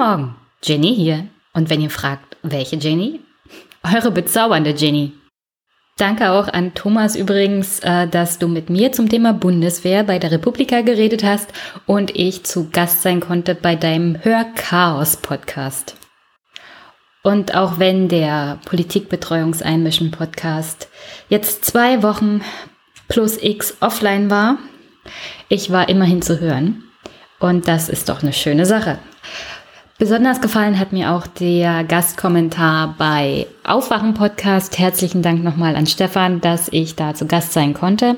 Morgen, Jenny hier. Und wenn ihr fragt, welche Jenny? Eure bezaubernde Jenny. Danke auch an Thomas übrigens, äh, dass du mit mir zum Thema Bundeswehr bei der Republika geredet hast und ich zu Gast sein konnte bei deinem Hörchaos-Podcast. Und auch wenn der Politikbetreuungseinmischen-Podcast jetzt zwei Wochen plus X offline war, ich war immerhin zu hören. Und das ist doch eine schöne Sache. Besonders gefallen hat mir auch der Gastkommentar bei Aufwachen Podcast. Herzlichen Dank nochmal an Stefan, dass ich da zu Gast sein konnte.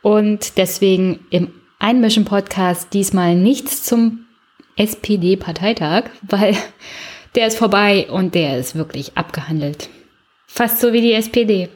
Und deswegen im Einmischen Podcast diesmal nichts zum SPD-Parteitag, weil der ist vorbei und der ist wirklich abgehandelt. Fast so wie die SPD.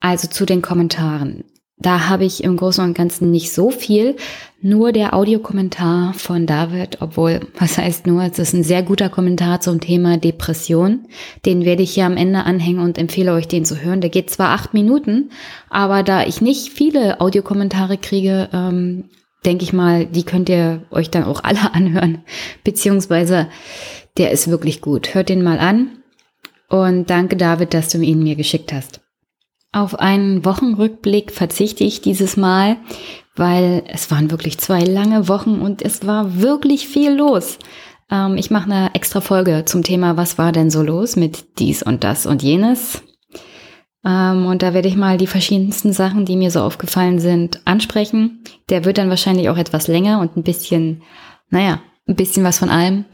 Also zu den Kommentaren. Da habe ich im Großen und Ganzen nicht so viel. Nur der Audiokommentar von David, obwohl, was heißt nur, es ist ein sehr guter Kommentar zum Thema Depression. Den werde ich hier am Ende anhängen und empfehle euch, den zu hören. Der geht zwar acht Minuten, aber da ich nicht viele Audiokommentare kriege, ähm, denke ich mal, die könnt ihr euch dann auch alle anhören. Beziehungsweise, der ist wirklich gut. Hört den mal an. Und danke, David, dass du ihn mir geschickt hast. Auf einen Wochenrückblick verzichte ich dieses Mal, weil es waren wirklich zwei lange Wochen und es war wirklich viel los. Ähm, ich mache eine extra Folge zum Thema, was war denn so los mit dies und das und jenes. Ähm, und da werde ich mal die verschiedensten Sachen, die mir so aufgefallen sind, ansprechen. Der wird dann wahrscheinlich auch etwas länger und ein bisschen, naja, ein bisschen was von allem.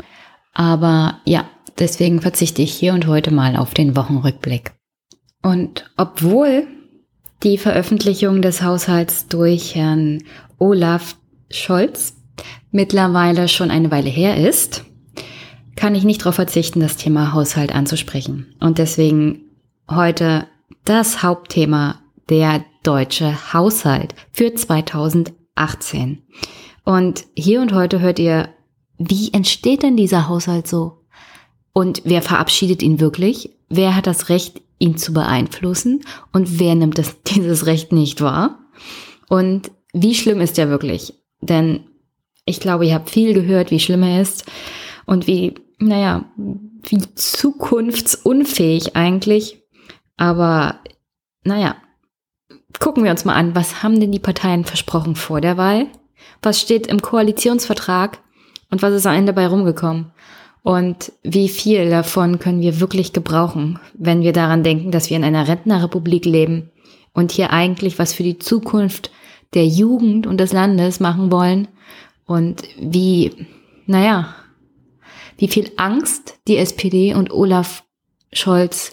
Aber ja, deswegen verzichte ich hier und heute mal auf den Wochenrückblick. Und obwohl die Veröffentlichung des Haushalts durch Herrn Olaf Scholz mittlerweile schon eine Weile her ist, kann ich nicht darauf verzichten, das Thema Haushalt anzusprechen. Und deswegen heute das Hauptthema, der deutsche Haushalt für 2018. Und hier und heute hört ihr, wie entsteht denn dieser Haushalt so? Und wer verabschiedet ihn wirklich? Wer hat das Recht, ihn zu beeinflussen und wer nimmt das, dieses Recht nicht wahr? Und wie schlimm ist er wirklich? Denn ich glaube, ihr habt viel gehört, wie schlimm er ist und wie, naja, wie zukunftsunfähig eigentlich. Aber naja, gucken wir uns mal an, was haben denn die Parteien versprochen vor der Wahl? Was steht im Koalitionsvertrag und was ist am Ende dabei rumgekommen? Und wie viel davon können wir wirklich gebrauchen, wenn wir daran denken, dass wir in einer Rentnerrepublik leben und hier eigentlich was für die Zukunft der Jugend und des Landes machen wollen? Und wie, naja, wie viel Angst die SPD und Olaf Scholz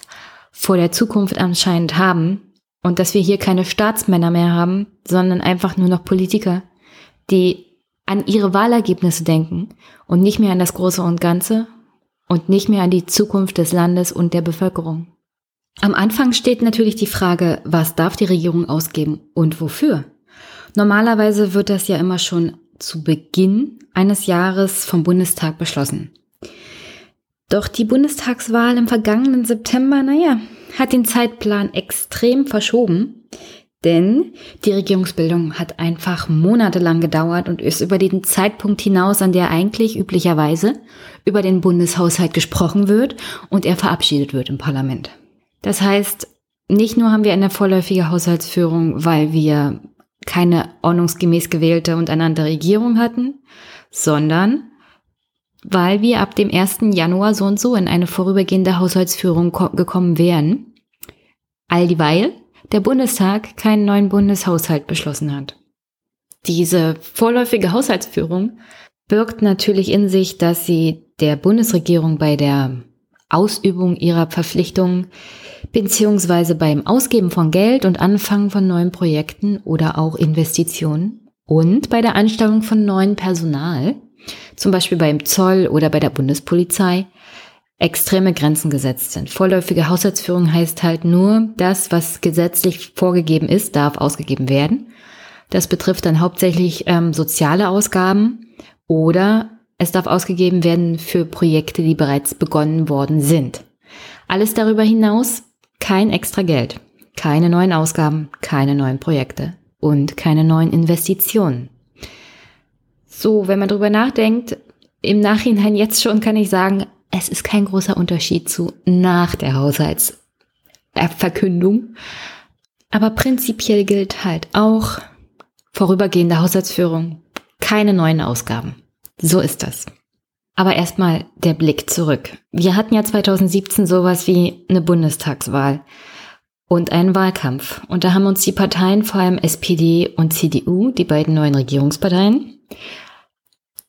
vor der Zukunft anscheinend haben und dass wir hier keine Staatsmänner mehr haben, sondern einfach nur noch Politiker, die an ihre Wahlergebnisse denken und nicht mehr an das Große und Ganze und nicht mehr an die Zukunft des Landes und der Bevölkerung. Am Anfang steht natürlich die Frage, was darf die Regierung ausgeben und wofür? Normalerweise wird das ja immer schon zu Beginn eines Jahres vom Bundestag beschlossen. Doch die Bundestagswahl im vergangenen September, naja, hat den Zeitplan extrem verschoben denn die Regierungsbildung hat einfach monatelang gedauert und ist über den Zeitpunkt hinaus, an der eigentlich üblicherweise über den Bundeshaushalt gesprochen wird und er verabschiedet wird im Parlament. Das heißt, nicht nur haben wir eine vorläufige Haushaltsführung, weil wir keine ordnungsgemäß gewählte und ernannte Regierung hatten, sondern weil wir ab dem 1. Januar so und so in eine vorübergehende Haushaltsführung gekommen wären. All dieweil der Bundestag keinen neuen Bundeshaushalt beschlossen hat. Diese vorläufige Haushaltsführung birgt natürlich in sich, dass sie der Bundesregierung bei der Ausübung ihrer Verpflichtungen beziehungsweise beim Ausgeben von Geld und Anfangen von neuen Projekten oder auch Investitionen und bei der Anstellung von neuen Personal, zum Beispiel beim Zoll oder bei der Bundespolizei, extreme Grenzen gesetzt sind. Vorläufige Haushaltsführung heißt halt nur, das, was gesetzlich vorgegeben ist, darf ausgegeben werden. Das betrifft dann hauptsächlich ähm, soziale Ausgaben oder es darf ausgegeben werden für Projekte, die bereits begonnen worden sind. Alles darüber hinaus kein extra Geld, keine neuen Ausgaben, keine neuen Projekte und keine neuen Investitionen. So, wenn man darüber nachdenkt, im Nachhinein jetzt schon kann ich sagen, es ist kein großer Unterschied zu nach der Haushaltsverkündung. Aber prinzipiell gilt halt auch vorübergehende Haushaltsführung, keine neuen Ausgaben. So ist das. Aber erstmal der Blick zurück. Wir hatten ja 2017 sowas wie eine Bundestagswahl und einen Wahlkampf. Und da haben uns die Parteien, vor allem SPD und CDU, die beiden neuen Regierungsparteien,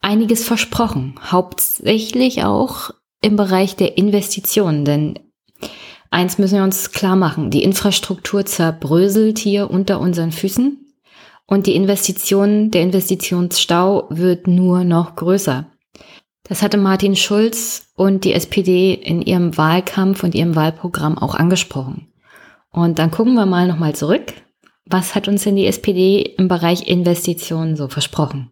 einiges versprochen. Hauptsächlich auch im Bereich der Investitionen. Denn eins müssen wir uns klar machen. Die Infrastruktur zerbröselt hier unter unseren Füßen. Und die Investitionen, der Investitionsstau wird nur noch größer. Das hatte Martin Schulz und die SPD in ihrem Wahlkampf und ihrem Wahlprogramm auch angesprochen. Und dann gucken wir mal nochmal zurück. Was hat uns denn die SPD im Bereich Investitionen so versprochen?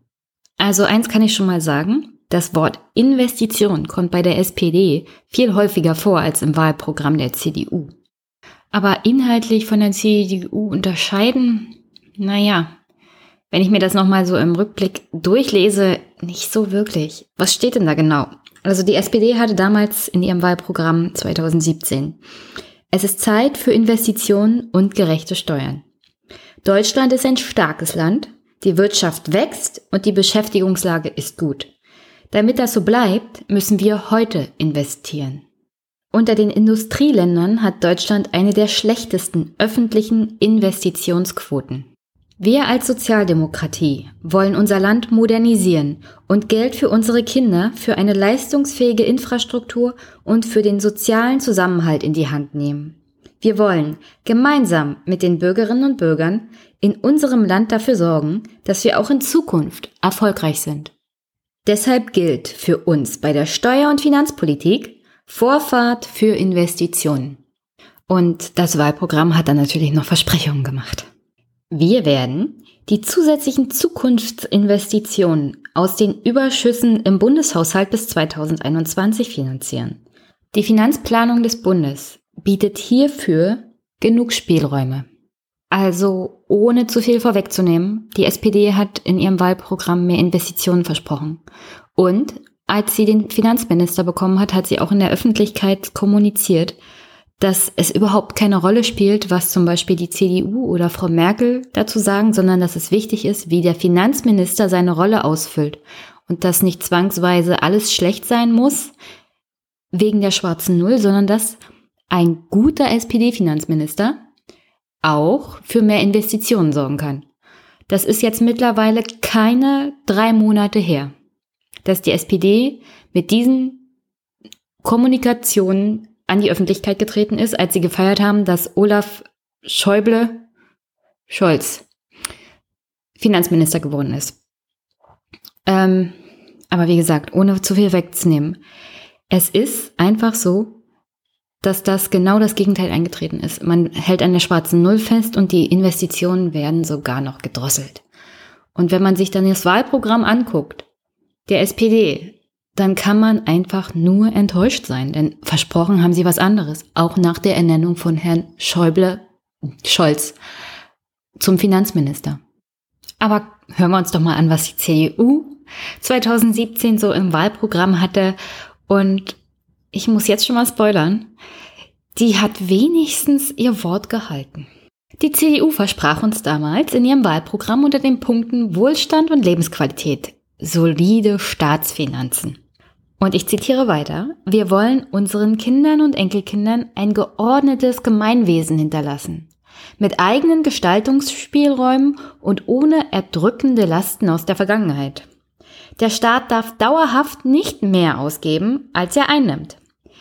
Also eins kann ich schon mal sagen. Das Wort Investition kommt bei der SPD viel häufiger vor als im Wahlprogramm der CDU. Aber inhaltlich von der CDU unterscheiden, naja, wenn ich mir das nochmal so im Rückblick durchlese, nicht so wirklich. Was steht denn da genau? Also die SPD hatte damals in ihrem Wahlprogramm 2017. Es ist Zeit für Investitionen und gerechte Steuern. Deutschland ist ein starkes Land, die Wirtschaft wächst und die Beschäftigungslage ist gut. Damit das so bleibt, müssen wir heute investieren. Unter den Industrieländern hat Deutschland eine der schlechtesten öffentlichen Investitionsquoten. Wir als Sozialdemokratie wollen unser Land modernisieren und Geld für unsere Kinder, für eine leistungsfähige Infrastruktur und für den sozialen Zusammenhalt in die Hand nehmen. Wir wollen gemeinsam mit den Bürgerinnen und Bürgern in unserem Land dafür sorgen, dass wir auch in Zukunft erfolgreich sind. Deshalb gilt für uns bei der Steuer- und Finanzpolitik Vorfahrt für Investitionen. Und das Wahlprogramm hat dann natürlich noch Versprechungen gemacht. Wir werden die zusätzlichen Zukunftsinvestitionen aus den Überschüssen im Bundeshaushalt bis 2021 finanzieren. Die Finanzplanung des Bundes bietet hierfür genug Spielräume. Also ohne zu viel vorwegzunehmen, die SPD hat in ihrem Wahlprogramm mehr Investitionen versprochen. Und als sie den Finanzminister bekommen hat, hat sie auch in der Öffentlichkeit kommuniziert, dass es überhaupt keine Rolle spielt, was zum Beispiel die CDU oder Frau Merkel dazu sagen, sondern dass es wichtig ist, wie der Finanzminister seine Rolle ausfüllt und dass nicht zwangsweise alles schlecht sein muss wegen der schwarzen Null, sondern dass ein guter SPD-Finanzminister auch für mehr Investitionen sorgen kann. Das ist jetzt mittlerweile keine drei Monate her, dass die SPD mit diesen Kommunikationen an die Öffentlichkeit getreten ist, als sie gefeiert haben, dass Olaf Schäuble Scholz Finanzminister geworden ist. Ähm, aber wie gesagt, ohne zu viel wegzunehmen. Es ist einfach so, dass das genau das Gegenteil eingetreten ist. Man hält an der schwarzen Null fest und die Investitionen werden sogar noch gedrosselt. Und wenn man sich dann das Wahlprogramm anguckt, der SPD, dann kann man einfach nur enttäuscht sein, denn versprochen haben sie was anderes, auch nach der Ernennung von Herrn Schäuble, Scholz zum Finanzminister. Aber hören wir uns doch mal an, was die CDU 2017 so im Wahlprogramm hatte. Und ich muss jetzt schon mal spoilern. Die hat wenigstens ihr Wort gehalten. Die CDU versprach uns damals in ihrem Wahlprogramm unter den Punkten Wohlstand und Lebensqualität solide Staatsfinanzen. Und ich zitiere weiter, wir wollen unseren Kindern und Enkelkindern ein geordnetes Gemeinwesen hinterlassen, mit eigenen Gestaltungsspielräumen und ohne erdrückende Lasten aus der Vergangenheit. Der Staat darf dauerhaft nicht mehr ausgeben, als er einnimmt.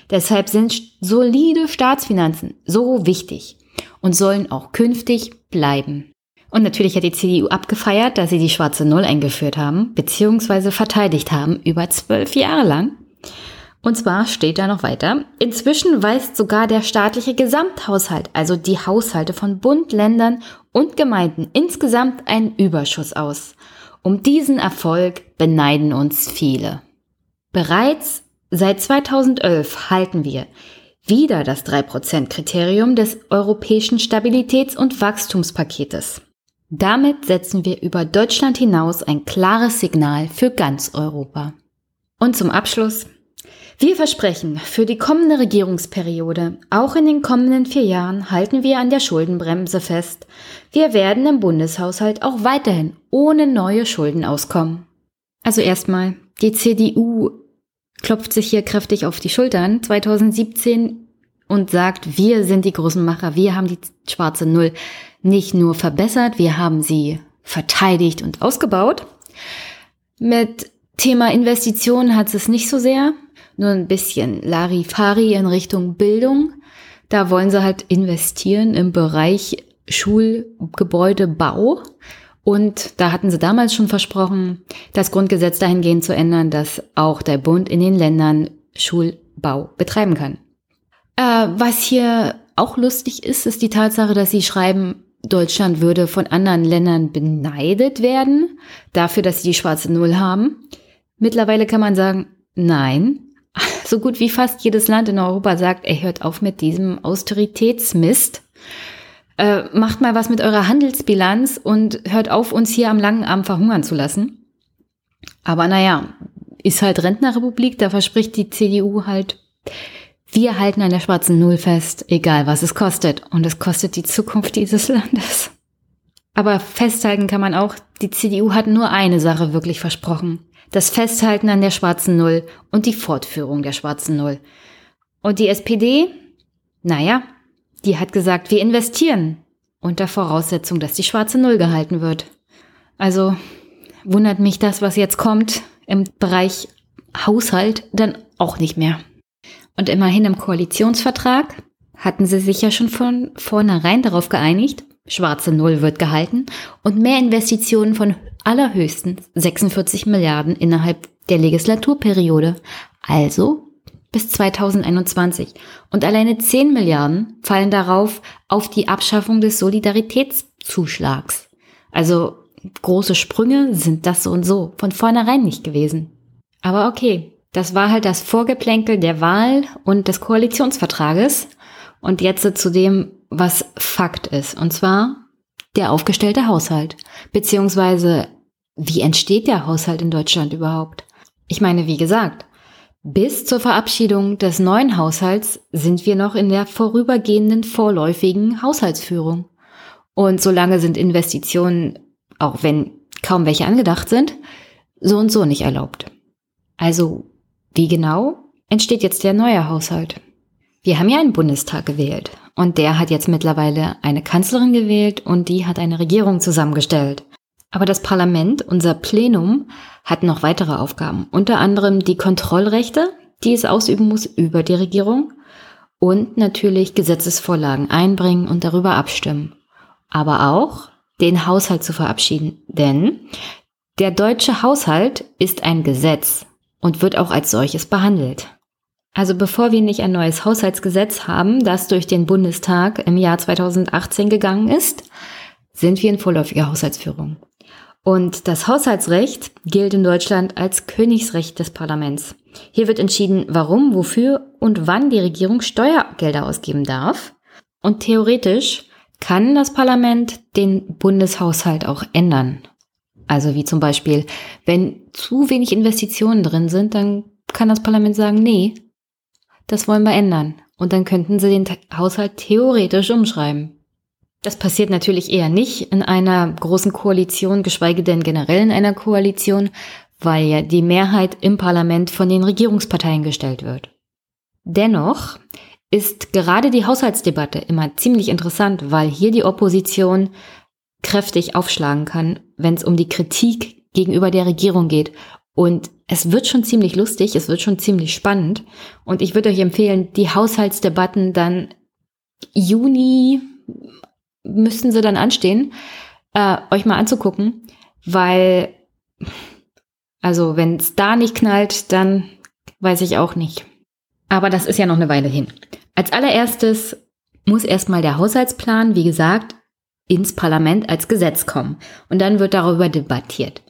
Deshalb sind solide Staatsfinanzen so wichtig und sollen auch künftig bleiben. Und natürlich hat die CDU abgefeiert, dass sie die schwarze Null eingeführt haben, beziehungsweise verteidigt haben, über zwölf Jahre lang. Und zwar steht da noch weiter, inzwischen weist sogar der staatliche Gesamthaushalt, also die Haushalte von Bund, Ländern und Gemeinden insgesamt einen Überschuss aus. Um diesen Erfolg beneiden uns viele. Bereits seit 2011 halten wir wieder das 3%-Kriterium des Europäischen Stabilitäts- und Wachstumspaketes. Damit setzen wir über Deutschland hinaus ein klares Signal für ganz Europa. Und zum Abschluss. Wir versprechen, für die kommende Regierungsperiode, auch in den kommenden vier Jahren, halten wir an der Schuldenbremse fest. Wir werden im Bundeshaushalt auch weiterhin ohne neue Schulden auskommen. Also erstmal, die CDU klopft sich hier kräftig auf die Schultern 2017 und sagt, wir sind die großen Macher, wir haben die schwarze Null nicht nur verbessert, wir haben sie verteidigt und ausgebaut. Mit Thema Investitionen hat es nicht so sehr, nur ein bisschen Larifari in Richtung Bildung. Da wollen sie halt investieren im Bereich Schulgebäudebau. Und da hatten sie damals schon versprochen, das Grundgesetz dahingehend zu ändern, dass auch der Bund in den Ländern Schulbau betreiben kann. Äh, was hier auch lustig ist, ist die Tatsache, dass sie schreiben, Deutschland würde von anderen Ländern beneidet werden dafür, dass sie die schwarze Null haben. Mittlerweile kann man sagen, nein. So gut wie fast jedes Land in Europa sagt, er hört auf mit diesem Austeritätsmist. Äh, macht mal was mit eurer Handelsbilanz und hört auf, uns hier am langen Arm verhungern zu lassen. Aber naja, ist halt Rentnerrepublik, da verspricht die CDU halt, wir halten an der schwarzen Null fest, egal was es kostet. Und es kostet die Zukunft dieses Landes. Aber festhalten kann man auch, die CDU hat nur eine Sache wirklich versprochen. Das Festhalten an der schwarzen Null und die Fortführung der schwarzen Null. Und die SPD? Naja, die hat gesagt, wir investieren unter Voraussetzung, dass die schwarze Null gehalten wird. Also wundert mich das, was jetzt kommt im Bereich Haushalt, dann auch nicht mehr. Und immerhin im Koalitionsvertrag hatten sie sich ja schon von vornherein darauf geeinigt, schwarze Null wird gehalten und mehr Investitionen von allerhöchstens 46 Milliarden innerhalb der Legislaturperiode. Also bis 2021. Und alleine 10 Milliarden fallen darauf auf die Abschaffung des Solidaritätszuschlags. Also große Sprünge sind das so und so von vornherein nicht gewesen. Aber okay, das war halt das Vorgeplänkel der Wahl und des Koalitionsvertrages. Und jetzt zu dem, was Fakt ist. Und zwar der aufgestellte Haushalt. Beziehungsweise, wie entsteht der Haushalt in Deutschland überhaupt? Ich meine, wie gesagt, bis zur Verabschiedung des neuen Haushalts sind wir noch in der vorübergehenden vorläufigen Haushaltsführung. Und solange sind Investitionen, auch wenn kaum welche angedacht sind, so und so nicht erlaubt. Also, wie genau entsteht jetzt der neue Haushalt? Wir haben ja einen Bundestag gewählt und der hat jetzt mittlerweile eine Kanzlerin gewählt und die hat eine Regierung zusammengestellt. Aber das Parlament, unser Plenum, hat noch weitere Aufgaben. Unter anderem die Kontrollrechte, die es ausüben muss über die Regierung und natürlich Gesetzesvorlagen einbringen und darüber abstimmen. Aber auch den Haushalt zu verabschieden. Denn der deutsche Haushalt ist ein Gesetz und wird auch als solches behandelt. Also bevor wir nicht ein neues Haushaltsgesetz haben, das durch den Bundestag im Jahr 2018 gegangen ist, sind wir in vorläufiger Haushaltsführung. Und das Haushaltsrecht gilt in Deutschland als Königsrecht des Parlaments. Hier wird entschieden, warum, wofür und wann die Regierung Steuergelder ausgeben darf. Und theoretisch kann das Parlament den Bundeshaushalt auch ändern. Also wie zum Beispiel, wenn zu wenig Investitionen drin sind, dann kann das Parlament sagen, nee, das wollen wir ändern. Und dann könnten sie den Haushalt theoretisch umschreiben. Das passiert natürlich eher nicht in einer großen Koalition, geschweige denn generell in einer Koalition, weil ja die Mehrheit im Parlament von den Regierungsparteien gestellt wird. Dennoch ist gerade die Haushaltsdebatte immer ziemlich interessant, weil hier die Opposition kräftig aufschlagen kann, wenn es um die Kritik gegenüber der Regierung geht. Und es wird schon ziemlich lustig, es wird schon ziemlich spannend. Und ich würde euch empfehlen, die Haushaltsdebatten dann Juni, müssten sie dann anstehen, äh, euch mal anzugucken, weil, also wenn es da nicht knallt, dann weiß ich auch nicht. Aber das ist ja noch eine Weile hin. Als allererstes muss erstmal der Haushaltsplan, wie gesagt, ins Parlament als Gesetz kommen. Und dann wird darüber debattiert.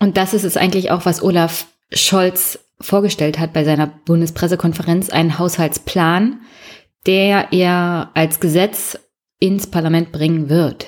Und das ist es eigentlich auch, was Olaf Scholz vorgestellt hat bei seiner Bundespressekonferenz, einen Haushaltsplan, der er als Gesetz ins Parlament bringen wird.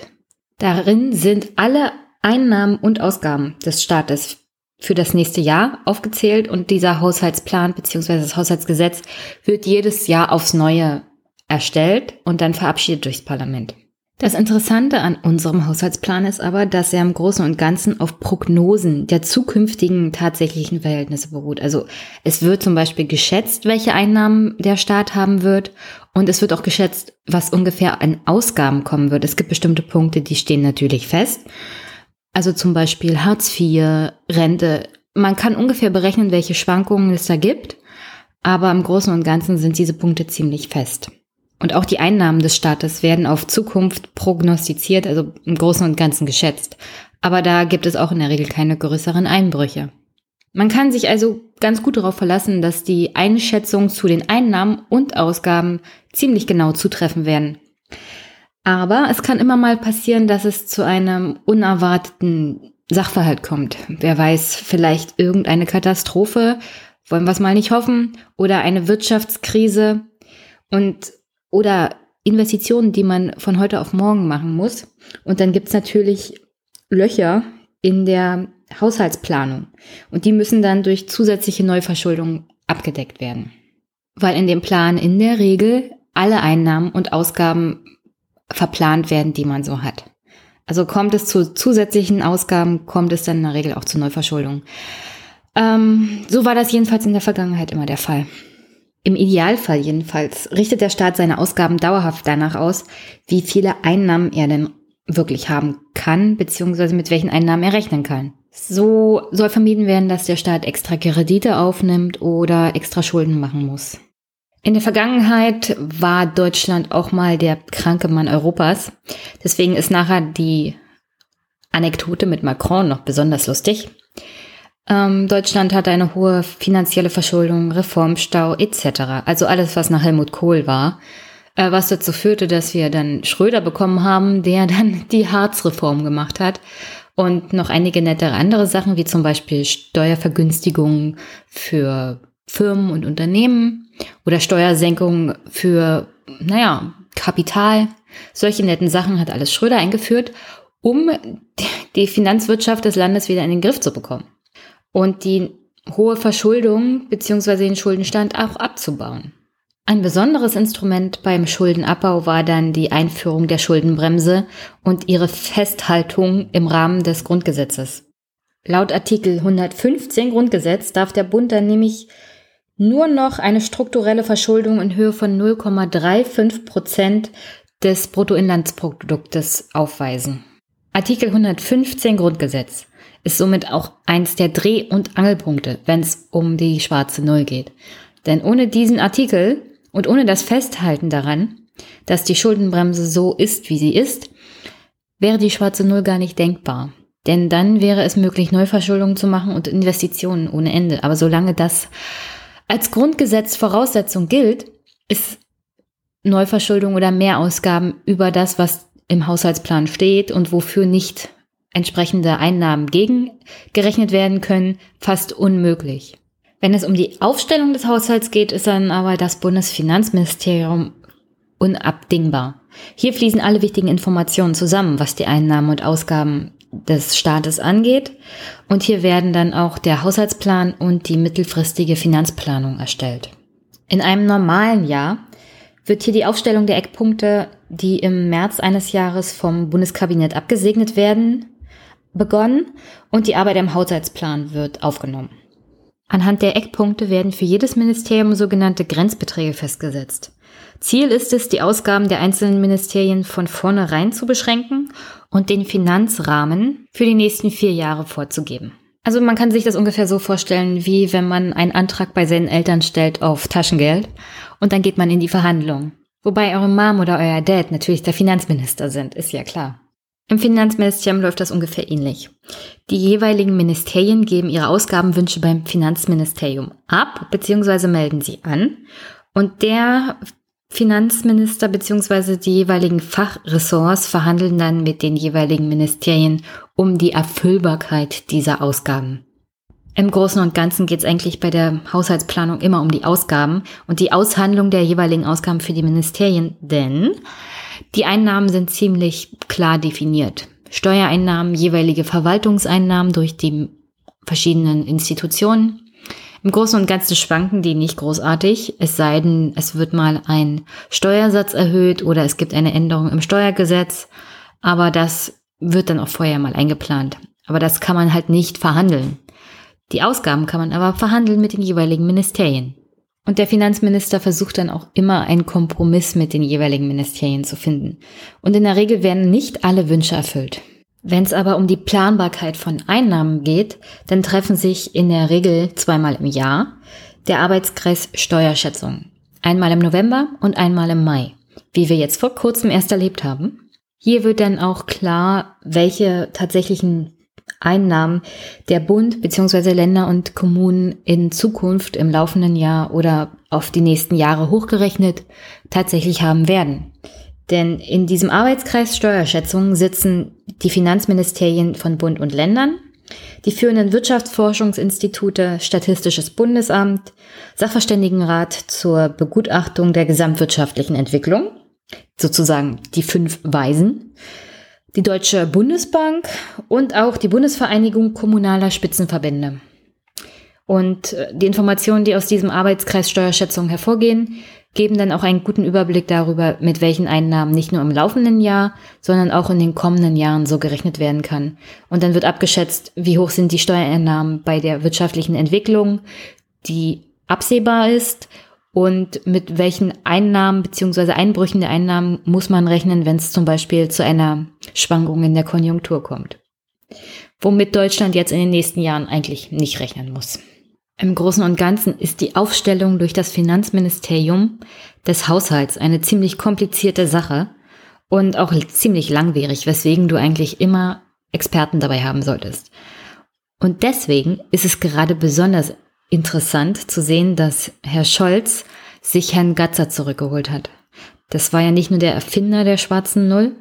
Darin sind alle Einnahmen und Ausgaben des Staates für das nächste Jahr aufgezählt und dieser Haushaltsplan bzw. das Haushaltsgesetz wird jedes Jahr aufs Neue erstellt und dann verabschiedet durchs Parlament. Das Interessante an unserem Haushaltsplan ist aber, dass er im Großen und Ganzen auf Prognosen der zukünftigen tatsächlichen Verhältnisse beruht. Also es wird zum Beispiel geschätzt, welche Einnahmen der Staat haben wird und es wird auch geschätzt, was ungefähr an Ausgaben kommen wird. Es gibt bestimmte Punkte, die stehen natürlich fest. Also zum Beispiel Hartz IV, Rente. Man kann ungefähr berechnen, welche Schwankungen es da gibt, aber im Großen und Ganzen sind diese Punkte ziemlich fest. Und auch die Einnahmen des Staates werden auf Zukunft prognostiziert, also im Großen und Ganzen geschätzt. Aber da gibt es auch in der Regel keine größeren Einbrüche. Man kann sich also ganz gut darauf verlassen, dass die Einschätzungen zu den Einnahmen und Ausgaben ziemlich genau zutreffen werden. Aber es kann immer mal passieren, dass es zu einem unerwarteten Sachverhalt kommt. Wer weiß, vielleicht irgendeine Katastrophe, wollen wir es mal nicht hoffen, oder eine Wirtschaftskrise. Und oder Investitionen, die man von heute auf morgen machen muss. Und dann gibt es natürlich Löcher in der Haushaltsplanung. Und die müssen dann durch zusätzliche Neuverschuldung abgedeckt werden. Weil in dem Plan in der Regel alle Einnahmen und Ausgaben verplant werden, die man so hat. Also kommt es zu zusätzlichen Ausgaben, kommt es dann in der Regel auch zu Neuverschuldung. Ähm, so war das jedenfalls in der Vergangenheit immer der Fall. Im Idealfall jedenfalls richtet der Staat seine Ausgaben dauerhaft danach aus, wie viele Einnahmen er denn wirklich haben kann, beziehungsweise mit welchen Einnahmen er rechnen kann. So soll vermieden werden, dass der Staat extra Kredite aufnimmt oder extra Schulden machen muss. In der Vergangenheit war Deutschland auch mal der kranke Mann Europas. Deswegen ist nachher die Anekdote mit Macron noch besonders lustig. Ähm, Deutschland hatte eine hohe finanzielle Verschuldung, Reformstau etc. Also alles, was nach Helmut Kohl war, äh, was dazu führte, dass wir dann Schröder bekommen haben, der dann die Harzreform gemacht hat und noch einige nettere andere Sachen, wie zum Beispiel Steuervergünstigungen für Firmen und Unternehmen oder Steuersenkungen für, naja, Kapital. Solche netten Sachen hat alles Schröder eingeführt, um die Finanzwirtschaft des Landes wieder in den Griff zu bekommen und die hohe Verschuldung bzw. den Schuldenstand auch abzubauen. Ein besonderes Instrument beim Schuldenabbau war dann die Einführung der Schuldenbremse und ihre Festhaltung im Rahmen des Grundgesetzes. Laut Artikel 115 Grundgesetz darf der Bund dann nämlich nur noch eine strukturelle Verschuldung in Höhe von 0,35 Prozent des Bruttoinlandsproduktes aufweisen. Artikel 115 Grundgesetz ist somit auch eins der Dreh- und Angelpunkte, wenn es um die schwarze Null geht. Denn ohne diesen Artikel und ohne das Festhalten daran, dass die Schuldenbremse so ist, wie sie ist, wäre die schwarze Null gar nicht denkbar. Denn dann wäre es möglich, Neuverschuldungen zu machen und Investitionen ohne Ende. Aber solange das als Grundgesetz Voraussetzung gilt, ist Neuverschuldung oder Mehrausgaben über das, was im Haushaltsplan steht und wofür nicht entsprechende Einnahmen gegengerechnet werden können, fast unmöglich. Wenn es um die Aufstellung des Haushalts geht, ist dann aber das Bundesfinanzministerium unabdingbar. Hier fließen alle wichtigen Informationen zusammen, was die Einnahmen und Ausgaben des Staates angeht. Und hier werden dann auch der Haushaltsplan und die mittelfristige Finanzplanung erstellt. In einem normalen Jahr wird hier die Aufstellung der Eckpunkte, die im März eines Jahres vom Bundeskabinett abgesegnet werden, begonnen und die Arbeit am Haushaltsplan wird aufgenommen. Anhand der Eckpunkte werden für jedes Ministerium sogenannte Grenzbeträge festgesetzt. Ziel ist es, die Ausgaben der einzelnen Ministerien von vornherein zu beschränken und den Finanzrahmen für die nächsten vier Jahre vorzugeben. Also man kann sich das ungefähr so vorstellen, wie wenn man einen Antrag bei seinen Eltern stellt auf Taschengeld und dann geht man in die Verhandlungen. Wobei eure Mom oder euer Dad natürlich der Finanzminister sind, ist ja klar. Im Finanzministerium läuft das ungefähr ähnlich. Die jeweiligen Ministerien geben ihre Ausgabenwünsche beim Finanzministerium ab bzw. melden sie an und der Finanzminister bzw. die jeweiligen Fachressorts verhandeln dann mit den jeweiligen Ministerien um die Erfüllbarkeit dieser Ausgaben. Im Großen und Ganzen geht es eigentlich bei der Haushaltsplanung immer um die Ausgaben und die Aushandlung der jeweiligen Ausgaben für die Ministerien, denn die Einnahmen sind ziemlich klar definiert. Steuereinnahmen, jeweilige Verwaltungseinnahmen durch die verschiedenen Institutionen. Im Großen und Ganzen schwanken die nicht großartig, es sei denn, es wird mal ein Steuersatz erhöht oder es gibt eine Änderung im Steuergesetz, aber das wird dann auch vorher mal eingeplant. Aber das kann man halt nicht verhandeln. Die Ausgaben kann man aber verhandeln mit den jeweiligen Ministerien. Und der Finanzminister versucht dann auch immer einen Kompromiss mit den jeweiligen Ministerien zu finden. Und in der Regel werden nicht alle Wünsche erfüllt. Wenn es aber um die Planbarkeit von Einnahmen geht, dann treffen sich in der Regel zweimal im Jahr der Arbeitskreis Steuerschätzung. Einmal im November und einmal im Mai, wie wir jetzt vor kurzem erst erlebt haben. Hier wird dann auch klar, welche tatsächlichen Einnahmen der Bund bzw. Länder und Kommunen in Zukunft im laufenden Jahr oder auf die nächsten Jahre hochgerechnet tatsächlich haben werden. Denn in diesem Arbeitskreis Steuerschätzung sitzen die Finanzministerien von Bund und Ländern, die führenden Wirtschaftsforschungsinstitute, Statistisches Bundesamt, Sachverständigenrat zur Begutachtung der gesamtwirtschaftlichen Entwicklung, sozusagen die fünf Weisen, die Deutsche Bundesbank und auch die Bundesvereinigung kommunaler Spitzenverbände. Und äh, die Informationen, die aus diesem Arbeitskreis Steuerschätzung hervorgehen, geben dann auch einen guten Überblick darüber, mit welchen Einnahmen nicht nur im laufenden Jahr, sondern auch in den kommenden Jahren so gerechnet werden kann. Und dann wird abgeschätzt, wie hoch sind die Steuereinnahmen bei der wirtschaftlichen Entwicklung, die absehbar ist und mit welchen Einnahmen bzw. Einbrüchen der Einnahmen muss man rechnen, wenn es zum Beispiel zu einer Schwankung in der Konjunktur kommt. Womit Deutschland jetzt in den nächsten Jahren eigentlich nicht rechnen muss. Im Großen und Ganzen ist die Aufstellung durch das Finanzministerium des Haushalts eine ziemlich komplizierte Sache und auch ziemlich langwierig, weswegen du eigentlich immer Experten dabei haben solltest. Und deswegen ist es gerade besonders interessant zu sehen, dass Herr Scholz sich Herrn Gatzer zurückgeholt hat. Das war ja nicht nur der Erfinder der schwarzen Null,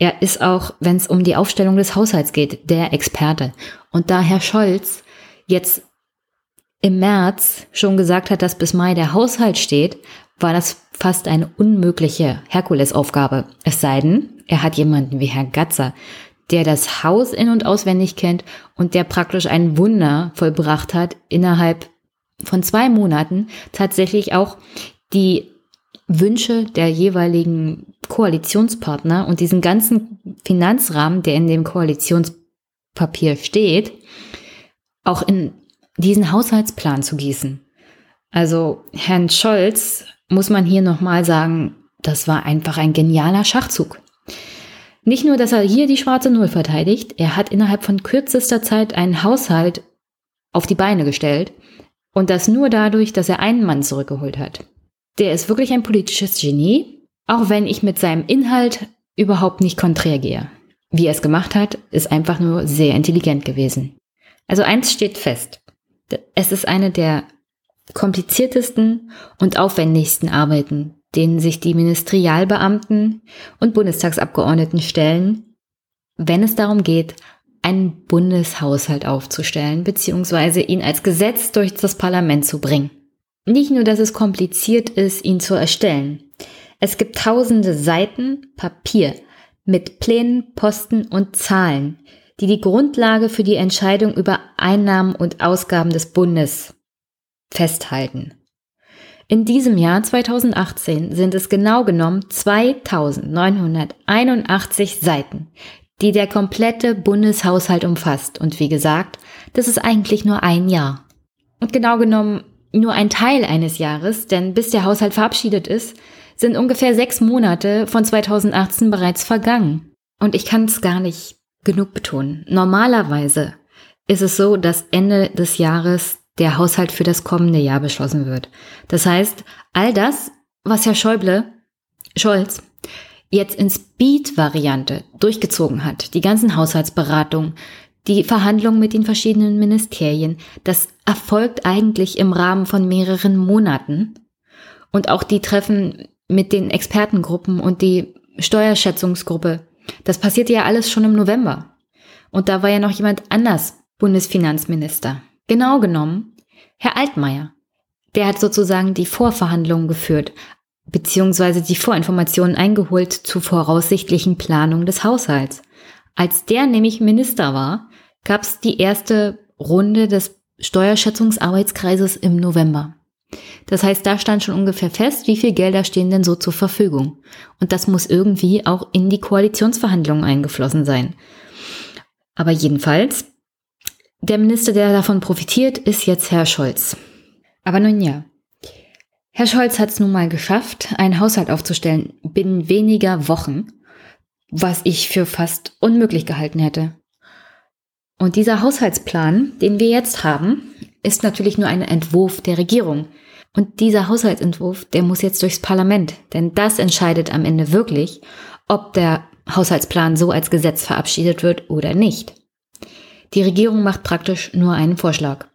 er ist auch, wenn es um die Aufstellung des Haushalts geht, der Experte. Und da Herr Scholz jetzt im März schon gesagt hat, dass bis Mai der Haushalt steht, war das fast eine unmögliche Herkulesaufgabe. Es sei denn, er hat jemanden wie Herr Gatzer, der das Haus in- und auswendig kennt und der praktisch ein Wunder vollbracht hat, innerhalb von zwei Monaten tatsächlich auch die Wünsche der jeweiligen Koalitionspartner und diesen ganzen Finanzrahmen, der in dem Koalitionspapier steht, auch in diesen Haushaltsplan zu gießen. Also Herrn Scholz muss man hier nochmal sagen, das war einfach ein genialer Schachzug. Nicht nur, dass er hier die schwarze Null verteidigt, er hat innerhalb von kürzester Zeit einen Haushalt auf die Beine gestellt und das nur dadurch, dass er einen Mann zurückgeholt hat. Der ist wirklich ein politisches Genie, auch wenn ich mit seinem Inhalt überhaupt nicht konträr gehe. Wie er es gemacht hat, ist einfach nur sehr intelligent gewesen. Also eins steht fest. Es ist eine der kompliziertesten und aufwendigsten Arbeiten, denen sich die Ministerialbeamten und Bundestagsabgeordneten stellen, wenn es darum geht, einen Bundeshaushalt aufzustellen bzw. ihn als Gesetz durch das Parlament zu bringen. Nicht nur, dass es kompliziert ist, ihn zu erstellen. Es gibt tausende Seiten Papier mit Plänen, Posten und Zahlen, die die Grundlage für die Entscheidung über Einnahmen und Ausgaben des Bundes festhalten. In diesem Jahr 2018 sind es genau genommen 2981 Seiten, die der komplette Bundeshaushalt umfasst. Und wie gesagt, das ist eigentlich nur ein Jahr. Und genau genommen nur ein Teil eines Jahres, denn bis der Haushalt verabschiedet ist, sind ungefähr sechs Monate von 2018 bereits vergangen. Und ich kann es gar nicht genug betonen. Normalerweise ist es so, dass Ende des Jahres der Haushalt für das kommende Jahr beschlossen wird. Das heißt, all das, was Herr Schäuble, Scholz, jetzt in Speed-Variante durchgezogen hat, die ganzen Haushaltsberatungen, die Verhandlungen mit den verschiedenen Ministerien, das erfolgt eigentlich im Rahmen von mehreren Monaten. Und auch die Treffen mit den Expertengruppen und die Steuerschätzungsgruppe, das passierte ja alles schon im November. Und da war ja noch jemand anders Bundesfinanzminister. Genau genommen, Herr Altmaier. Der hat sozusagen die Vorverhandlungen geführt, beziehungsweise die Vorinformationen eingeholt zur voraussichtlichen Planung des Haushalts. Als der nämlich Minister war, gab es die erste Runde des Steuerschätzungsarbeitskreises im November. Das heißt, da stand schon ungefähr fest, wie viel Gelder stehen denn so zur Verfügung. Und das muss irgendwie auch in die Koalitionsverhandlungen eingeflossen sein. Aber jedenfalls, der Minister, der davon profitiert, ist jetzt Herr Scholz. Aber nun ja. Herr Scholz hat es nun mal geschafft, einen Haushalt aufzustellen binnen weniger Wochen, was ich für fast unmöglich gehalten hätte. Und dieser Haushaltsplan, den wir jetzt haben, ist natürlich nur ein Entwurf der Regierung. Und dieser Haushaltsentwurf, der muss jetzt durchs Parlament, denn das entscheidet am Ende wirklich, ob der Haushaltsplan so als Gesetz verabschiedet wird oder nicht. Die Regierung macht praktisch nur einen Vorschlag.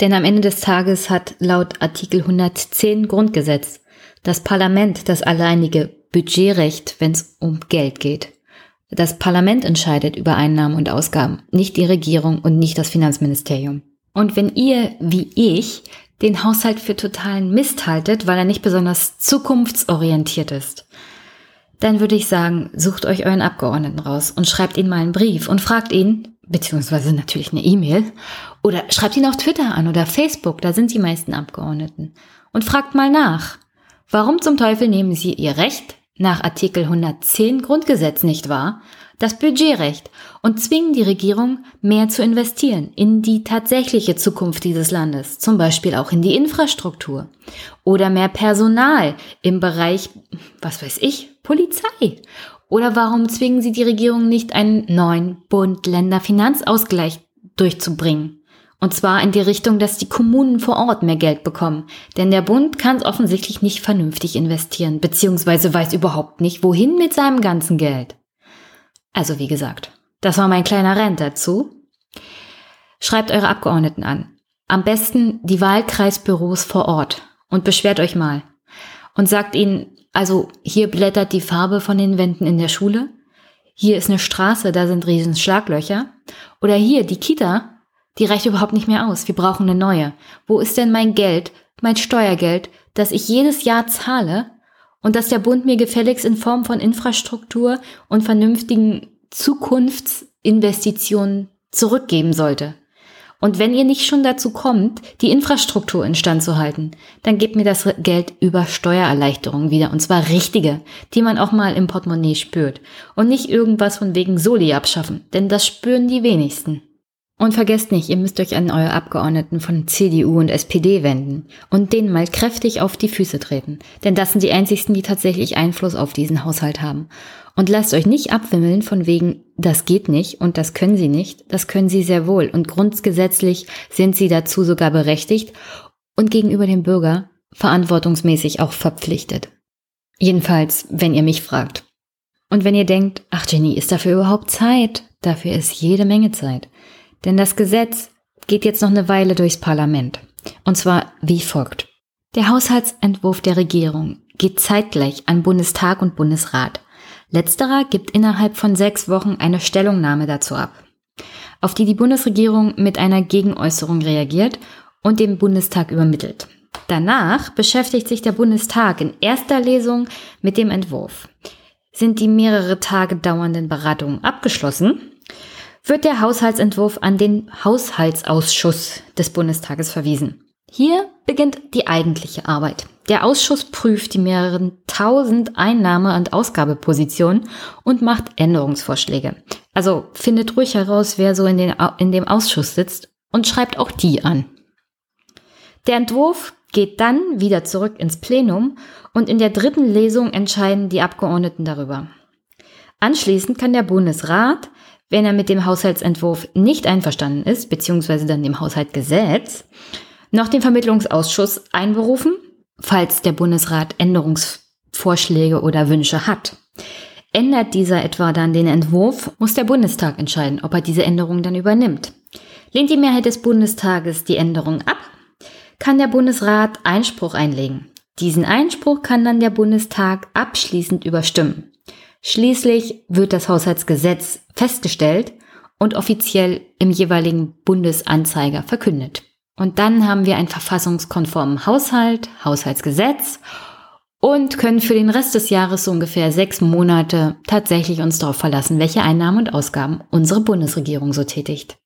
Denn am Ende des Tages hat laut Artikel 110 Grundgesetz das Parlament das alleinige Budgetrecht, wenn es um Geld geht. Das Parlament entscheidet über Einnahmen und Ausgaben, nicht die Regierung und nicht das Finanzministerium. Und wenn ihr, wie ich, den Haushalt für totalen Mist haltet, weil er nicht besonders zukunftsorientiert ist, dann würde ich sagen, sucht euch euren Abgeordneten raus und schreibt ihn mal einen Brief und fragt ihn, beziehungsweise natürlich eine E-Mail, oder schreibt ihn auf Twitter an oder Facebook, da sind die meisten Abgeordneten, und fragt mal nach. Warum zum Teufel nehmen Sie Ihr Recht nach Artikel 110 Grundgesetz nicht wahr, das Budgetrecht und zwingen die Regierung, mehr zu investieren in die tatsächliche Zukunft dieses Landes, zum Beispiel auch in die Infrastruktur oder mehr Personal im Bereich, was weiß ich, Polizei. Oder warum zwingen sie die Regierung nicht, einen neuen Bund-Länder-Finanzausgleich durchzubringen? Und zwar in die Richtung, dass die Kommunen vor Ort mehr Geld bekommen. Denn der Bund kann es offensichtlich nicht vernünftig investieren, beziehungsweise weiß überhaupt nicht, wohin mit seinem ganzen Geld. Also wie gesagt, das war mein kleiner Rent dazu. Schreibt eure Abgeordneten an. Am besten die Wahlkreisbüros vor Ort und beschwert euch mal. Und sagt ihnen, also hier blättert die Farbe von den Wänden in der Schule. Hier ist eine Straße, da sind riesen Schlaglöcher. Oder hier die Kita, die reicht überhaupt nicht mehr aus. Wir brauchen eine neue. Wo ist denn mein Geld, mein Steuergeld, das ich jedes Jahr zahle und das der Bund mir gefälligst in Form von Infrastruktur und vernünftigen Zukunftsinvestitionen zurückgeben sollte? Und wenn ihr nicht schon dazu kommt, die Infrastruktur instand zu halten, dann gebt mir das Geld über Steuererleichterungen wieder. Und zwar richtige, die man auch mal im Portemonnaie spürt. Und nicht irgendwas von wegen Soli abschaffen, denn das spüren die wenigsten. Und vergesst nicht, ihr müsst euch an eure Abgeordneten von CDU und SPD wenden und denen mal kräftig auf die Füße treten. Denn das sind die einzigsten, die tatsächlich Einfluss auf diesen Haushalt haben. Und lasst euch nicht abwimmeln von wegen, das geht nicht und das können sie nicht. Das können sie sehr wohl. Und grundgesetzlich sind sie dazu sogar berechtigt und gegenüber dem Bürger verantwortungsmäßig auch verpflichtet. Jedenfalls, wenn ihr mich fragt. Und wenn ihr denkt, ach Jenny, ist dafür überhaupt Zeit? Dafür ist jede Menge Zeit. Denn das Gesetz geht jetzt noch eine Weile durchs Parlament. Und zwar wie folgt. Der Haushaltsentwurf der Regierung geht zeitgleich an Bundestag und Bundesrat. Letzterer gibt innerhalb von sechs Wochen eine Stellungnahme dazu ab, auf die die Bundesregierung mit einer Gegenäußerung reagiert und dem Bundestag übermittelt. Danach beschäftigt sich der Bundestag in erster Lesung mit dem Entwurf. Sind die mehrere Tage dauernden Beratungen abgeschlossen, wird der Haushaltsentwurf an den Haushaltsausschuss des Bundestages verwiesen. Hier beginnt die eigentliche Arbeit. Der Ausschuss prüft die mehreren tausend Einnahme- und Ausgabepositionen und macht Änderungsvorschläge. Also findet ruhig heraus, wer so in, den, in dem Ausschuss sitzt und schreibt auch die an. Der Entwurf geht dann wieder zurück ins Plenum und in der dritten Lesung entscheiden die Abgeordneten darüber. Anschließend kann der Bundesrat wenn er mit dem Haushaltsentwurf nicht einverstanden ist, beziehungsweise dann dem Haushaltsgesetz, noch den Vermittlungsausschuss einberufen, falls der Bundesrat Änderungsvorschläge oder Wünsche hat. Ändert dieser etwa dann den Entwurf, muss der Bundestag entscheiden, ob er diese Änderung dann übernimmt. Lehnt die Mehrheit des Bundestages die Änderung ab, kann der Bundesrat Einspruch einlegen. Diesen Einspruch kann dann der Bundestag abschließend überstimmen. Schließlich wird das Haushaltsgesetz festgestellt und offiziell im jeweiligen Bundesanzeiger verkündet. Und dann haben wir einen verfassungskonformen Haushalt, Haushaltsgesetz und können für den Rest des Jahres so ungefähr sechs Monate tatsächlich uns darauf verlassen, welche Einnahmen und Ausgaben unsere Bundesregierung so tätigt.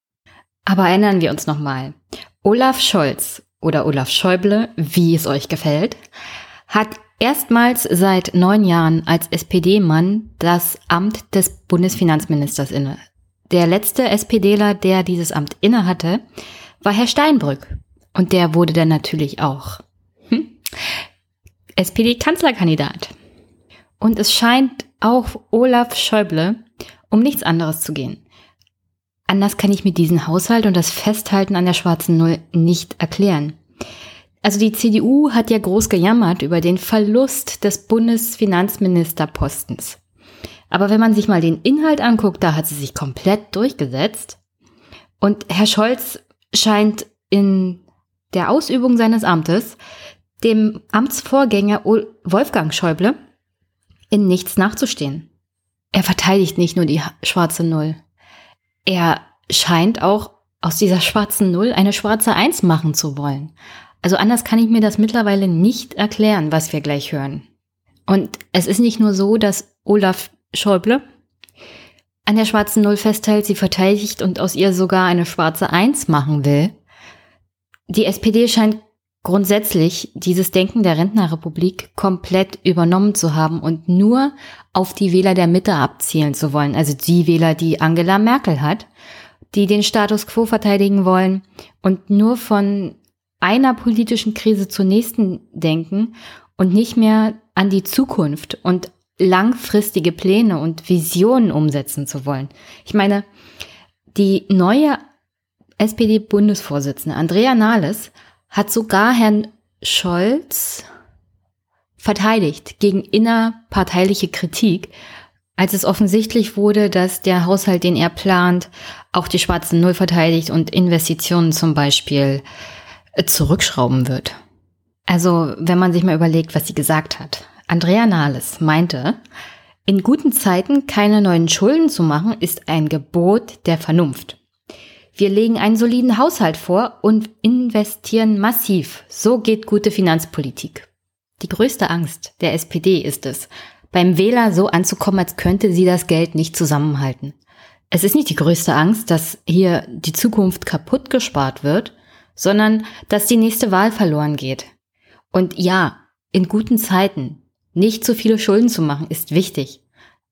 Aber erinnern wir uns nochmal. Olaf Scholz oder Olaf Schäuble, wie es euch gefällt, hat erstmals seit neun Jahren als SPD-Mann das Amt des Bundesfinanzministers inne. Der letzte SPDler, der dieses Amt innehatte, war Herr Steinbrück. Und der wurde dann natürlich auch hm, SPD-Kanzlerkandidat. Und es scheint auch Olaf Schäuble um nichts anderes zu gehen. Anders kann ich mir diesen Haushalt und das Festhalten an der schwarzen Null nicht erklären. Also die CDU hat ja groß gejammert über den Verlust des Bundesfinanzministerpostens. Aber wenn man sich mal den Inhalt anguckt, da hat sie sich komplett durchgesetzt. Und Herr Scholz scheint in der Ausübung seines Amtes dem Amtsvorgänger Wolfgang Schäuble in nichts nachzustehen. Er verteidigt nicht nur die schwarze Null. Er scheint auch aus dieser schwarzen Null eine schwarze Eins machen zu wollen. Also anders kann ich mir das mittlerweile nicht erklären, was wir gleich hören. Und es ist nicht nur so, dass Olaf Schäuble an der schwarzen Null festhält, sie verteidigt und aus ihr sogar eine schwarze Eins machen will. Die SPD scheint grundsätzlich dieses Denken der Rentnerrepublik komplett übernommen zu haben und nur auf die Wähler der Mitte abzielen zu wollen. Also die Wähler, die Angela Merkel hat, die den Status quo verteidigen wollen und nur von einer politischen Krise zur nächsten denken und nicht mehr an die Zukunft und langfristige Pläne und Visionen umsetzen zu wollen. Ich meine, die neue SPD-Bundesvorsitzende Andrea Nahles hat sogar Herrn Scholz verteidigt gegen innerparteiliche Kritik, als es offensichtlich wurde, dass der Haushalt, den er plant, auch die schwarzen Null verteidigt und Investitionen zum Beispiel zurückschrauben wird. Also, wenn man sich mal überlegt, was sie gesagt hat. Andrea Nahles meinte, in guten Zeiten keine neuen Schulden zu machen, ist ein Gebot der Vernunft. Wir legen einen soliden Haushalt vor und investieren massiv. So geht gute Finanzpolitik. Die größte Angst der SPD ist es, beim Wähler so anzukommen, als könnte sie das Geld nicht zusammenhalten. Es ist nicht die größte Angst, dass hier die Zukunft kaputt gespart wird, sondern dass die nächste Wahl verloren geht. Und ja, in guten Zeiten nicht zu viele Schulden zu machen, ist wichtig.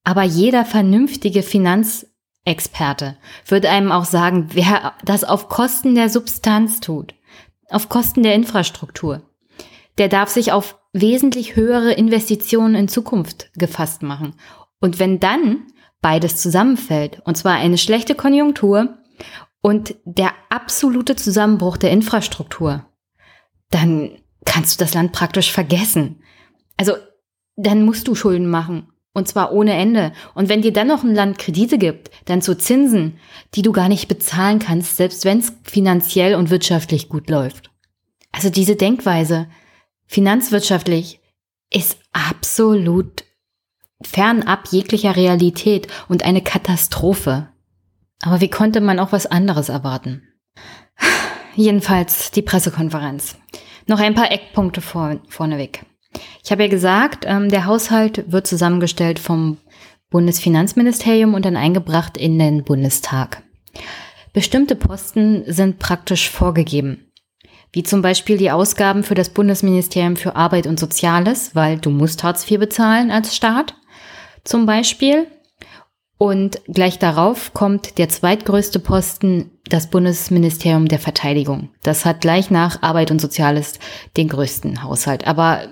Aber jeder vernünftige Finanzexperte würde einem auch sagen, wer das auf Kosten der Substanz tut, auf Kosten der Infrastruktur, der darf sich auf wesentlich höhere Investitionen in Zukunft gefasst machen. Und wenn dann beides zusammenfällt, und zwar eine schlechte Konjunktur und der absolute Zusammenbruch der Infrastruktur, dann kannst du das Land praktisch vergessen. Also dann musst du Schulden machen. Und zwar ohne Ende. Und wenn dir dann noch ein Land Kredite gibt, dann zu Zinsen, die du gar nicht bezahlen kannst, selbst wenn es finanziell und wirtschaftlich gut läuft. Also diese Denkweise, finanzwirtschaftlich, ist absolut fernab jeglicher Realität und eine Katastrophe. Aber wie konnte man auch was anderes erwarten? Jedenfalls die Pressekonferenz. Noch ein paar Eckpunkte vor, vorneweg. Ich habe ja gesagt, ähm, der Haushalt wird zusammengestellt vom Bundesfinanzministerium und dann eingebracht in den Bundestag. Bestimmte Posten sind praktisch vorgegeben, wie zum Beispiel die Ausgaben für das Bundesministerium für Arbeit und Soziales, weil du musst Hartz IV bezahlen als Staat zum Beispiel. Und gleich darauf kommt der zweitgrößte Posten, das Bundesministerium der Verteidigung. Das hat gleich nach Arbeit und Soziales den größten Haushalt. Aber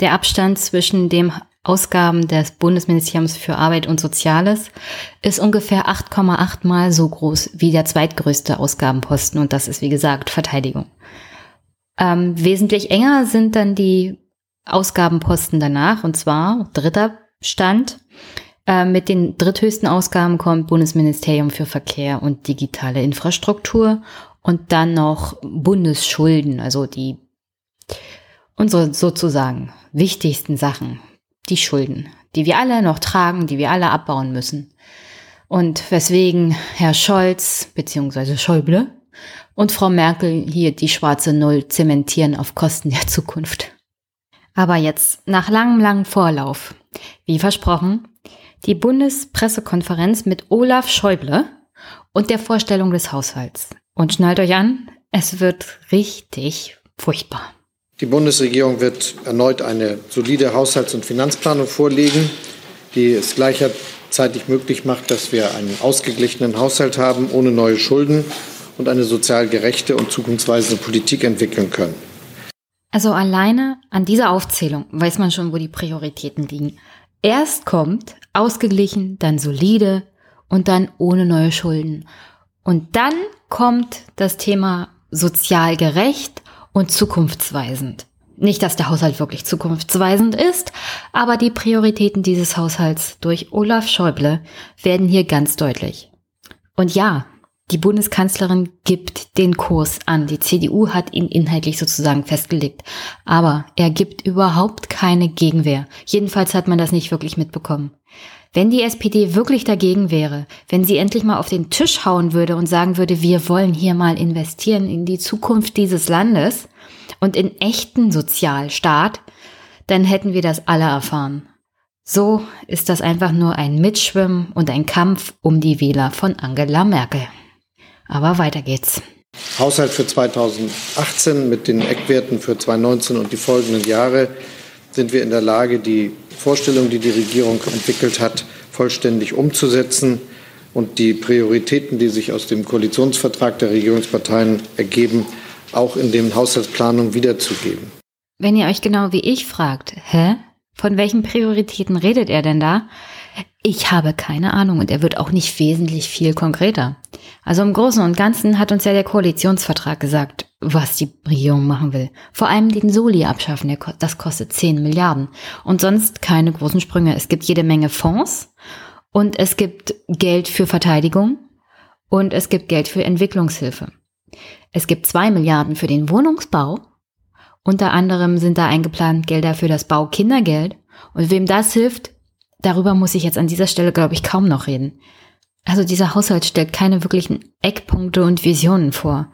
der Abstand zwischen dem Ausgaben des Bundesministeriums für Arbeit und Soziales ist ungefähr 8,8 mal so groß wie der zweitgrößte Ausgabenposten und das ist wie gesagt Verteidigung. Ähm, wesentlich enger sind dann die Ausgabenposten danach und zwar dritter Stand. Äh, mit den dritthöchsten Ausgaben kommt Bundesministerium für Verkehr und digitale Infrastruktur und dann noch Bundesschulden, also die unsere sozusagen wichtigsten Sachen, die Schulden, die wir alle noch tragen, die wir alle abbauen müssen. Und weswegen Herr Scholz bzw. Schäuble und Frau Merkel hier die schwarze Null zementieren auf Kosten der Zukunft. Aber jetzt, nach langem, langem Vorlauf, wie versprochen, die Bundespressekonferenz mit Olaf Schäuble und der Vorstellung des Haushalts. Und schnallt euch an, es wird richtig furchtbar. Die Bundesregierung wird erneut eine solide Haushalts- und Finanzplanung vorlegen, die es gleichzeitig möglich macht, dass wir einen ausgeglichenen Haushalt haben, ohne neue Schulden und eine sozial gerechte und zukunftsweisende Politik entwickeln können. Also alleine an dieser Aufzählung weiß man schon, wo die Prioritäten liegen. Erst kommt ausgeglichen, dann solide und dann ohne neue Schulden. Und dann kommt das Thema sozial gerecht und zukunftsweisend. Nicht, dass der Haushalt wirklich zukunftsweisend ist, aber die Prioritäten dieses Haushalts durch Olaf Schäuble werden hier ganz deutlich. Und ja, die Bundeskanzlerin gibt den Kurs an. Die CDU hat ihn inhaltlich sozusagen festgelegt. Aber er gibt überhaupt keine Gegenwehr. Jedenfalls hat man das nicht wirklich mitbekommen. Wenn die SPD wirklich dagegen wäre, wenn sie endlich mal auf den Tisch hauen würde und sagen würde, wir wollen hier mal investieren in die Zukunft dieses Landes und in echten Sozialstaat, dann hätten wir das alle erfahren. So ist das einfach nur ein Mitschwimmen und ein Kampf um die Wähler von Angela Merkel. Aber weiter geht's. Haushalt für 2018 mit den Eckwerten für 2019 und die folgenden Jahre sind wir in der Lage, die Vorstellung, die die Regierung entwickelt hat, vollständig umzusetzen und die Prioritäten, die sich aus dem Koalitionsvertrag der Regierungsparteien ergeben, auch in den Haushaltsplanungen wiederzugeben. Wenn ihr euch genau wie ich fragt, hä? Von welchen Prioritäten redet er denn da? Ich habe keine Ahnung und er wird auch nicht wesentlich viel konkreter. Also im Großen und Ganzen hat uns ja der Koalitionsvertrag gesagt, was die Regierung machen will. Vor allem den Soli abschaffen, das kostet 10 Milliarden. Und sonst keine großen Sprünge. Es gibt jede Menge Fonds und es gibt Geld für Verteidigung und es gibt Geld für Entwicklungshilfe. Es gibt zwei Milliarden für den Wohnungsbau. Unter anderem sind da eingeplant Gelder für das Baukindergeld. Und wem das hilft, darüber muss ich jetzt an dieser Stelle, glaube ich, kaum noch reden. Also dieser Haushalt stellt keine wirklichen Eckpunkte und Visionen vor.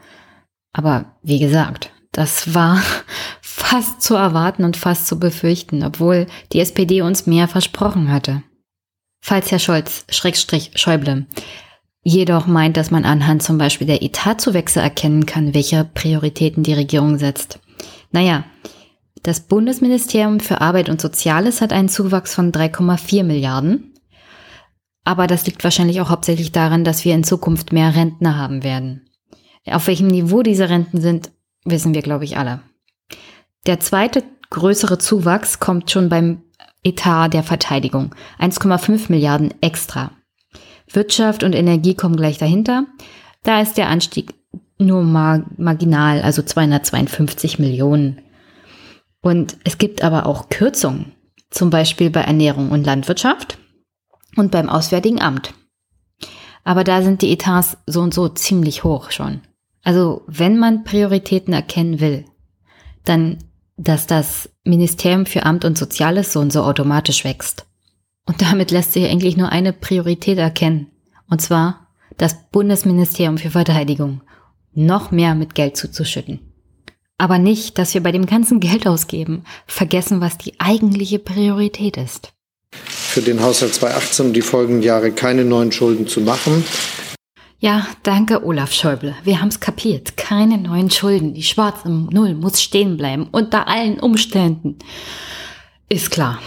Aber wie gesagt, das war fast zu erwarten und fast zu befürchten, obwohl die SPD uns mehr versprochen hatte. Falls Herr Scholz, Schrägstrich Schäuble, jedoch meint, dass man anhand zum Beispiel der Etatzuwächse erkennen kann, welche Prioritäten die Regierung setzt. Naja, das Bundesministerium für Arbeit und Soziales hat einen Zuwachs von 3,4 Milliarden. Aber das liegt wahrscheinlich auch hauptsächlich daran, dass wir in Zukunft mehr Rentner haben werden. Auf welchem Niveau diese Renten sind, wissen wir, glaube ich, alle. Der zweite größere Zuwachs kommt schon beim Etat der Verteidigung. 1,5 Milliarden extra. Wirtschaft und Energie kommen gleich dahinter. Da ist der Anstieg nur marginal, also 252 Millionen. Und es gibt aber auch Kürzungen, zum Beispiel bei Ernährung und Landwirtschaft und beim Auswärtigen Amt. Aber da sind die Etats so und so ziemlich hoch schon. Also wenn man Prioritäten erkennen will, dann, dass das Ministerium für Amt und Soziales so und so automatisch wächst. Und damit lässt sich eigentlich nur eine Priorität erkennen. Und zwar das Bundesministerium für Verteidigung. Noch mehr mit Geld zuzuschütten. Aber nicht, dass wir bei dem ganzen Geld ausgeben vergessen, was die eigentliche Priorität ist. Für den Haushalt 2018 und die folgenden Jahre keine neuen Schulden zu machen. Ja, danke, Olaf Schäuble. Wir haben's kapiert. Keine neuen Schulden. Die schwarze Null muss stehen bleiben. Unter allen Umständen. Ist klar.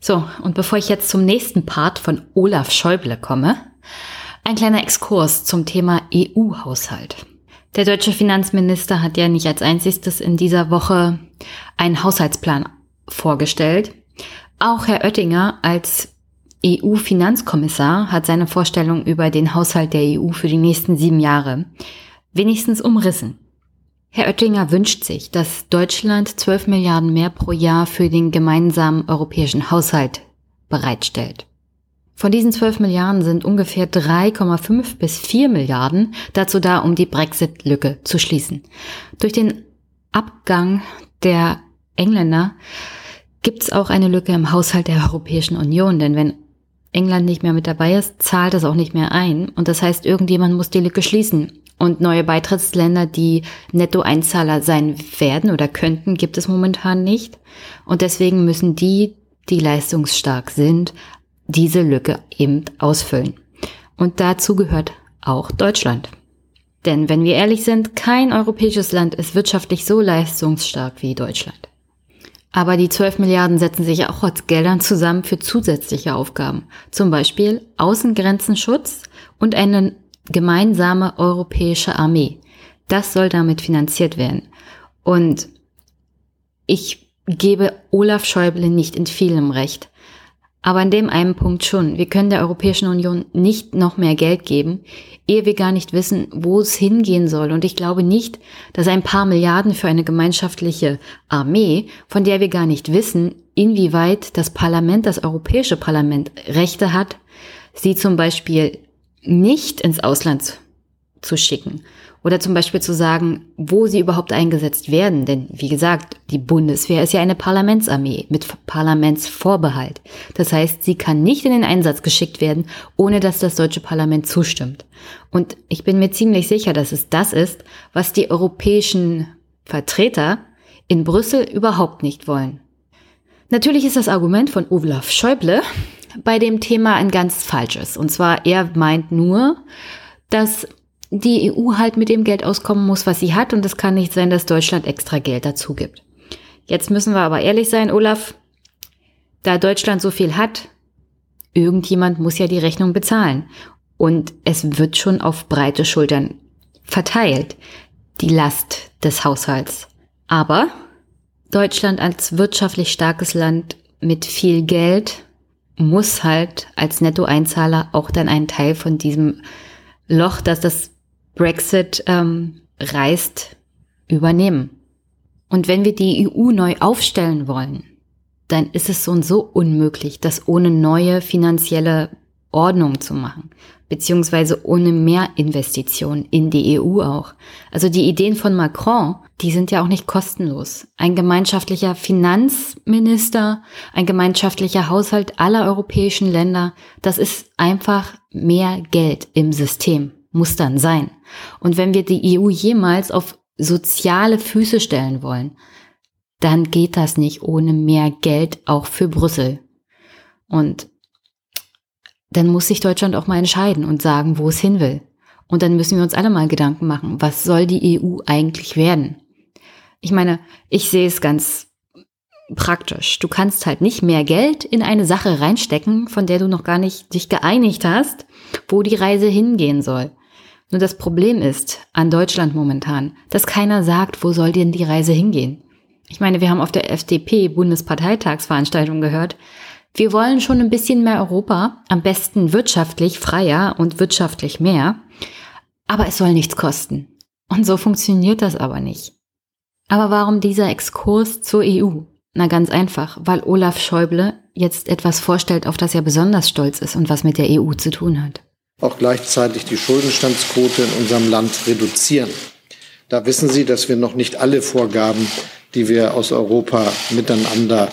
So, und bevor ich jetzt zum nächsten Part von Olaf Schäuble komme, ein kleiner Exkurs zum Thema EU-Haushalt. Der deutsche Finanzminister hat ja nicht als einziges in dieser Woche einen Haushaltsplan vorgestellt. Auch Herr Oettinger als EU-Finanzkommissar hat seine Vorstellung über den Haushalt der EU für die nächsten sieben Jahre wenigstens umrissen. Herr Oettinger wünscht sich, dass Deutschland 12 Milliarden mehr pro Jahr für den gemeinsamen europäischen Haushalt bereitstellt. Von diesen 12 Milliarden sind ungefähr 3,5 bis 4 Milliarden dazu da, um die Brexit-Lücke zu schließen. Durch den Abgang der Engländer gibt es auch eine Lücke im Haushalt der Europäischen Union, denn wenn England nicht mehr mit dabei ist, zahlt es auch nicht mehr ein und das heißt, irgendjemand muss die Lücke schließen. Und neue Beitrittsländer, die Nettoeinzahler sein werden oder könnten, gibt es momentan nicht. Und deswegen müssen die, die leistungsstark sind, diese Lücke eben ausfüllen. Und dazu gehört auch Deutschland. Denn wenn wir ehrlich sind, kein europäisches Land ist wirtschaftlich so leistungsstark wie Deutschland. Aber die 12 Milliarden setzen sich auch aus Geldern zusammen für zusätzliche Aufgaben. Zum Beispiel Außengrenzenschutz und eine gemeinsame europäische Armee. Das soll damit finanziert werden. Und ich gebe Olaf Schäuble nicht in vielem recht. Aber an dem einen Punkt schon. Wir können der Europäischen Union nicht noch mehr Geld geben, ehe wir gar nicht wissen, wo es hingehen soll. Und ich glaube nicht, dass ein paar Milliarden für eine gemeinschaftliche Armee, von der wir gar nicht wissen, inwieweit das Parlament, das Europäische Parlament Rechte hat, sie zum Beispiel nicht ins Ausland zu schicken oder zum Beispiel zu sagen, wo sie überhaupt eingesetzt werden. Denn wie gesagt, die Bundeswehr ist ja eine Parlamentsarmee mit Parlamentsvorbehalt. Das heißt, sie kann nicht in den Einsatz geschickt werden, ohne dass das deutsche Parlament zustimmt. Und ich bin mir ziemlich sicher, dass es das ist, was die europäischen Vertreter in Brüssel überhaupt nicht wollen. Natürlich ist das Argument von Olaf Schäuble bei dem Thema ein ganz falsches. Und zwar, er meint nur, dass die EU halt mit dem Geld auskommen muss, was sie hat und es kann nicht sein, dass Deutschland extra Geld dazu gibt. Jetzt müssen wir aber ehrlich sein, Olaf, da Deutschland so viel hat, irgendjemand muss ja die Rechnung bezahlen und es wird schon auf breite Schultern verteilt, die Last des Haushalts. Aber Deutschland als wirtschaftlich starkes Land mit viel Geld muss halt als Nettoeinzahler auch dann einen Teil von diesem Loch, das das Brexit ähm, reißt, übernehmen. Und wenn wir die EU neu aufstellen wollen, dann ist es so und so unmöglich, das ohne neue finanzielle Ordnung zu machen, beziehungsweise ohne mehr Investitionen in die EU auch. Also die Ideen von Macron, die sind ja auch nicht kostenlos. Ein gemeinschaftlicher Finanzminister, ein gemeinschaftlicher Haushalt aller europäischen Länder, das ist einfach mehr Geld im System muss dann sein. Und wenn wir die EU jemals auf soziale Füße stellen wollen, dann geht das nicht ohne mehr Geld auch für Brüssel. Und dann muss sich Deutschland auch mal entscheiden und sagen, wo es hin will. Und dann müssen wir uns alle mal Gedanken machen, was soll die EU eigentlich werden? Ich meine, ich sehe es ganz praktisch. Du kannst halt nicht mehr Geld in eine Sache reinstecken, von der du noch gar nicht dich geeinigt hast, wo die Reise hingehen soll. Nur das Problem ist an Deutschland momentan, dass keiner sagt, wo soll denn die Reise hingehen. Ich meine, wir haben auf der FDP Bundesparteitagsveranstaltung gehört, wir wollen schon ein bisschen mehr Europa, am besten wirtschaftlich freier und wirtschaftlich mehr, aber es soll nichts kosten. Und so funktioniert das aber nicht. Aber warum dieser Exkurs zur EU? Na ganz einfach, weil Olaf Schäuble jetzt etwas vorstellt, auf das er besonders stolz ist und was mit der EU zu tun hat auch gleichzeitig die Schuldenstandsquote in unserem Land reduzieren. Da wissen Sie, dass wir noch nicht alle Vorgaben, die wir aus Europa miteinander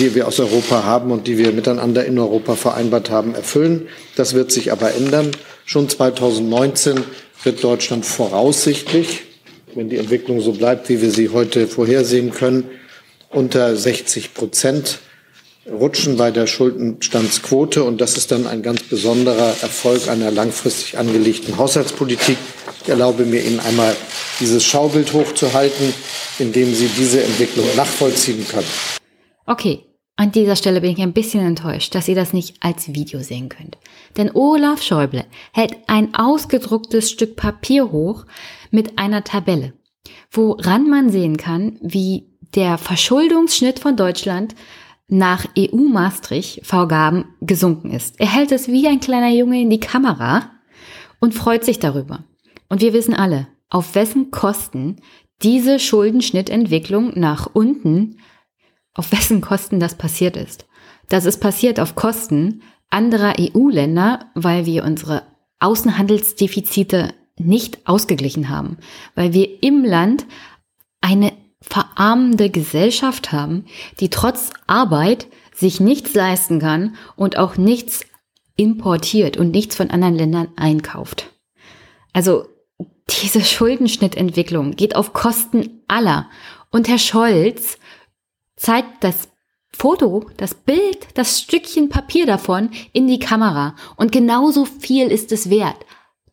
die wir aus Europa haben und die wir miteinander in Europa vereinbart haben, erfüllen. Das wird sich aber ändern. Schon 2019 wird Deutschland voraussichtlich, wenn die Entwicklung so bleibt, wie wir sie heute vorhersehen können, unter 60 Prozent rutschen bei der Schuldenstandsquote. Und das ist dann ein ganz besonderer Erfolg einer langfristig angelegten Haushaltspolitik. Ich erlaube mir Ihnen einmal dieses Schaubild hochzuhalten, in dem Sie diese Entwicklung nachvollziehen können. Okay, an dieser Stelle bin ich ein bisschen enttäuscht, dass ihr das nicht als Video sehen könnt. Denn Olaf Schäuble hält ein ausgedrucktes Stück Papier hoch mit einer Tabelle, woran man sehen kann, wie der Verschuldungsschnitt von Deutschland nach EU-Maastricht-Vorgaben gesunken ist. Er hält es wie ein kleiner Junge in die Kamera und freut sich darüber. Und wir wissen alle, auf wessen Kosten diese Schuldenschnittentwicklung nach unten, auf wessen Kosten das passiert ist. Das ist passiert auf Kosten anderer EU-Länder, weil wir unsere Außenhandelsdefizite nicht ausgeglichen haben, weil wir im Land eine verarmende Gesellschaft haben, die trotz Arbeit sich nichts leisten kann und auch nichts importiert und nichts von anderen Ländern einkauft. Also diese Schuldenschnittentwicklung geht auf Kosten aller. Und Herr Scholz zeigt das Foto, das Bild, das Stückchen Papier davon in die Kamera. Und genauso viel ist es wert.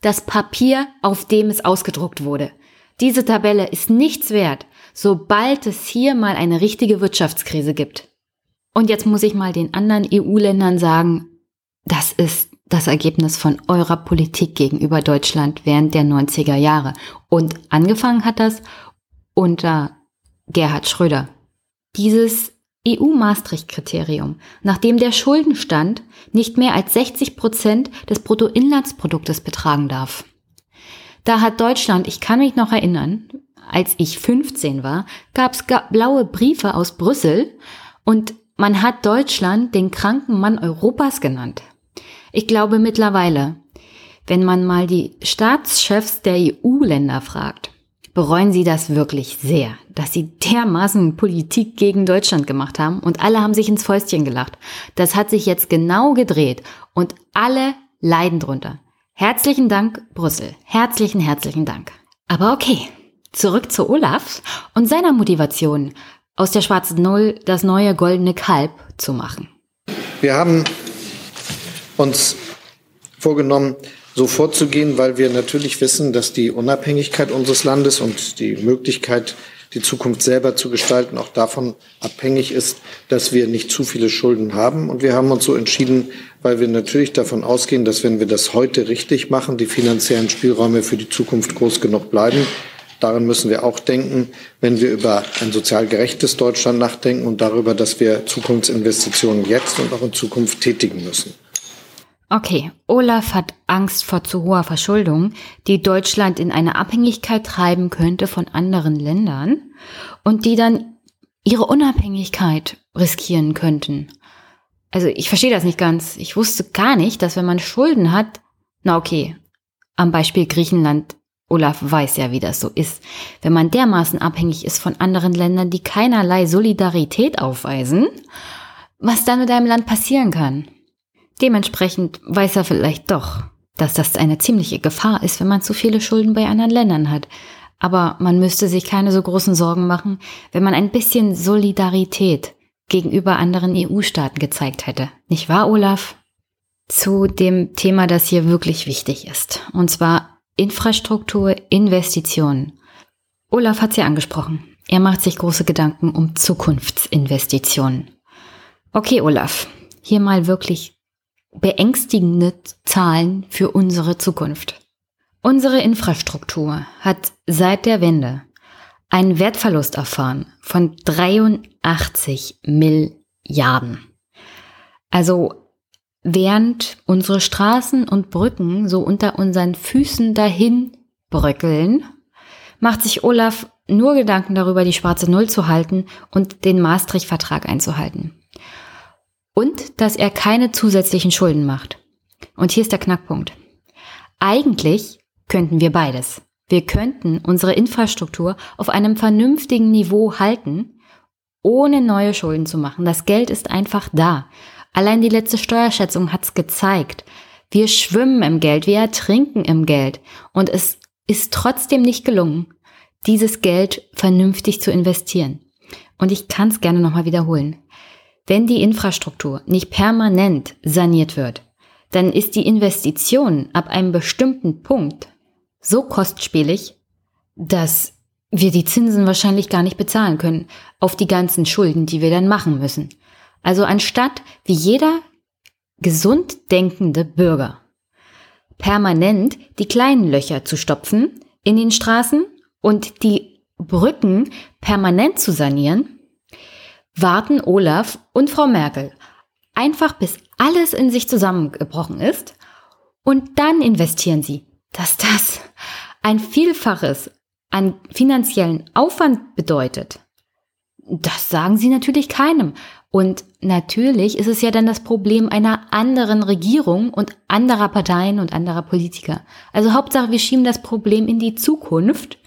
das Papier, auf dem es ausgedruckt wurde. Diese Tabelle ist nichts wert, sobald es hier mal eine richtige Wirtschaftskrise gibt. Und jetzt muss ich mal den anderen EU-Ländern sagen, das ist das Ergebnis von eurer Politik gegenüber Deutschland während der 90er Jahre. Und angefangen hat das unter Gerhard Schröder. Dieses EU-Maastricht-Kriterium, nachdem der Schuldenstand nicht mehr als 60 Prozent des Bruttoinlandsproduktes betragen darf. Da hat Deutschland, ich kann mich noch erinnern, als ich 15 war, gab es blaue Briefe aus Brüssel und man hat Deutschland den kranken Mann Europas genannt. Ich glaube mittlerweile, wenn man mal die Staatschefs der EU-Länder fragt, bereuen sie das wirklich sehr, dass sie dermaßen Politik gegen Deutschland gemacht haben und alle haben sich ins Fäustchen gelacht. Das hat sich jetzt genau gedreht und alle leiden drunter. Herzlichen Dank, Brüssel. Herzlichen, herzlichen Dank. Aber okay, zurück zu Olaf und seiner Motivation, aus der schwarzen Null das neue goldene Kalb zu machen. Wir haben uns vorgenommen, so vorzugehen, weil wir natürlich wissen, dass die Unabhängigkeit unseres Landes und die Möglichkeit, die Zukunft selber zu gestalten, auch davon abhängig ist, dass wir nicht zu viele Schulden haben. Und wir haben uns so entschieden, weil wir natürlich davon ausgehen, dass wenn wir das heute richtig machen, die finanziellen Spielräume für die Zukunft groß genug bleiben. Daran müssen wir auch denken, wenn wir über ein sozial gerechtes Deutschland nachdenken und darüber, dass wir Zukunftsinvestitionen jetzt und auch in Zukunft tätigen müssen. Okay, Olaf hat Angst vor zu hoher Verschuldung, die Deutschland in eine Abhängigkeit treiben könnte von anderen Ländern und die dann ihre Unabhängigkeit riskieren könnten. Also ich verstehe das nicht ganz. Ich wusste gar nicht, dass wenn man Schulden hat, na okay, am Beispiel Griechenland, Olaf weiß ja, wie das so ist. Wenn man dermaßen abhängig ist von anderen Ländern, die keinerlei Solidarität aufweisen, was dann mit einem Land passieren kann. Dementsprechend weiß er vielleicht doch, dass das eine ziemliche Gefahr ist, wenn man zu viele Schulden bei anderen Ländern hat. Aber man müsste sich keine so großen Sorgen machen, wenn man ein bisschen Solidarität gegenüber anderen EU-Staaten gezeigt hätte. Nicht wahr, Olaf? Zu dem Thema, das hier wirklich wichtig ist. Und zwar Infrastruktur, Investitionen. Olaf hat sie angesprochen. Er macht sich große Gedanken um Zukunftsinvestitionen. Okay, Olaf, hier mal wirklich beängstigende Zahlen für unsere Zukunft. Unsere Infrastruktur hat seit der Wende einen Wertverlust erfahren von 83 Milliarden. Also während unsere Straßen und Brücken so unter unseren Füßen dahin bröckeln, macht sich Olaf nur Gedanken darüber, die schwarze Null zu halten und den Maastricht-Vertrag einzuhalten und dass er keine zusätzlichen Schulden macht. Und hier ist der Knackpunkt. Eigentlich könnten wir beides. Wir könnten unsere Infrastruktur auf einem vernünftigen Niveau halten, ohne neue Schulden zu machen. Das Geld ist einfach da. Allein die letzte Steuerschätzung hat's gezeigt. Wir schwimmen im Geld, wir ertrinken im Geld. Und es ist trotzdem nicht gelungen, dieses Geld vernünftig zu investieren. Und ich kann es gerne nochmal wiederholen. Wenn die Infrastruktur nicht permanent saniert wird, dann ist die Investition ab einem bestimmten Punkt so kostspielig, dass wir die Zinsen wahrscheinlich gar nicht bezahlen können auf die ganzen Schulden, die wir dann machen müssen. Also anstatt wie jeder gesund denkende Bürger permanent die kleinen Löcher zu stopfen in den Straßen und die Brücken permanent zu sanieren, warten Olaf und Frau Merkel einfach bis alles in sich zusammengebrochen ist und dann investieren sie, dass das ein Vielfaches an finanziellen Aufwand bedeutet. Das sagen sie natürlich keinem. Und natürlich ist es ja dann das Problem einer anderen Regierung und anderer Parteien und anderer Politiker. Also Hauptsache, wir schieben das Problem in die Zukunft,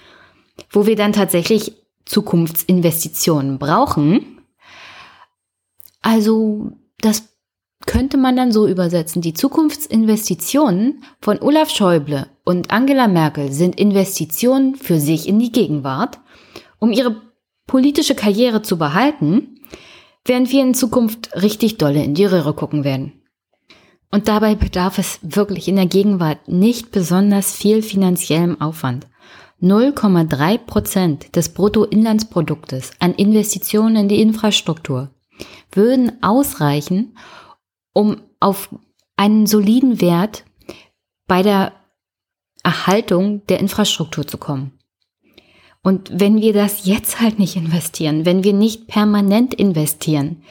wo wir dann tatsächlich Zukunftsinvestitionen brauchen also das könnte man dann so übersetzen. Die Zukunftsinvestitionen von Olaf Schäuble und Angela Merkel sind Investitionen für sich in die Gegenwart, um ihre politische Karriere zu behalten, während wir in Zukunft richtig dolle in die Röhre gucken werden. Und dabei bedarf es wirklich in der Gegenwart nicht besonders viel finanziellem Aufwand. 0,3 Prozent des Bruttoinlandsproduktes an Investitionen in die Infrastruktur würden ausreichen, um auf einen soliden Wert bei der Erhaltung der Infrastruktur zu kommen. Und wenn wir das jetzt halt nicht investieren, wenn wir nicht permanent investieren,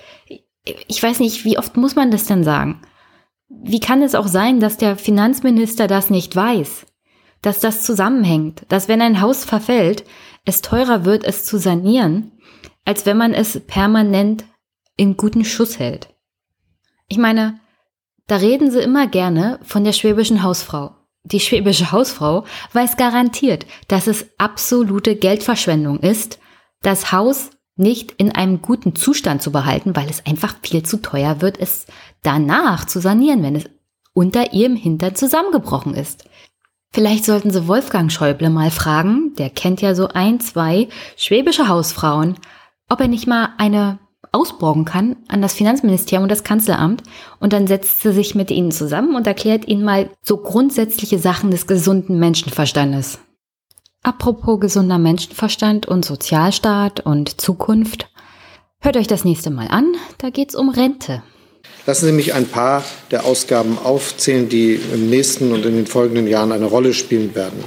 ich weiß nicht, wie oft muss man das denn sagen? Wie kann es auch sein, dass der Finanzminister das nicht weiß? Dass das zusammenhängt, dass wenn ein Haus verfällt, es teurer wird, es zu sanieren, als wenn man es permanent in guten Schuss hält. Ich meine, da reden sie immer gerne von der schwäbischen Hausfrau. Die schwäbische Hausfrau weiß garantiert, dass es absolute Geldverschwendung ist, das Haus nicht in einem guten Zustand zu behalten, weil es einfach viel zu teuer wird, es danach zu sanieren, wenn es unter ihrem Hintern zusammengebrochen ist. Vielleicht sollten Sie Wolfgang Schäuble mal fragen, der kennt ja so ein, zwei schwäbische Hausfrauen, ob er nicht mal eine ausborgen kann an das Finanzministerium und das Kanzleramt und dann setzt sie sich mit ihnen zusammen und erklärt ihnen mal so grundsätzliche Sachen des gesunden Menschenverstandes. Apropos gesunder Menschenverstand und Sozialstaat und Zukunft, hört euch das nächste Mal an, da geht's um Rente. Lassen Sie mich ein paar der Ausgaben aufzählen, die im nächsten und in den folgenden Jahren eine Rolle spielen werden.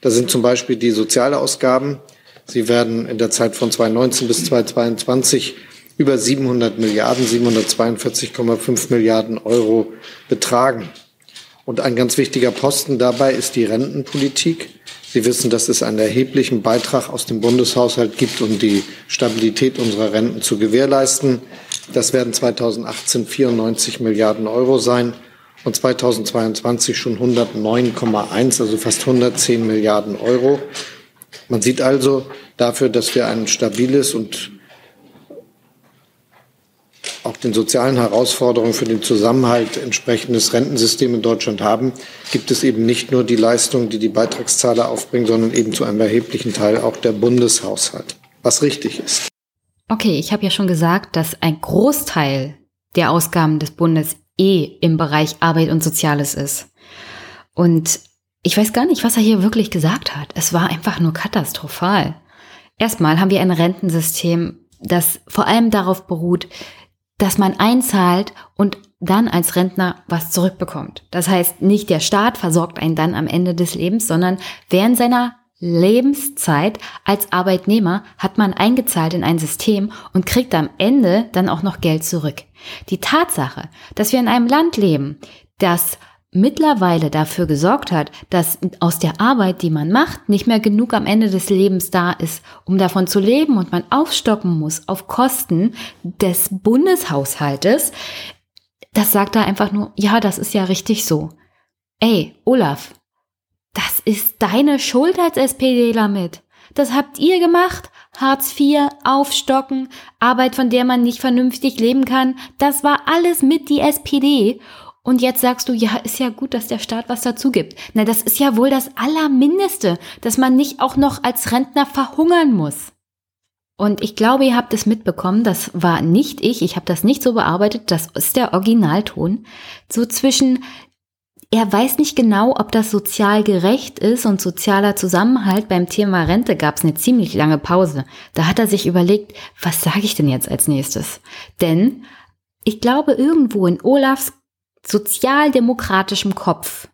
Da sind zum Beispiel die Sozialausgaben. Sie werden in der Zeit von 2019 bis 2022 über 700 Milliarden, 742,5 Milliarden Euro betragen. Und ein ganz wichtiger Posten dabei ist die Rentenpolitik. Sie wissen, dass es einen erheblichen Beitrag aus dem Bundeshaushalt gibt, um die Stabilität unserer Renten zu gewährleisten. Das werden 2018 94 Milliarden Euro sein und 2022 schon 109,1, also fast 110 Milliarden Euro. Man sieht also dafür, dass wir ein stabiles und auch den sozialen Herausforderungen für den Zusammenhalt entsprechendes Rentensystem in Deutschland haben, gibt es eben nicht nur die Leistungen, die die Beitragszahler aufbringen, sondern eben zu einem erheblichen Teil auch der Bundeshaushalt, was richtig ist. Okay, ich habe ja schon gesagt, dass ein Großteil der Ausgaben des Bundes eh im Bereich Arbeit und Soziales ist. Und ich weiß gar nicht, was er hier wirklich gesagt hat. Es war einfach nur katastrophal. Erstmal haben wir ein Rentensystem, das vor allem darauf beruht, dass man einzahlt und dann als Rentner was zurückbekommt. Das heißt, nicht der Staat versorgt einen dann am Ende des Lebens, sondern während seiner Lebenszeit als Arbeitnehmer hat man eingezahlt in ein System und kriegt am Ende dann auch noch Geld zurück. Die Tatsache, dass wir in einem Land leben, das mittlerweile dafür gesorgt hat, dass aus der Arbeit, die man macht, nicht mehr genug am Ende des Lebens da ist, um davon zu leben und man aufstocken muss auf Kosten des Bundeshaushaltes, das sagt da einfach nur, ja, das ist ja richtig so. Ey, Olaf, das ist deine Schuld als SPDler mit. Das habt ihr gemacht. Hartz IV, Aufstocken, Arbeit, von der man nicht vernünftig leben kann. Das war alles mit die SPD. Und jetzt sagst du, ja, ist ja gut, dass der Staat was dazu gibt. Na, das ist ja wohl das Allermindeste, dass man nicht auch noch als Rentner verhungern muss. Und ich glaube, ihr habt es mitbekommen, das war nicht ich, ich habe das nicht so bearbeitet, das ist der Originalton. So zwischen, er weiß nicht genau, ob das sozial gerecht ist und sozialer Zusammenhalt. Beim Thema Rente gab es eine ziemlich lange Pause. Da hat er sich überlegt, was sage ich denn jetzt als nächstes? Denn ich glaube, irgendwo in Olafs sozialdemokratischem Kopf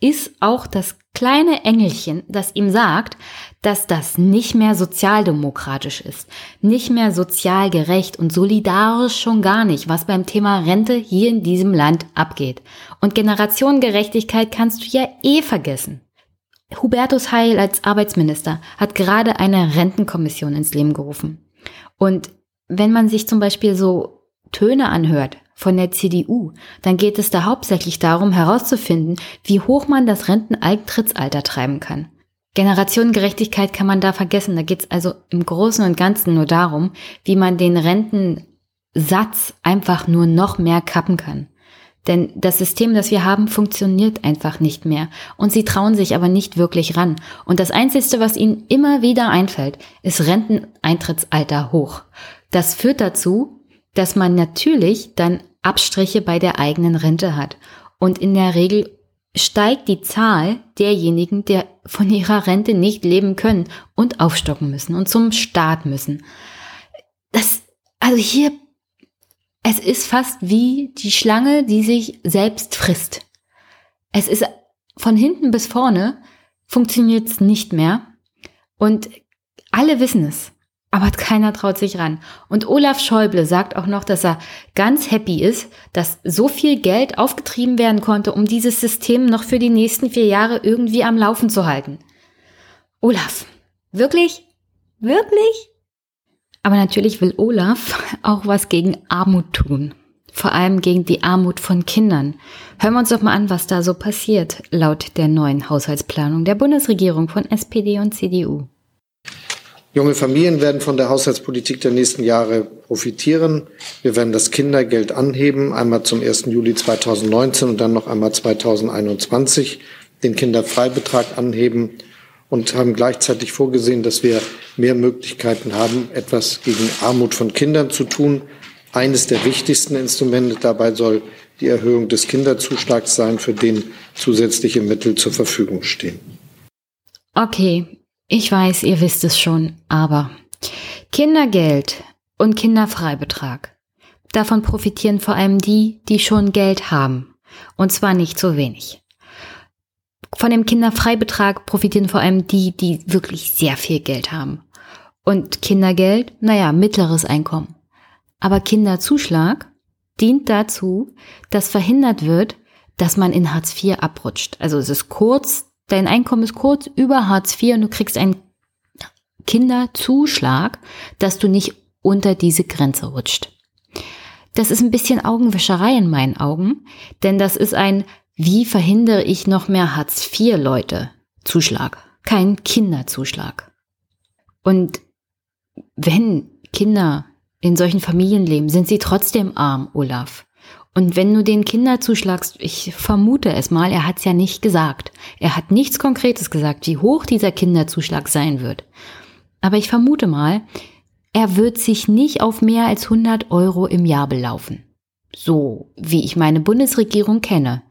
ist auch das kleine Engelchen, das ihm sagt, dass das nicht mehr sozialdemokratisch ist, nicht mehr sozial gerecht und solidarisch schon gar nicht, was beim Thema Rente hier in diesem Land abgeht. Und Generationengerechtigkeit kannst du ja eh vergessen. Hubertus Heil als Arbeitsminister hat gerade eine Rentenkommission ins Leben gerufen. Und wenn man sich zum Beispiel so Töne anhört von der CDU, dann geht es da hauptsächlich darum herauszufinden, wie hoch man das Renteneintrittsalter treiben kann. Generationengerechtigkeit kann man da vergessen. Da geht es also im Großen und Ganzen nur darum, wie man den Rentensatz einfach nur noch mehr kappen kann. Denn das System, das wir haben, funktioniert einfach nicht mehr. Und sie trauen sich aber nicht wirklich ran. Und das Einzige, was ihnen immer wieder einfällt, ist Renteneintrittsalter hoch. Das führt dazu, dass man natürlich dann Abstriche bei der eigenen Rente hat. Und in der Regel steigt die Zahl derjenigen, der von ihrer Rente nicht leben können und aufstocken müssen und zum Staat müssen. Das, also hier, es ist fast wie die Schlange, die sich selbst frisst. Es ist von hinten bis vorne funktioniert es nicht mehr und alle wissen es aber keiner traut sich ran. Und Olaf Schäuble sagt auch noch, dass er ganz happy ist, dass so viel Geld aufgetrieben werden konnte, um dieses System noch für die nächsten vier Jahre irgendwie am Laufen zu halten. Olaf, wirklich? Wirklich? Aber natürlich will Olaf auch was gegen Armut tun. Vor allem gegen die Armut von Kindern. Hören wir uns doch mal an, was da so passiert, laut der neuen Haushaltsplanung der Bundesregierung von SPD und CDU. Junge Familien werden von der Haushaltspolitik der nächsten Jahre profitieren. Wir werden das Kindergeld anheben, einmal zum 1. Juli 2019 und dann noch einmal 2021, den Kinderfreibetrag anheben und haben gleichzeitig vorgesehen, dass wir mehr Möglichkeiten haben, etwas gegen Armut von Kindern zu tun. Eines der wichtigsten Instrumente dabei soll die Erhöhung des Kinderzuschlags sein, für den zusätzliche Mittel zur Verfügung stehen. Okay, ich weiß, ihr wisst es schon, aber Kindergeld und Kinderfreibetrag. Davon profitieren vor allem die, die schon Geld haben. Und zwar nicht so wenig. Von dem Kinderfreibetrag profitieren vor allem die, die wirklich sehr viel Geld haben. Und Kindergeld, naja, mittleres Einkommen. Aber Kinderzuschlag dient dazu, dass verhindert wird, dass man in Hartz IV abrutscht. Also es ist kurz dein Einkommen ist kurz über Hartz IV und du kriegst einen Kinderzuschlag, dass du nicht unter diese Grenze rutscht. Das ist ein bisschen Augenwischerei in meinen Augen, denn das ist ein, wie verhindere ich noch mehr Hartz IV Leute Zuschlag, kein Kinderzuschlag. Und wenn Kinder in solchen Familien leben, sind sie trotzdem arm, Olaf. Und wenn du den Kinderzuschlag, ich vermute es mal, er hat es ja nicht gesagt. Er hat nichts Konkretes gesagt, wie hoch dieser Kinderzuschlag sein wird. Aber ich vermute mal, er wird sich nicht auf mehr als 100 Euro im Jahr belaufen. So wie ich meine Bundesregierung kenne.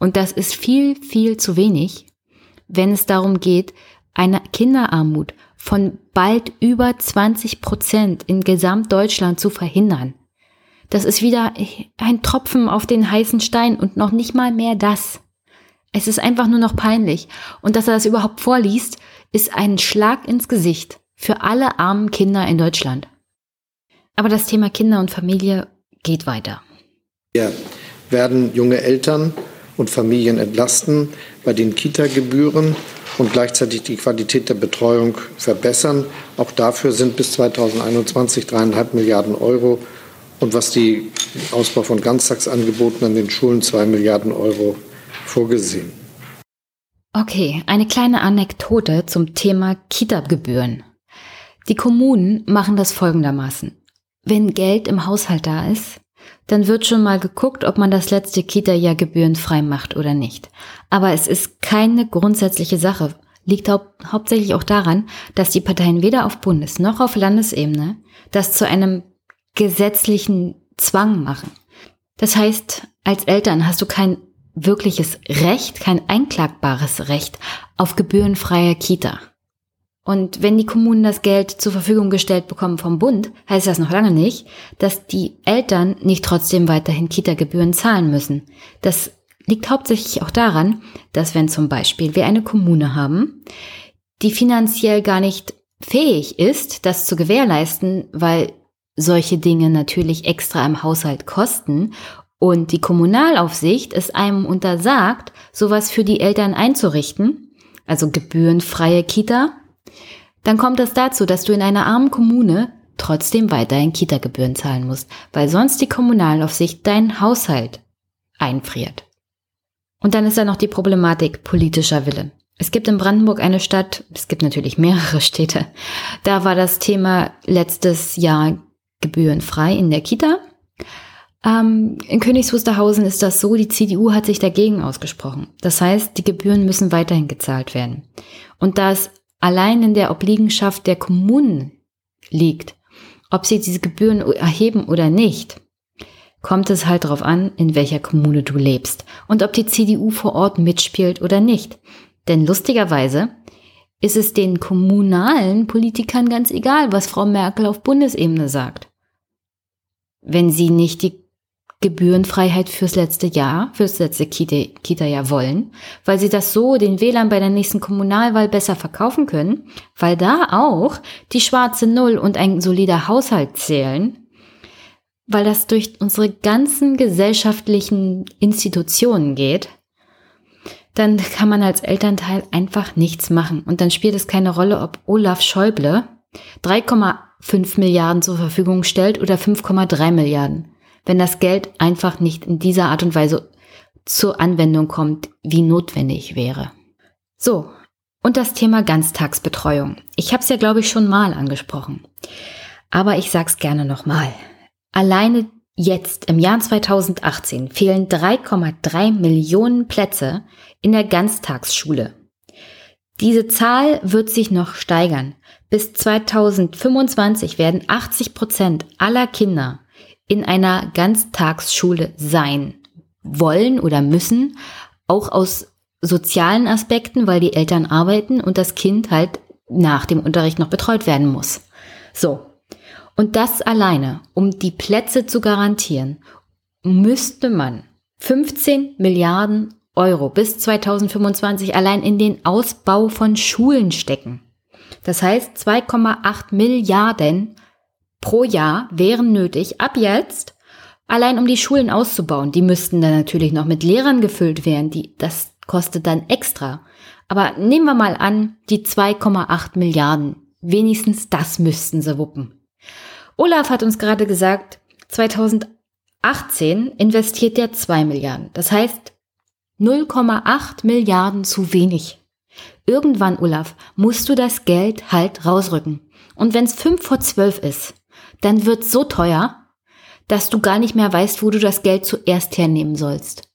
Und das ist viel, viel zu wenig, wenn es darum geht, eine Kinderarmut von bald über 20 Prozent in Gesamtdeutschland zu verhindern. Das ist wieder ein Tropfen auf den heißen Stein und noch nicht mal mehr das. Es ist einfach nur noch peinlich. Und dass er das überhaupt vorliest, ist ein Schlag ins Gesicht für alle armen Kinder in Deutschland. Aber das Thema Kinder und Familie geht weiter. Wir werden junge Eltern und Familien entlasten bei den Kita-Gebühren und gleichzeitig die Qualität der Betreuung verbessern. Auch dafür sind bis 2021 dreieinhalb Milliarden Euro und was die Ausbau von Ganztagsangeboten an den Schulen 2 Milliarden Euro vorgesehen. Okay, eine kleine Anekdote zum Thema Kita-Gebühren. Die Kommunen machen das folgendermaßen. Wenn Geld im Haushalt da ist, dann wird schon mal geguckt, ob man das letzte Kita-Jahr gebührenfrei macht oder nicht. Aber es ist keine grundsätzliche Sache. Liegt hau hauptsächlich auch daran, dass die Parteien weder auf Bundes- noch auf Landesebene das zu einem gesetzlichen Zwang machen. Das heißt, als Eltern hast du kein wirkliches Recht, kein einklagbares Recht auf gebührenfreie Kita. Und wenn die Kommunen das Geld zur Verfügung gestellt bekommen vom Bund, heißt das noch lange nicht, dass die Eltern nicht trotzdem weiterhin Kita-Gebühren zahlen müssen. Das liegt hauptsächlich auch daran, dass wenn zum Beispiel wir eine Kommune haben, die finanziell gar nicht fähig ist, das zu gewährleisten, weil solche Dinge natürlich extra im Haushalt kosten und die Kommunalaufsicht es einem untersagt, sowas für die Eltern einzurichten, also gebührenfreie Kita, dann kommt es dazu, dass du in einer armen Kommune trotzdem weiterhin Kita-Gebühren zahlen musst, weil sonst die Kommunalaufsicht deinen Haushalt einfriert. Und dann ist da noch die Problematik politischer Wille. Es gibt in Brandenburg eine Stadt, es gibt natürlich mehrere Städte, da war das Thema letztes Jahr gebührenfrei in der Kita. Ähm, in Königs Wusterhausen ist das so, die CDU hat sich dagegen ausgesprochen. Das heißt, die Gebühren müssen weiterhin gezahlt werden. Und da es allein in der Obliegenschaft der Kommunen liegt, ob sie diese Gebühren erheben oder nicht, kommt es halt darauf an, in welcher Kommune du lebst und ob die CDU vor Ort mitspielt oder nicht. Denn lustigerweise ist es den kommunalen Politikern ganz egal, was Frau Merkel auf Bundesebene sagt. Wenn sie nicht die Gebührenfreiheit fürs letzte Jahr, fürs letzte Kita-Jahr wollen, weil sie das so den Wählern bei der nächsten Kommunalwahl besser verkaufen können, weil da auch die schwarze Null und ein solider Haushalt zählen, weil das durch unsere ganzen gesellschaftlichen Institutionen geht, dann kann man als Elternteil einfach nichts machen. Und dann spielt es keine Rolle, ob Olaf Schäuble 3,5 Milliarden zur Verfügung stellt oder 5,3 Milliarden wenn das Geld einfach nicht in dieser Art und Weise zur Anwendung kommt, wie notwendig wäre. So, und das Thema Ganztagsbetreuung. Ich habe es ja, glaube ich, schon mal angesprochen. Aber ich sag's gerne nochmal. Alleine jetzt im Jahr 2018 fehlen 3,3 Millionen Plätze in der Ganztagsschule. Diese Zahl wird sich noch steigern. Bis 2025 werden 80 Prozent aller Kinder in einer Ganztagsschule sein wollen oder müssen, auch aus sozialen Aspekten, weil die Eltern arbeiten und das Kind halt nach dem Unterricht noch betreut werden muss. So. Und das alleine, um die Plätze zu garantieren, müsste man 15 Milliarden Euro bis 2025 allein in den Ausbau von Schulen stecken. Das heißt 2,8 Milliarden pro Jahr wären nötig, ab jetzt, allein um die Schulen auszubauen. Die müssten dann natürlich noch mit Lehrern gefüllt werden, die, das kostet dann extra. Aber nehmen wir mal an, die 2,8 Milliarden. Wenigstens das müssten sie wuppen. Olaf hat uns gerade gesagt, 2018 investiert der 2 Milliarden. Das heißt 0,8 Milliarden zu wenig. Irgendwann, Olaf, musst du das Geld halt rausrücken. Und wenn es 5 vor 12 ist, dann wird so teuer, dass du gar nicht mehr weißt, wo du das Geld zuerst hernehmen sollst.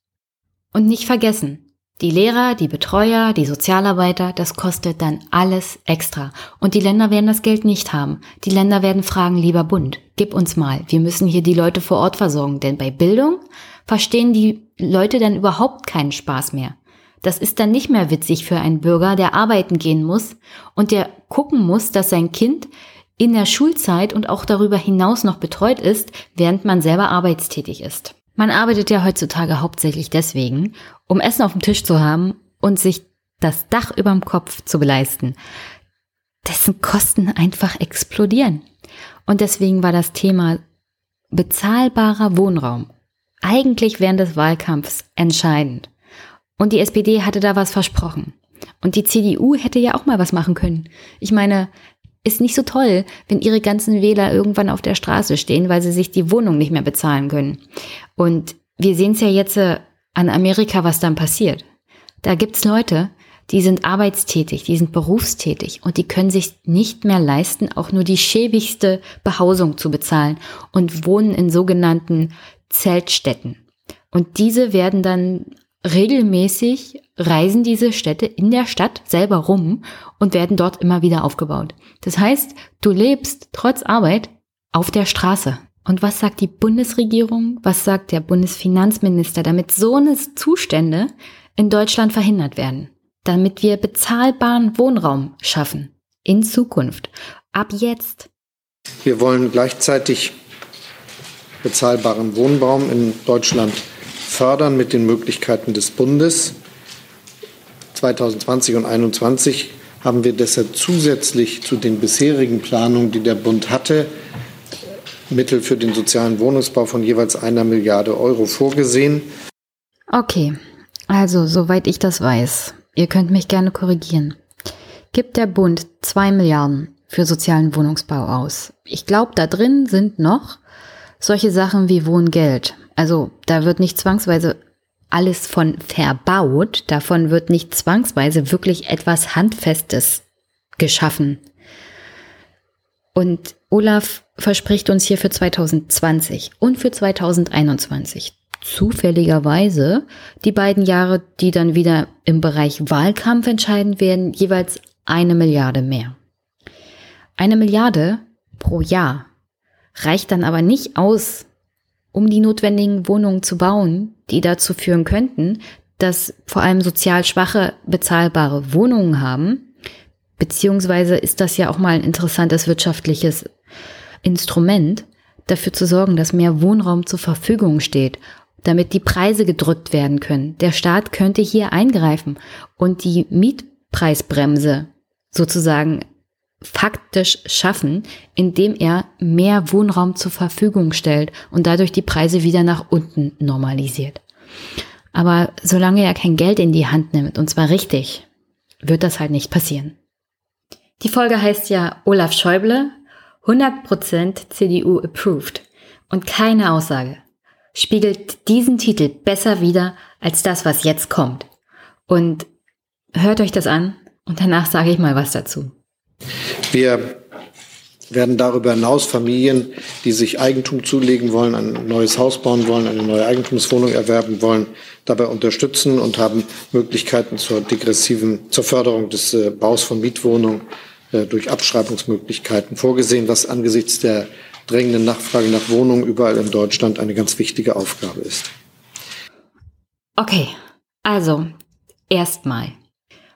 Und nicht vergessen, die Lehrer, die Betreuer, die Sozialarbeiter, das kostet dann alles extra. Und die Länder werden das Geld nicht haben. Die Länder werden fragen, lieber Bund, gib uns mal. Wir müssen hier die Leute vor Ort versorgen. Denn bei Bildung verstehen die Leute dann überhaupt keinen Spaß mehr. Das ist dann nicht mehr witzig für einen Bürger, der arbeiten gehen muss und der gucken muss, dass sein Kind in der Schulzeit und auch darüber hinaus noch betreut ist, während man selber arbeitstätig ist. Man arbeitet ja heutzutage hauptsächlich deswegen, um Essen auf dem Tisch zu haben und sich das Dach überm Kopf zu beleisten, dessen Kosten einfach explodieren. Und deswegen war das Thema bezahlbarer Wohnraum eigentlich während des Wahlkampfs entscheidend. Und die SPD hatte da was versprochen. Und die CDU hätte ja auch mal was machen können. Ich meine, ist nicht so toll, wenn ihre ganzen Wähler irgendwann auf der Straße stehen, weil sie sich die Wohnung nicht mehr bezahlen können. Und wir sehen es ja jetzt äh, an Amerika, was dann passiert. Da gibt's Leute, die sind arbeitstätig, die sind berufstätig und die können sich nicht mehr leisten, auch nur die schäbigste Behausung zu bezahlen und wohnen in sogenannten Zeltstätten. Und diese werden dann regelmäßig reisen diese Städte in der Stadt selber rum und werden dort immer wieder aufgebaut. Das heißt, du lebst trotz Arbeit auf der Straße. Und was sagt die Bundesregierung? Was sagt der Bundesfinanzminister, damit so eine Zustände in Deutschland verhindert werden? Damit wir bezahlbaren Wohnraum schaffen. In Zukunft. Ab jetzt. Wir wollen gleichzeitig bezahlbaren Wohnraum in Deutschland fördern mit den Möglichkeiten des Bundes. 2020 und 2021 haben wir deshalb zusätzlich zu den bisherigen Planungen, die der Bund hatte, Mittel für den sozialen Wohnungsbau von jeweils einer Milliarde Euro vorgesehen. Okay, also soweit ich das weiß, ihr könnt mich gerne korrigieren, gibt der Bund zwei Milliarden für sozialen Wohnungsbau aus. Ich glaube, da drin sind noch solche Sachen wie Wohngeld, also da wird nicht zwangsweise alles von verbaut, davon wird nicht zwangsweise wirklich etwas Handfestes geschaffen. Und Olaf verspricht uns hier für 2020 und für 2021 zufälligerweise die beiden Jahre, die dann wieder im Bereich Wahlkampf entscheiden werden, jeweils eine Milliarde mehr. Eine Milliarde pro Jahr reicht dann aber nicht aus, um die notwendigen Wohnungen zu bauen, die dazu führen könnten, dass vor allem sozial Schwache bezahlbare Wohnungen haben. Beziehungsweise ist das ja auch mal ein interessantes wirtschaftliches Instrument, dafür zu sorgen, dass mehr Wohnraum zur Verfügung steht, damit die Preise gedrückt werden können. Der Staat könnte hier eingreifen und die Mietpreisbremse sozusagen faktisch schaffen, indem er mehr Wohnraum zur Verfügung stellt und dadurch die Preise wieder nach unten normalisiert. Aber solange er kein Geld in die Hand nimmt, und zwar richtig, wird das halt nicht passieren. Die Folge heißt ja Olaf Schäuble, 100% CDU approved. Und keine Aussage spiegelt diesen Titel besser wider als das, was jetzt kommt. Und hört euch das an und danach sage ich mal was dazu. Wir werden darüber hinaus Familien, die sich Eigentum zulegen wollen, ein neues Haus bauen wollen, eine neue Eigentumswohnung erwerben wollen, dabei unterstützen und haben Möglichkeiten zur degressiven, zur Förderung des äh, Baus von Mietwohnungen äh, durch Abschreibungsmöglichkeiten vorgesehen, was angesichts der drängenden Nachfrage nach Wohnungen überall in Deutschland eine ganz wichtige Aufgabe ist. Okay, also erstmal.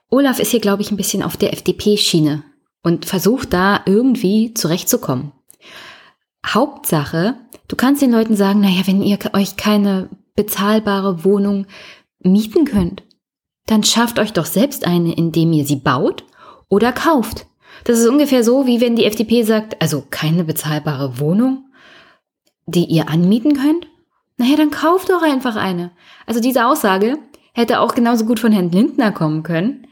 Olaf ist hier, glaube ich, ein bisschen auf der FDP-Schiene und versucht da irgendwie zurechtzukommen. Hauptsache, du kannst den Leuten sagen, naja, wenn ihr euch keine bezahlbare Wohnung mieten könnt, dann schafft euch doch selbst eine, indem ihr sie baut oder kauft. Das ist ungefähr so, wie wenn die FDP sagt, also keine bezahlbare Wohnung, die ihr anmieten könnt? Naja, dann kauft doch einfach eine. Also diese Aussage hätte auch genauso gut von Herrn Lindner kommen können.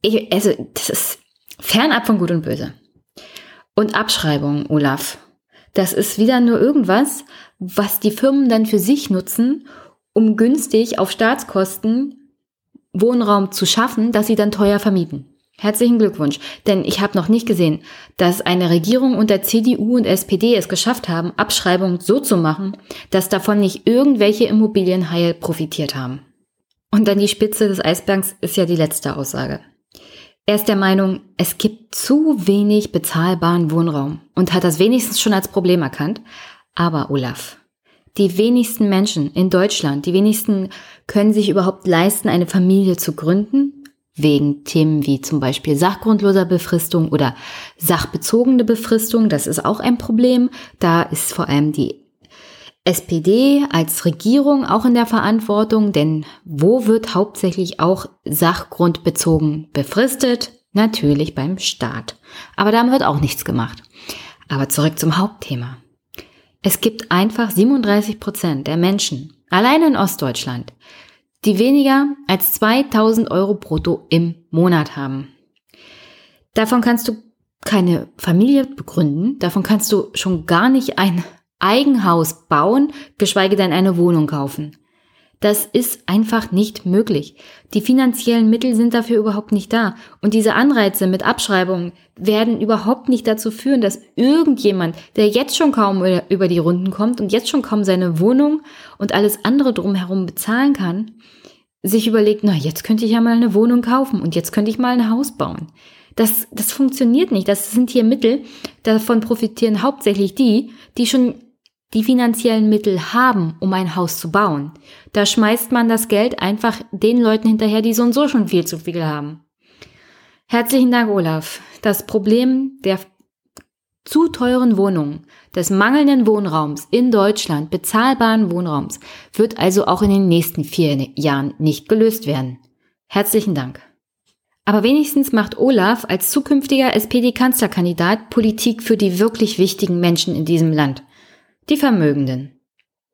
Ich, also, das ist Fernab von Gut und Böse. Und Abschreibung, Olaf. Das ist wieder nur irgendwas, was die Firmen dann für sich nutzen, um günstig auf Staatskosten Wohnraum zu schaffen, dass sie dann teuer vermieten. Herzlichen Glückwunsch, denn ich habe noch nicht gesehen, dass eine Regierung unter CDU und SPD es geschafft haben, Abschreibungen so zu machen, dass davon nicht irgendwelche Immobilienhaie profitiert haben. Und dann die Spitze des Eisbergs ist ja die letzte Aussage. Er ist der Meinung, es gibt zu wenig bezahlbaren Wohnraum und hat das wenigstens schon als Problem erkannt. Aber Olaf, die wenigsten Menschen in Deutschland, die wenigsten können sich überhaupt leisten, eine Familie zu gründen, wegen Themen wie zum Beispiel sachgrundloser Befristung oder sachbezogene Befristung. Das ist auch ein Problem. Da ist vor allem die SPD als Regierung auch in der Verantwortung, denn wo wird hauptsächlich auch sachgrundbezogen befristet? Natürlich beim Staat. Aber da wird auch nichts gemacht. Aber zurück zum Hauptthema. Es gibt einfach 37 Prozent der Menschen, allein in Ostdeutschland, die weniger als 2000 Euro brutto im Monat haben. Davon kannst du keine Familie begründen, davon kannst du schon gar nicht ein Eigenhaus bauen, geschweige denn eine Wohnung kaufen. Das ist einfach nicht möglich. Die finanziellen Mittel sind dafür überhaupt nicht da. Und diese Anreize mit Abschreibungen werden überhaupt nicht dazu führen, dass irgendjemand, der jetzt schon kaum über die Runden kommt und jetzt schon kaum seine Wohnung und alles andere drumherum bezahlen kann, sich überlegt, na, jetzt könnte ich ja mal eine Wohnung kaufen und jetzt könnte ich mal ein Haus bauen. Das, das funktioniert nicht. Das sind hier Mittel. Davon profitieren hauptsächlich die, die schon die finanziellen Mittel haben, um ein Haus zu bauen, da schmeißt man das Geld einfach den Leuten hinterher, die so und so schon viel zu viel haben. Herzlichen Dank, Olaf. Das Problem der zu teuren Wohnungen, des mangelnden Wohnraums in Deutschland, bezahlbaren Wohnraums, wird also auch in den nächsten vier Jahren nicht gelöst werden. Herzlichen Dank. Aber wenigstens macht Olaf als zukünftiger SPD-Kanzlerkandidat Politik für die wirklich wichtigen Menschen in diesem Land die Vermögenden,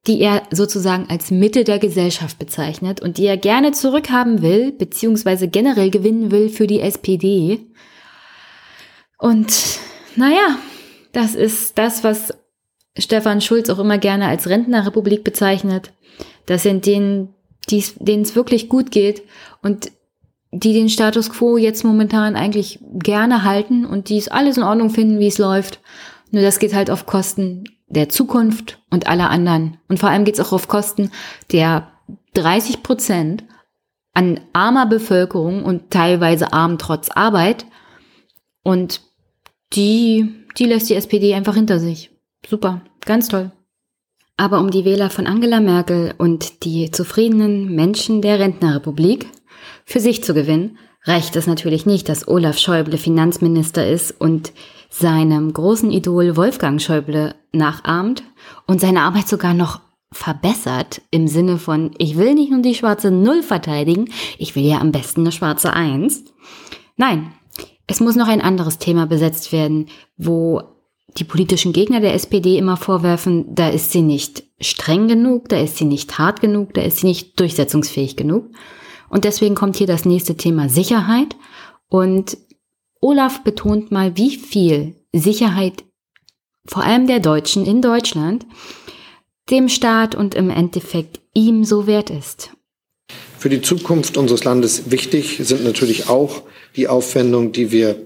die er sozusagen als Mitte der Gesellschaft bezeichnet und die er gerne zurückhaben will, beziehungsweise generell gewinnen will für die SPD. Und naja, das ist das, was Stefan Schulz auch immer gerne als Rentnerrepublik bezeichnet. Das sind denen, denen es wirklich gut geht und die den Status quo jetzt momentan eigentlich gerne halten und die es alles in Ordnung finden, wie es läuft. Nur das geht halt auf Kosten der Zukunft und aller anderen. Und vor allem geht es auch auf Kosten der 30 Prozent an armer Bevölkerung und teilweise arm trotz Arbeit. Und die, die lässt die SPD einfach hinter sich. Super, ganz toll. Aber um die Wähler von Angela Merkel und die zufriedenen Menschen der Rentnerrepublik für sich zu gewinnen, reicht es natürlich nicht, dass Olaf Schäuble Finanzminister ist und seinem großen Idol Wolfgang Schäuble nachahmt und seine Arbeit sogar noch verbessert im Sinne von, ich will nicht nur die schwarze Null verteidigen, ich will ja am besten eine schwarze Eins. Nein, es muss noch ein anderes Thema besetzt werden, wo die politischen Gegner der SPD immer vorwerfen, da ist sie nicht streng genug, da ist sie nicht hart genug, da ist sie nicht durchsetzungsfähig genug. Und deswegen kommt hier das nächste Thema Sicherheit. Und Olaf betont mal, wie viel Sicherheit vor allem der Deutschen in Deutschland dem Staat und im Endeffekt ihm so wert ist. Für die Zukunft unseres Landes wichtig sind natürlich auch die Aufwendungen, die wir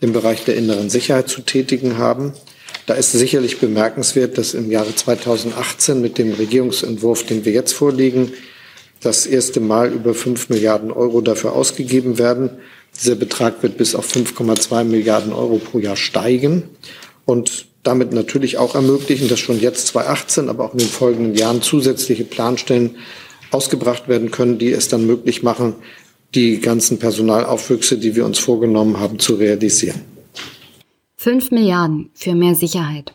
im Bereich der inneren Sicherheit zu tätigen haben. Da ist sicherlich bemerkenswert, dass im Jahre 2018 mit dem Regierungsentwurf, den wir jetzt vorlegen, das erste Mal über 5 Milliarden Euro dafür ausgegeben werden. Dieser Betrag wird bis auf 5,2 Milliarden Euro pro Jahr steigen und damit natürlich auch ermöglichen, dass schon jetzt 2018, aber auch in den folgenden Jahren zusätzliche Planstellen ausgebracht werden können, die es dann möglich machen, die ganzen Personalaufwüchse, die wir uns vorgenommen haben, zu realisieren. Fünf Milliarden für mehr Sicherheit.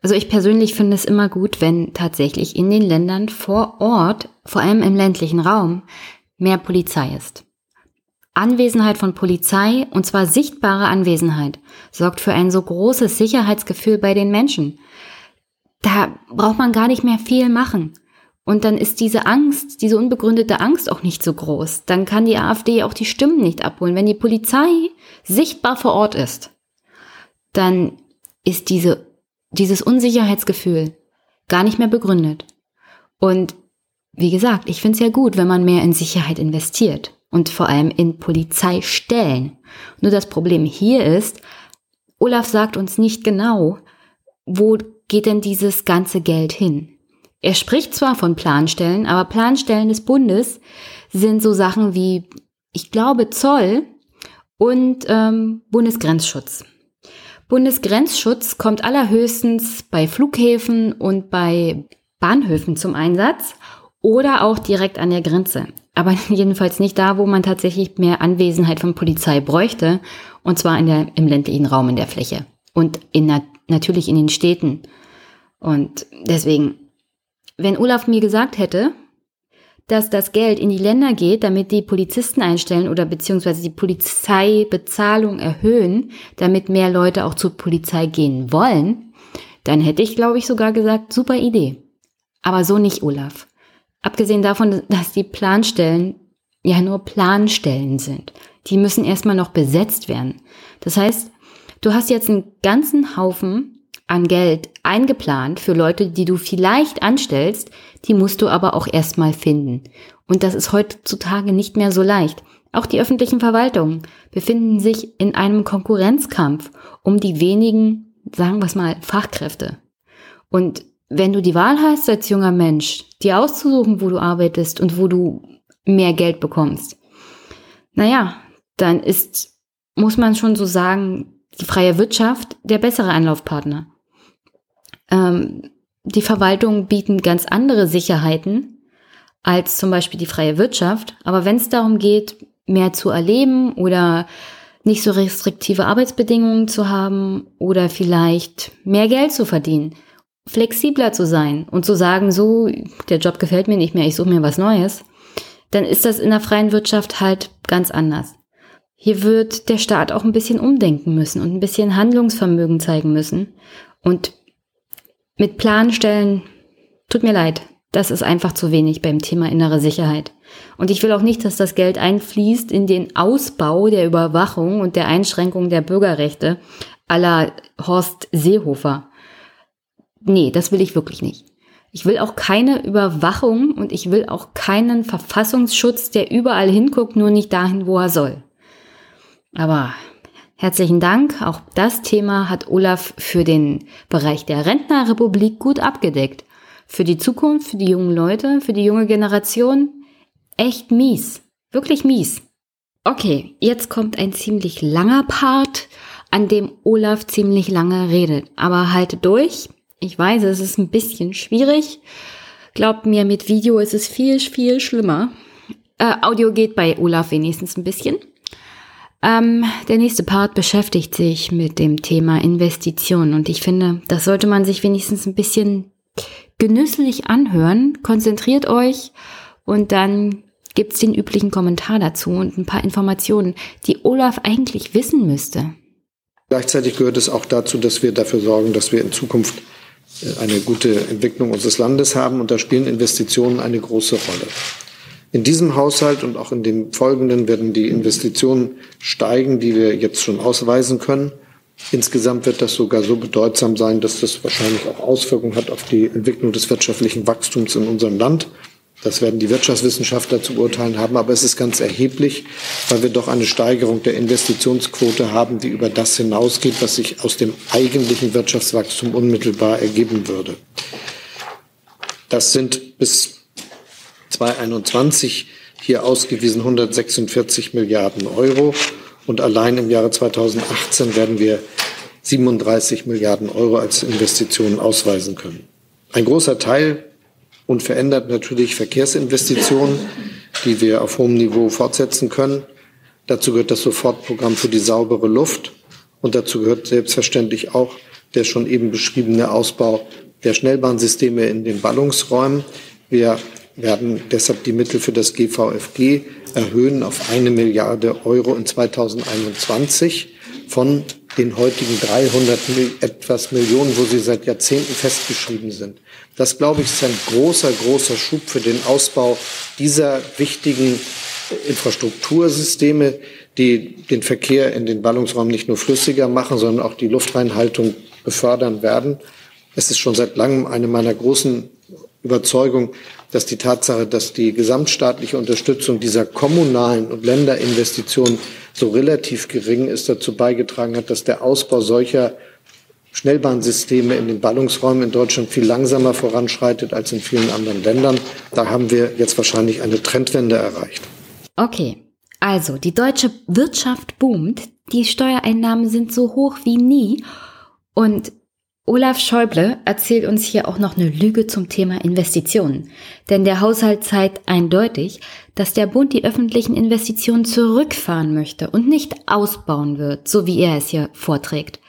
Also ich persönlich finde es immer gut, wenn tatsächlich in den Ländern vor Ort, vor allem im ländlichen Raum, mehr Polizei ist. Anwesenheit von Polizei, und zwar sichtbare Anwesenheit, sorgt für ein so großes Sicherheitsgefühl bei den Menschen. Da braucht man gar nicht mehr viel machen. Und dann ist diese Angst, diese unbegründete Angst auch nicht so groß. Dann kann die AfD auch die Stimmen nicht abholen. Wenn die Polizei sichtbar vor Ort ist, dann ist diese, dieses Unsicherheitsgefühl gar nicht mehr begründet. Und wie gesagt, ich finde es ja gut, wenn man mehr in Sicherheit investiert und vor allem in Polizeistellen. Nur das Problem hier ist, Olaf sagt uns nicht genau, wo geht denn dieses ganze Geld hin? Er spricht zwar von Planstellen, aber Planstellen des Bundes sind so Sachen wie, ich glaube, Zoll und ähm, Bundesgrenzschutz. Bundesgrenzschutz kommt allerhöchstens bei Flughäfen und bei Bahnhöfen zum Einsatz oder auch direkt an der Grenze. Aber jedenfalls nicht da, wo man tatsächlich mehr Anwesenheit von Polizei bräuchte, und zwar in der, im ländlichen Raum in der Fläche und in, natürlich in den Städten. Und deswegen wenn Olaf mir gesagt hätte, dass das Geld in die Länder geht, damit die Polizisten einstellen oder beziehungsweise die Polizeibezahlung erhöhen, damit mehr Leute auch zur Polizei gehen wollen, dann hätte ich, glaube ich, sogar gesagt, super Idee. Aber so nicht, Olaf. Abgesehen davon, dass die Planstellen ja nur Planstellen sind. Die müssen erstmal noch besetzt werden. Das heißt, du hast jetzt einen ganzen Haufen an Geld eingeplant für Leute, die du vielleicht anstellst, die musst du aber auch erstmal finden. Und das ist heutzutage nicht mehr so leicht. Auch die öffentlichen Verwaltungen befinden sich in einem Konkurrenzkampf um die wenigen, sagen wir es mal, Fachkräfte. Und wenn du die Wahl hast als junger Mensch, dir auszusuchen, wo du arbeitest und wo du mehr Geld bekommst, naja, dann ist, muss man schon so sagen, die freie Wirtschaft der bessere Anlaufpartner. Ähm, die Verwaltungen bieten ganz andere Sicherheiten als zum Beispiel die freie Wirtschaft. Aber wenn es darum geht, mehr zu erleben oder nicht so restriktive Arbeitsbedingungen zu haben oder vielleicht mehr Geld zu verdienen, flexibler zu sein und zu sagen, so, der Job gefällt mir nicht mehr, ich suche mir was Neues, dann ist das in der freien Wirtschaft halt ganz anders. Hier wird der Staat auch ein bisschen umdenken müssen und ein bisschen Handlungsvermögen zeigen müssen. Und mit Planstellen, tut mir leid, das ist einfach zu wenig beim Thema innere Sicherheit. Und ich will auch nicht, dass das Geld einfließt in den Ausbau der Überwachung und der Einschränkung der Bürgerrechte aller Horst Seehofer. Nee, das will ich wirklich nicht. Ich will auch keine Überwachung und ich will auch keinen Verfassungsschutz, der überall hinguckt, nur nicht dahin, wo er soll. Aber Herzlichen Dank. Auch das Thema hat Olaf für den Bereich der Rentnerrepublik gut abgedeckt. Für die Zukunft, für die jungen Leute, für die junge Generation echt mies. Wirklich mies. Okay, jetzt kommt ein ziemlich langer Part, an dem Olaf ziemlich lange redet. Aber haltet durch. Ich weiß, es ist ein bisschen schwierig. Glaubt mir, mit Video ist es viel, viel schlimmer. Äh, Audio geht bei Olaf wenigstens ein bisschen. Ähm, der nächste Part beschäftigt sich mit dem Thema Investitionen und ich finde, das sollte man sich wenigstens ein bisschen genüsslich anhören. Konzentriert euch und dann gibt's den üblichen Kommentar dazu und ein paar Informationen, die Olaf eigentlich wissen müsste. Gleichzeitig gehört es auch dazu, dass wir dafür sorgen, dass wir in Zukunft eine gute Entwicklung unseres Landes haben und da spielen Investitionen eine große Rolle. In diesem Haushalt und auch in den folgenden werden die Investitionen steigen, die wir jetzt schon ausweisen können. Insgesamt wird das sogar so bedeutsam sein, dass das wahrscheinlich auch Auswirkungen hat auf die Entwicklung des wirtschaftlichen Wachstums in unserem Land. Das werden die Wirtschaftswissenschaftler zu beurteilen haben, aber es ist ganz erheblich, weil wir doch eine Steigerung der Investitionsquote haben, die über das hinausgeht, was sich aus dem eigentlichen Wirtschaftswachstum unmittelbar ergeben würde. Das sind bis 2021 hier ausgewiesen 146 Milliarden Euro und allein im Jahre 2018 werden wir 37 Milliarden Euro als Investitionen ausweisen können. Ein großer Teil unverändert natürlich Verkehrsinvestitionen, die wir auf hohem Niveau fortsetzen können. Dazu gehört das Sofortprogramm für die saubere Luft und dazu gehört selbstverständlich auch der schon eben beschriebene Ausbau der Schnellbahnsysteme in den Ballungsräumen. Wir werden deshalb die Mittel für das GVFG erhöhen auf eine Milliarde Euro in 2021 von den heutigen 300 etwas Millionen, wo sie seit Jahrzehnten festgeschrieben sind. Das, glaube ich, ist ein großer, großer Schub für den Ausbau dieser wichtigen Infrastruktursysteme, die den Verkehr in den Ballungsraum nicht nur flüssiger machen, sondern auch die Luftreinhaltung befördern werden. Es ist schon seit langem eine meiner großen Überzeugung, dass die Tatsache, dass die gesamtstaatliche Unterstützung dieser kommunalen und Länderinvestitionen so relativ gering ist, dazu beigetragen hat, dass der Ausbau solcher Schnellbahnsysteme in den Ballungsräumen in Deutschland viel langsamer voranschreitet als in vielen anderen Ländern. Da haben wir jetzt wahrscheinlich eine Trendwende erreicht. Okay, also die deutsche Wirtschaft boomt, die Steuereinnahmen sind so hoch wie nie und Olaf Schäuble erzählt uns hier auch noch eine Lüge zum Thema Investitionen. Denn der Haushalt zeigt eindeutig, dass der Bund die öffentlichen Investitionen zurückfahren möchte und nicht ausbauen wird, so wie er es hier vorträgt.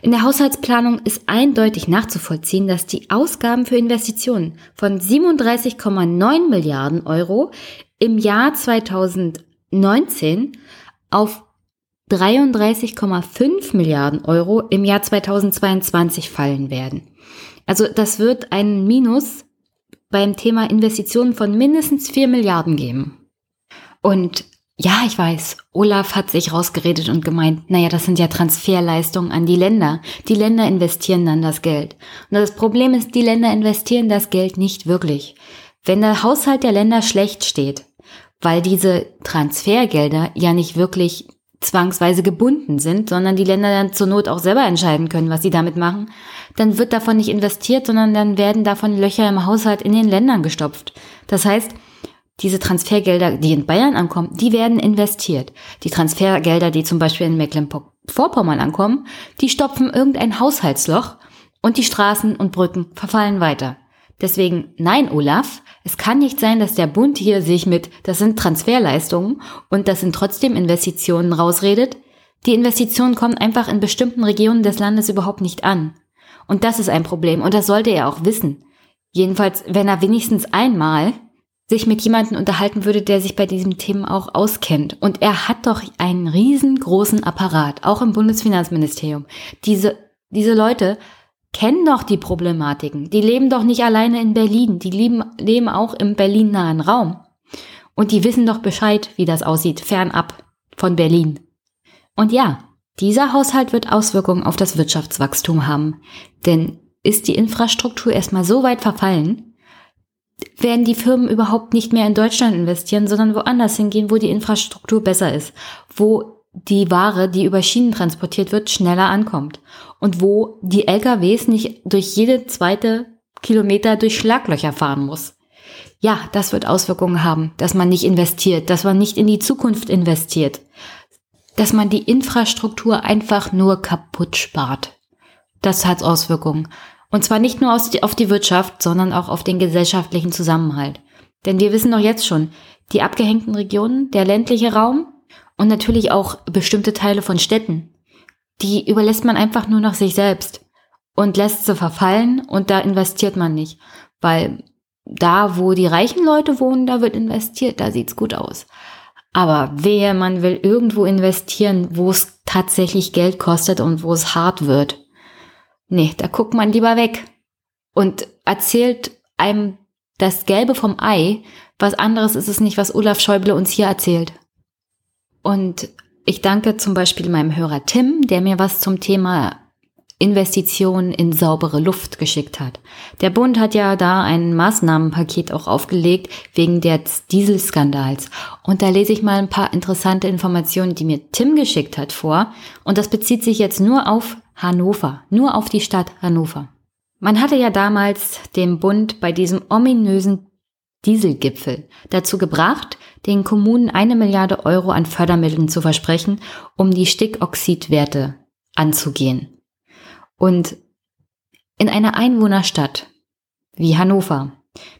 In der Haushaltsplanung ist eindeutig nachzuvollziehen, dass die Ausgaben für Investitionen von 37,9 Milliarden Euro im Jahr 2019 auf 33,5 Milliarden Euro im Jahr 2022 fallen werden. Also das wird ein Minus beim Thema Investitionen von mindestens 4 Milliarden geben. Und ja, ich weiß, Olaf hat sich rausgeredet und gemeint, naja, das sind ja Transferleistungen an die Länder. Die Länder investieren dann das Geld. Und das Problem ist, die Länder investieren das Geld nicht wirklich. Wenn der Haushalt der Länder schlecht steht, weil diese Transfergelder ja nicht wirklich zwangsweise gebunden sind, sondern die Länder dann zur Not auch selber entscheiden können, was sie damit machen, dann wird davon nicht investiert, sondern dann werden davon Löcher im Haushalt in den Ländern gestopft. Das heißt, diese Transfergelder, die in Bayern ankommen, die werden investiert. Die Transfergelder, die zum Beispiel in Mecklenburg-Vorpommern ankommen, die stopfen irgendein Haushaltsloch und die Straßen und Brücken verfallen weiter. Deswegen, nein, Olaf, es kann nicht sein, dass der Bund hier sich mit, das sind Transferleistungen und das sind trotzdem Investitionen rausredet. Die Investitionen kommen einfach in bestimmten Regionen des Landes überhaupt nicht an. Und das ist ein Problem und das sollte er auch wissen. Jedenfalls, wenn er wenigstens einmal sich mit jemandem unterhalten würde, der sich bei diesem Thema auch auskennt. Und er hat doch einen riesengroßen Apparat, auch im Bundesfinanzministerium. Diese, diese Leute kennen doch die Problematiken. Die leben doch nicht alleine in Berlin. Die leben, leben auch im Berlin-nahen Raum. Und die wissen doch Bescheid, wie das aussieht, fernab von Berlin. Und ja, dieser Haushalt wird Auswirkungen auf das Wirtschaftswachstum haben. Denn ist die Infrastruktur erstmal so weit verfallen, werden die Firmen überhaupt nicht mehr in Deutschland investieren, sondern woanders hingehen, wo die Infrastruktur besser ist, wo die Ware, die über Schienen transportiert wird, schneller ankommt und wo die LKWs nicht durch jede zweite Kilometer durch Schlaglöcher fahren muss. Ja, das wird Auswirkungen haben, dass man nicht investiert, dass man nicht in die Zukunft investiert, dass man die Infrastruktur einfach nur kaputt spart. Das hat Auswirkungen. Und zwar nicht nur auf die Wirtschaft, sondern auch auf den gesellschaftlichen Zusammenhalt. Denn wir wissen doch jetzt schon, die abgehängten Regionen, der ländliche Raum und natürlich auch bestimmte Teile von Städten, die überlässt man einfach nur noch sich selbst und lässt sie verfallen und da investiert man nicht, weil da, wo die reichen Leute wohnen, da wird investiert, da sieht's gut aus. Aber wehe, man will irgendwo investieren, wo es tatsächlich Geld kostet und wo es hart wird. Nee, da guckt man lieber weg und erzählt einem das Gelbe vom Ei. Was anderes ist es nicht, was Olaf Schäuble uns hier erzählt. Und ich danke zum Beispiel meinem Hörer Tim, der mir was zum Thema Investitionen in saubere Luft geschickt hat. Der Bund hat ja da ein Maßnahmenpaket auch aufgelegt wegen des Dieselskandals. Und da lese ich mal ein paar interessante Informationen, die mir Tim geschickt hat, vor. Und das bezieht sich jetzt nur auf Hannover, nur auf die Stadt Hannover. Man hatte ja damals den Bund bei diesem ominösen Dieselgipfel dazu gebracht, den Kommunen eine Milliarde Euro an Fördermitteln zu versprechen, um die Stickoxidwerte anzugehen. Und in einer Einwohnerstadt wie Hannover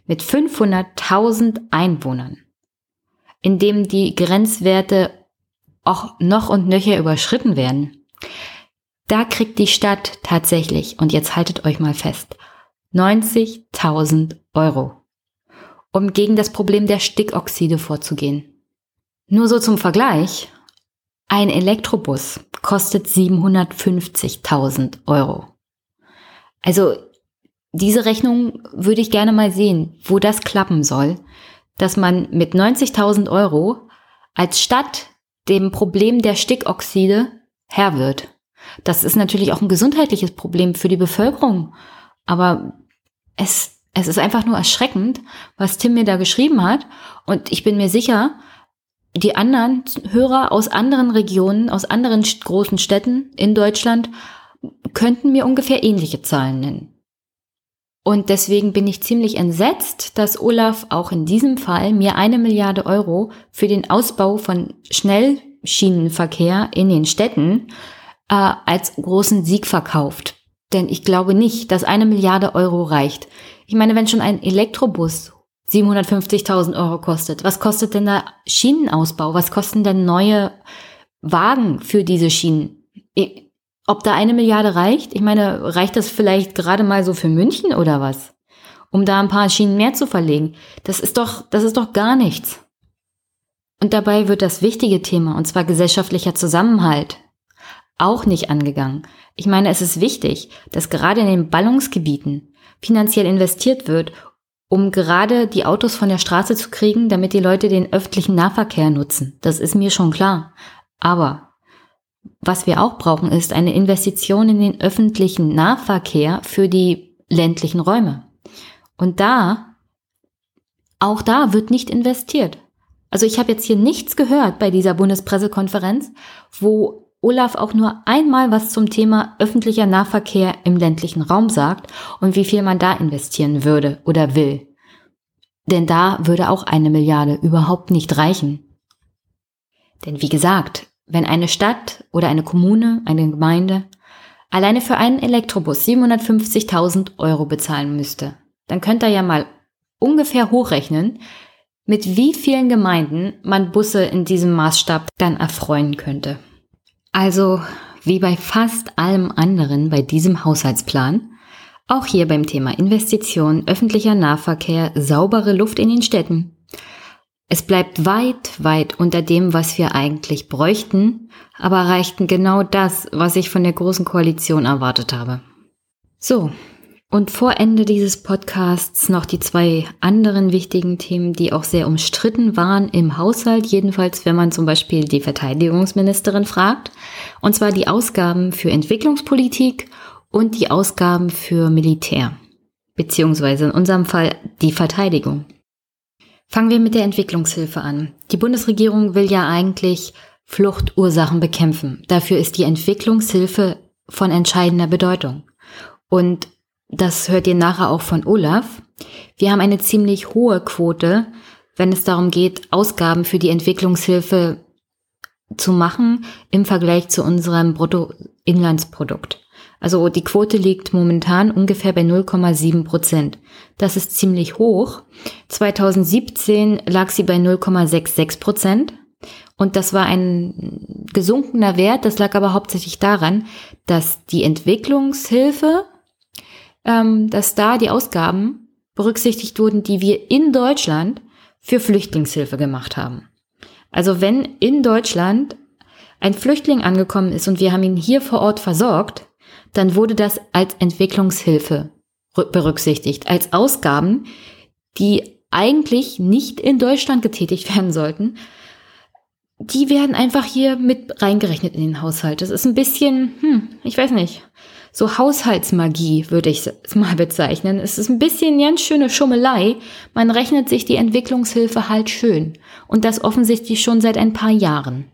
mit 500.000 Einwohnern, in dem die Grenzwerte auch noch und nöcher überschritten werden, da kriegt die Stadt tatsächlich, und jetzt haltet euch mal fest, 90.000 Euro, um gegen das Problem der Stickoxide vorzugehen. Nur so zum Vergleich, ein Elektrobus kostet 750.000 Euro. Also diese Rechnung würde ich gerne mal sehen, wo das klappen soll, dass man mit 90.000 Euro als Stadt dem Problem der Stickoxide Herr wird. Das ist natürlich auch ein gesundheitliches Problem für die Bevölkerung, aber es, es ist einfach nur erschreckend, was Tim mir da geschrieben hat und ich bin mir sicher, die anderen Hörer aus anderen Regionen, aus anderen großen Städten in Deutschland könnten mir ungefähr ähnliche Zahlen nennen. Und deswegen bin ich ziemlich entsetzt, dass Olaf auch in diesem Fall mir eine Milliarde Euro für den Ausbau von Schnellschienenverkehr in den Städten äh, als großen Sieg verkauft. Denn ich glaube nicht, dass eine Milliarde Euro reicht. Ich meine, wenn schon ein Elektrobus 750.000 Euro kostet. Was kostet denn da Schienenausbau? Was kosten denn neue Wagen für diese Schienen? Ob da eine Milliarde reicht? Ich meine, reicht das vielleicht gerade mal so für München oder was? Um da ein paar Schienen mehr zu verlegen. Das ist doch, das ist doch gar nichts. Und dabei wird das wichtige Thema, und zwar gesellschaftlicher Zusammenhalt, auch nicht angegangen. Ich meine, es ist wichtig, dass gerade in den Ballungsgebieten finanziell investiert wird, um gerade die Autos von der Straße zu kriegen, damit die Leute den öffentlichen Nahverkehr nutzen. Das ist mir schon klar. Aber was wir auch brauchen, ist eine Investition in den öffentlichen Nahverkehr für die ländlichen Räume. Und da, auch da wird nicht investiert. Also ich habe jetzt hier nichts gehört bei dieser Bundespressekonferenz, wo Olaf auch nur einmal was zum Thema öffentlicher Nahverkehr im ländlichen Raum sagt und wie viel man da investieren würde oder will. Denn da würde auch eine Milliarde überhaupt nicht reichen. Denn wie gesagt, wenn eine Stadt oder eine Kommune, eine Gemeinde alleine für einen Elektrobus 750.000 Euro bezahlen müsste, dann könnt ihr ja mal ungefähr hochrechnen, mit wie vielen Gemeinden man Busse in diesem Maßstab dann erfreuen könnte. Also, wie bei fast allem anderen bei diesem Haushaltsplan, auch hier beim Thema Investition, öffentlicher Nahverkehr, saubere Luft in den Städten. Es bleibt weit, weit unter dem, was wir eigentlich bräuchten, aber erreichten genau das, was ich von der Großen Koalition erwartet habe. So, und vor Ende dieses Podcasts noch die zwei anderen wichtigen Themen, die auch sehr umstritten waren im Haushalt, jedenfalls wenn man zum Beispiel die Verteidigungsministerin fragt, und zwar die Ausgaben für Entwicklungspolitik und die Ausgaben für Militär, beziehungsweise in unserem Fall die Verteidigung. Fangen wir mit der Entwicklungshilfe an. Die Bundesregierung will ja eigentlich Fluchtursachen bekämpfen. Dafür ist die Entwicklungshilfe von entscheidender Bedeutung. Und das hört ihr nachher auch von Olaf, wir haben eine ziemlich hohe Quote, wenn es darum geht, Ausgaben für die Entwicklungshilfe zu machen im Vergleich zu unserem Bruttoinlandsprodukt. Also die Quote liegt momentan ungefähr bei 0,7 Prozent. Das ist ziemlich hoch. 2017 lag sie bei 0,66 Prozent. Und das war ein gesunkener Wert. Das lag aber hauptsächlich daran, dass die Entwicklungshilfe, ähm, dass da die Ausgaben berücksichtigt wurden, die wir in Deutschland für Flüchtlingshilfe gemacht haben. Also wenn in Deutschland ein Flüchtling angekommen ist und wir haben ihn hier vor Ort versorgt, dann wurde das als Entwicklungshilfe berücksichtigt, als Ausgaben, die eigentlich nicht in Deutschland getätigt werden sollten. Die werden einfach hier mit reingerechnet in den Haushalt. Das ist ein bisschen, hm, ich weiß nicht, so Haushaltsmagie würde ich es mal bezeichnen. Es ist ein bisschen ganz schöne Schummelei. Man rechnet sich die Entwicklungshilfe halt schön. Und das offensichtlich schon seit ein paar Jahren.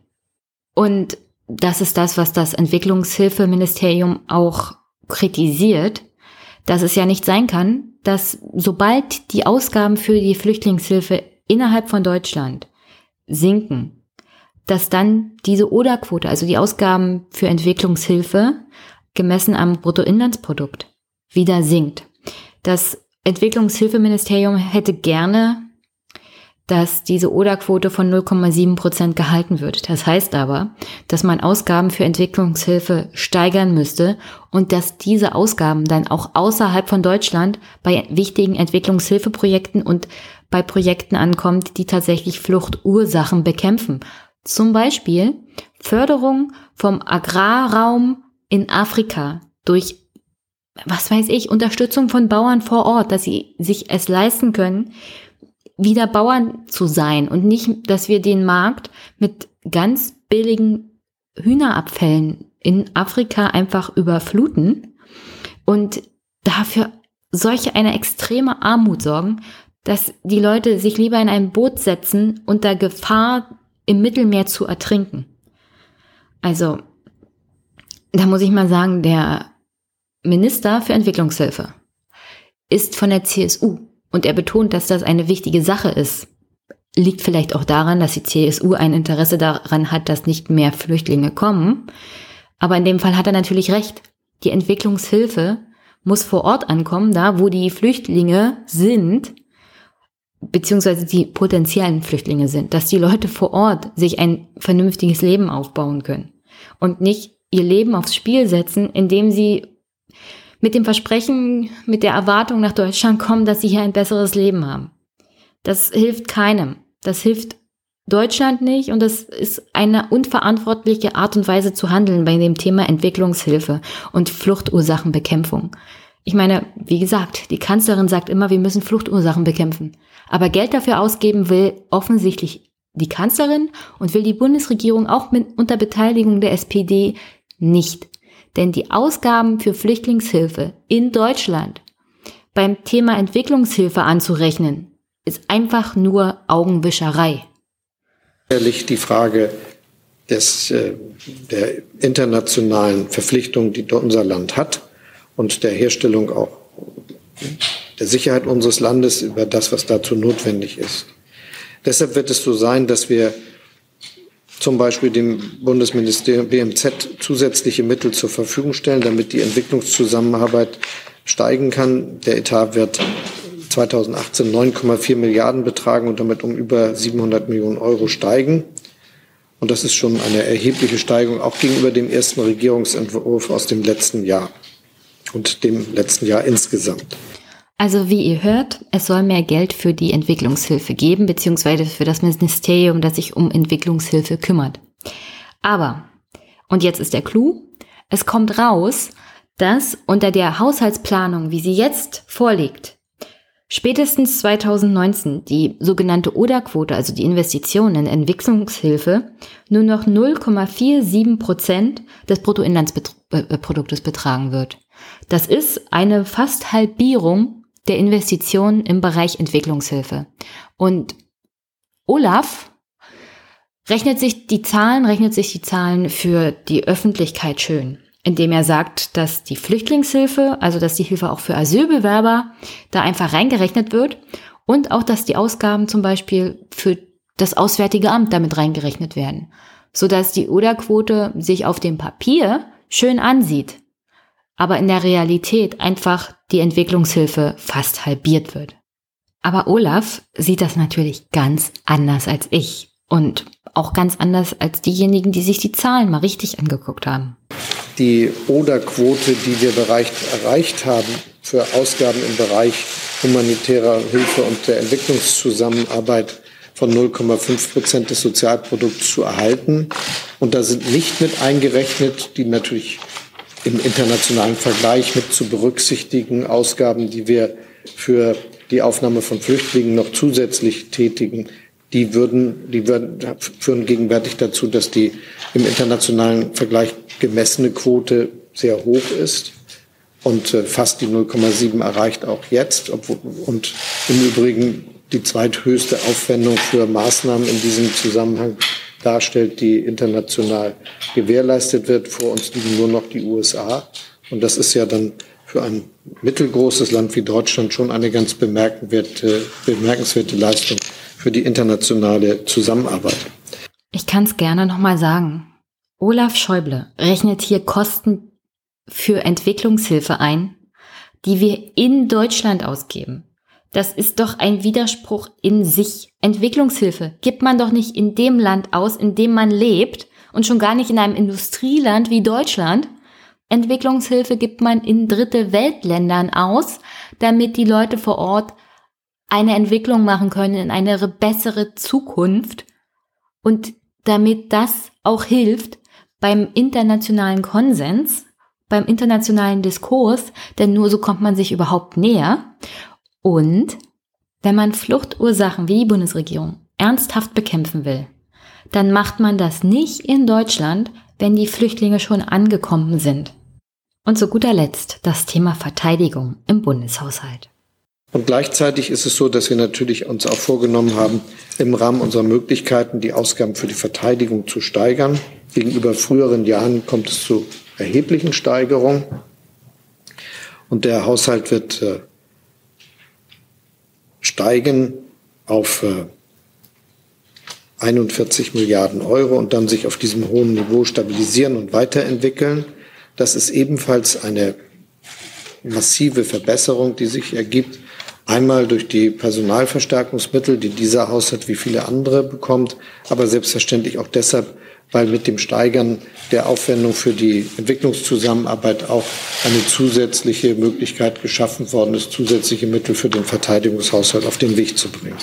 Und das ist das, was das Entwicklungshilfeministerium auch kritisiert, dass es ja nicht sein kann, dass sobald die Ausgaben für die Flüchtlingshilfe innerhalb von Deutschland sinken, dass dann diese Oder-Quote, also die Ausgaben für Entwicklungshilfe, gemessen am Bruttoinlandsprodukt, wieder sinkt. Das Entwicklungshilfeministerium hätte gerne dass diese Oder-Quote von 0,7 Prozent gehalten wird. Das heißt aber, dass man Ausgaben für Entwicklungshilfe steigern müsste und dass diese Ausgaben dann auch außerhalb von Deutschland bei wichtigen Entwicklungshilfeprojekten und bei Projekten ankommt, die tatsächlich Fluchtursachen bekämpfen. Zum Beispiel Förderung vom Agrarraum in Afrika durch was weiß ich, Unterstützung von Bauern vor Ort, dass sie sich es leisten können, wieder Bauern zu sein und nicht, dass wir den Markt mit ganz billigen Hühnerabfällen in Afrika einfach überfluten und dafür solche eine extreme Armut sorgen, dass die Leute sich lieber in ein Boot setzen unter Gefahr im Mittelmeer zu ertrinken. Also, da muss ich mal sagen, der Minister für Entwicklungshilfe ist von der CSU und er betont, dass das eine wichtige Sache ist. Liegt vielleicht auch daran, dass die CSU ein Interesse daran hat, dass nicht mehr Flüchtlinge kommen. Aber in dem Fall hat er natürlich recht. Die Entwicklungshilfe muss vor Ort ankommen, da wo die Flüchtlinge sind, beziehungsweise die potenziellen Flüchtlinge sind, dass die Leute vor Ort sich ein vernünftiges Leben aufbauen können und nicht ihr Leben aufs Spiel setzen, indem sie mit dem Versprechen, mit der Erwartung nach Deutschland kommen, dass sie hier ein besseres Leben haben. Das hilft keinem. Das hilft Deutschland nicht und das ist eine unverantwortliche Art und Weise zu handeln bei dem Thema Entwicklungshilfe und Fluchtursachenbekämpfung. Ich meine, wie gesagt, die Kanzlerin sagt immer, wir müssen Fluchtursachen bekämpfen. Aber Geld dafür ausgeben will offensichtlich die Kanzlerin und will die Bundesregierung auch mit unter Beteiligung der SPD nicht. Denn die Ausgaben für Flüchtlingshilfe in Deutschland beim Thema Entwicklungshilfe anzurechnen, ist einfach nur Augenwischerei. Ehrlich die Frage des, äh, der internationalen Verpflichtung, die unser Land hat und der Herstellung auch der Sicherheit unseres Landes über das, was dazu notwendig ist. Deshalb wird es so sein, dass wir zum Beispiel dem Bundesministerium BMZ zusätzliche Mittel zur Verfügung stellen, damit die Entwicklungszusammenarbeit steigen kann. Der Etat wird 2018 9,4 Milliarden betragen und damit um über 700 Millionen Euro steigen. Und das ist schon eine erhebliche Steigerung, auch gegenüber dem ersten Regierungsentwurf aus dem letzten Jahr und dem letzten Jahr insgesamt. Also wie ihr hört, es soll mehr Geld für die Entwicklungshilfe geben, beziehungsweise für das Ministerium, das sich um Entwicklungshilfe kümmert. Aber, und jetzt ist der Clou, es kommt raus, dass unter der Haushaltsplanung, wie sie jetzt vorliegt, spätestens 2019 die sogenannte ODA-Quote, also die Investitionen in Entwicklungshilfe, nur noch 0,47 Prozent des Bruttoinlandsproduktes betragen wird. Das ist eine fast Halbierung der Investitionen im Bereich Entwicklungshilfe. Und Olaf rechnet sich die Zahlen, rechnet sich die Zahlen für die Öffentlichkeit schön, indem er sagt, dass die Flüchtlingshilfe, also dass die Hilfe auch für Asylbewerber da einfach reingerechnet wird und auch, dass die Ausgaben zum Beispiel für das Auswärtige Amt damit reingerechnet werden, sodass die Oder-Quote sich auf dem Papier schön ansieht. Aber in der Realität einfach die Entwicklungshilfe fast halbiert wird. Aber Olaf sieht das natürlich ganz anders als ich und auch ganz anders als diejenigen, die sich die Zahlen mal richtig angeguckt haben. Die Oder-Quote, die wir erreicht haben für Ausgaben im Bereich humanitärer Hilfe und der Entwicklungszusammenarbeit von 0,5 Prozent des Sozialprodukts zu erhalten. Und da sind nicht mit eingerechnet, die natürlich im internationalen Vergleich mit zu berücksichtigen Ausgaben, die wir für die Aufnahme von Flüchtlingen noch zusätzlich tätigen, die würden, die würden, führen gegenwärtig dazu, dass die im internationalen Vergleich gemessene Quote sehr hoch ist und äh, fast die 0,7 erreicht auch jetzt. Und im Übrigen die zweithöchste Aufwendung für Maßnahmen in diesem Zusammenhang darstellt, die international gewährleistet wird. Vor uns liegen nur noch die USA. Und das ist ja dann für ein mittelgroßes Land wie Deutschland schon eine ganz bemerkenswerte, bemerkenswerte Leistung für die internationale Zusammenarbeit. Ich kann es gerne nochmal sagen. Olaf Schäuble rechnet hier Kosten für Entwicklungshilfe ein, die wir in Deutschland ausgeben. Das ist doch ein Widerspruch in sich. Entwicklungshilfe gibt man doch nicht in dem Land aus, in dem man lebt und schon gar nicht in einem Industrieland wie Deutschland. Entwicklungshilfe gibt man in dritte Weltländern aus, damit die Leute vor Ort eine Entwicklung machen können in eine bessere Zukunft und damit das auch hilft beim internationalen Konsens, beim internationalen Diskurs, denn nur so kommt man sich überhaupt näher. Und wenn man Fluchtursachen wie die Bundesregierung ernsthaft bekämpfen will, dann macht man das nicht in Deutschland, wenn die Flüchtlinge schon angekommen sind. Und zu guter Letzt das Thema Verteidigung im Bundeshaushalt. Und gleichzeitig ist es so, dass wir natürlich uns auch vorgenommen haben, im Rahmen unserer Möglichkeiten die Ausgaben für die Verteidigung zu steigern. Gegenüber früheren Jahren kommt es zu erheblichen Steigerungen. Und der Haushalt wird äh, steigen auf 41 äh, Milliarden Euro und dann sich auf diesem hohen Niveau stabilisieren und weiterentwickeln. Das ist ebenfalls eine massive Verbesserung, die sich ergibt. Einmal durch die Personalverstärkungsmittel, die dieser Haushalt wie viele andere bekommt, aber selbstverständlich auch deshalb, weil mit dem Steigern der Aufwendung für die Entwicklungszusammenarbeit auch eine zusätzliche Möglichkeit geschaffen worden ist, zusätzliche Mittel für den Verteidigungshaushalt auf den Weg zu bringen.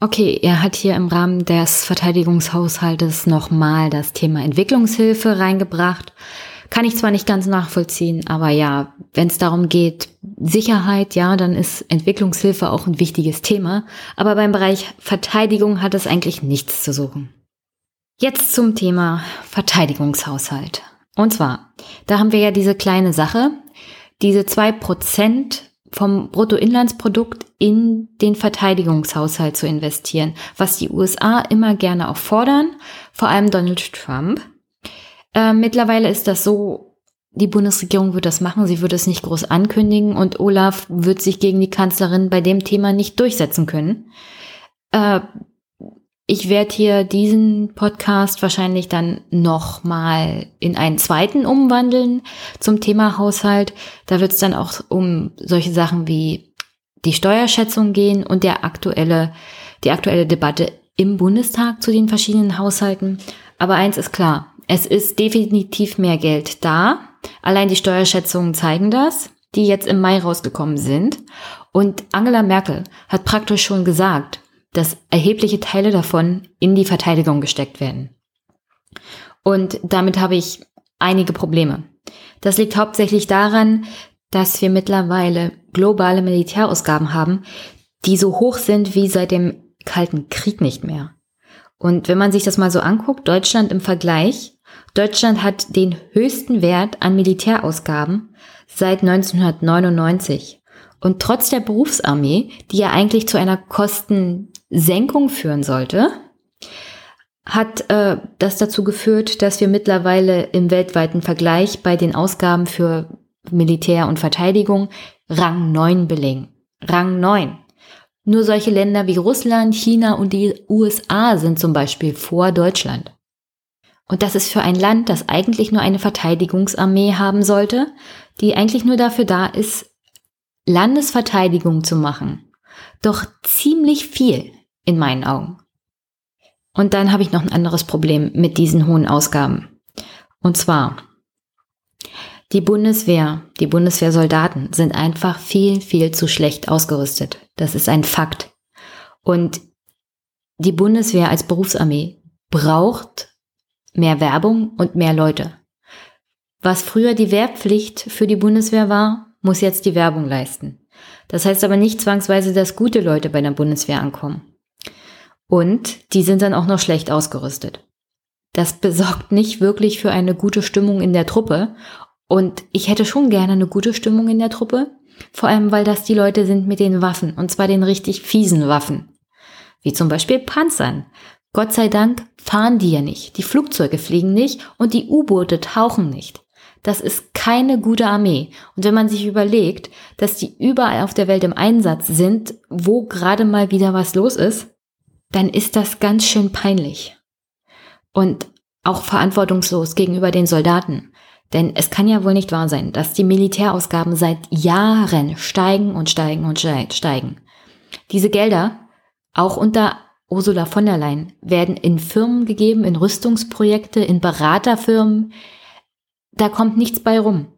Okay, er hat hier im Rahmen des Verteidigungshaushaltes nochmal das Thema Entwicklungshilfe reingebracht. Kann ich zwar nicht ganz nachvollziehen, aber ja, wenn es darum geht, Sicherheit, ja, dann ist Entwicklungshilfe auch ein wichtiges Thema. Aber beim Bereich Verteidigung hat es eigentlich nichts zu suchen. Jetzt zum Thema Verteidigungshaushalt. Und zwar, da haben wir ja diese kleine Sache, diese zwei Prozent vom Bruttoinlandsprodukt in den Verteidigungshaushalt zu investieren, was die USA immer gerne auch fordern, vor allem Donald Trump. Äh, mittlerweile ist das so, die Bundesregierung wird das machen, sie wird es nicht groß ankündigen und Olaf wird sich gegen die Kanzlerin bei dem Thema nicht durchsetzen können. Äh, ich werde hier diesen Podcast wahrscheinlich dann nochmal in einen zweiten umwandeln zum Thema Haushalt. Da wird es dann auch um solche Sachen wie die Steuerschätzung gehen und der aktuelle, die aktuelle Debatte im Bundestag zu den verschiedenen Haushalten. Aber eins ist klar, es ist definitiv mehr Geld da. Allein die Steuerschätzungen zeigen das, die jetzt im Mai rausgekommen sind. Und Angela Merkel hat praktisch schon gesagt, dass erhebliche Teile davon in die Verteidigung gesteckt werden. Und damit habe ich einige Probleme. Das liegt hauptsächlich daran, dass wir mittlerweile globale Militärausgaben haben, die so hoch sind wie seit dem Kalten Krieg nicht mehr. Und wenn man sich das mal so anguckt, Deutschland im Vergleich, Deutschland hat den höchsten Wert an Militärausgaben seit 1999. Und trotz der Berufsarmee, die ja eigentlich zu einer Kosten Senkung führen sollte, hat äh, das dazu geführt, dass wir mittlerweile im weltweiten Vergleich bei den Ausgaben für Militär und Verteidigung Rang 9 belegen. Rang 9. Nur solche Länder wie Russland, China und die USA sind zum Beispiel vor Deutschland. Und das ist für ein Land, das eigentlich nur eine Verteidigungsarmee haben sollte, die eigentlich nur dafür da ist, Landesverteidigung zu machen. Doch ziemlich viel in meinen Augen. Und dann habe ich noch ein anderes Problem mit diesen hohen Ausgaben. Und zwar, die Bundeswehr, die Bundeswehrsoldaten sind einfach viel, viel zu schlecht ausgerüstet. Das ist ein Fakt. Und die Bundeswehr als Berufsarmee braucht mehr Werbung und mehr Leute. Was früher die Wehrpflicht für die Bundeswehr war, muss jetzt die Werbung leisten. Das heißt aber nicht zwangsweise, dass gute Leute bei der Bundeswehr ankommen. Und die sind dann auch noch schlecht ausgerüstet. Das besorgt nicht wirklich für eine gute Stimmung in der Truppe. Und ich hätte schon gerne eine gute Stimmung in der Truppe. Vor allem, weil das die Leute sind mit den Waffen. Und zwar den richtig fiesen Waffen. Wie zum Beispiel Panzern. Gott sei Dank fahren die ja nicht. Die Flugzeuge fliegen nicht und die U-Boote tauchen nicht. Das ist keine gute Armee. Und wenn man sich überlegt, dass die überall auf der Welt im Einsatz sind, wo gerade mal wieder was los ist, dann ist das ganz schön peinlich. Und auch verantwortungslos gegenüber den Soldaten. Denn es kann ja wohl nicht wahr sein, dass die Militärausgaben seit Jahren steigen und steigen und steigen. Diese Gelder, auch unter Ursula von der Leyen, werden in Firmen gegeben, in Rüstungsprojekte, in Beraterfirmen, da kommt nichts bei rum.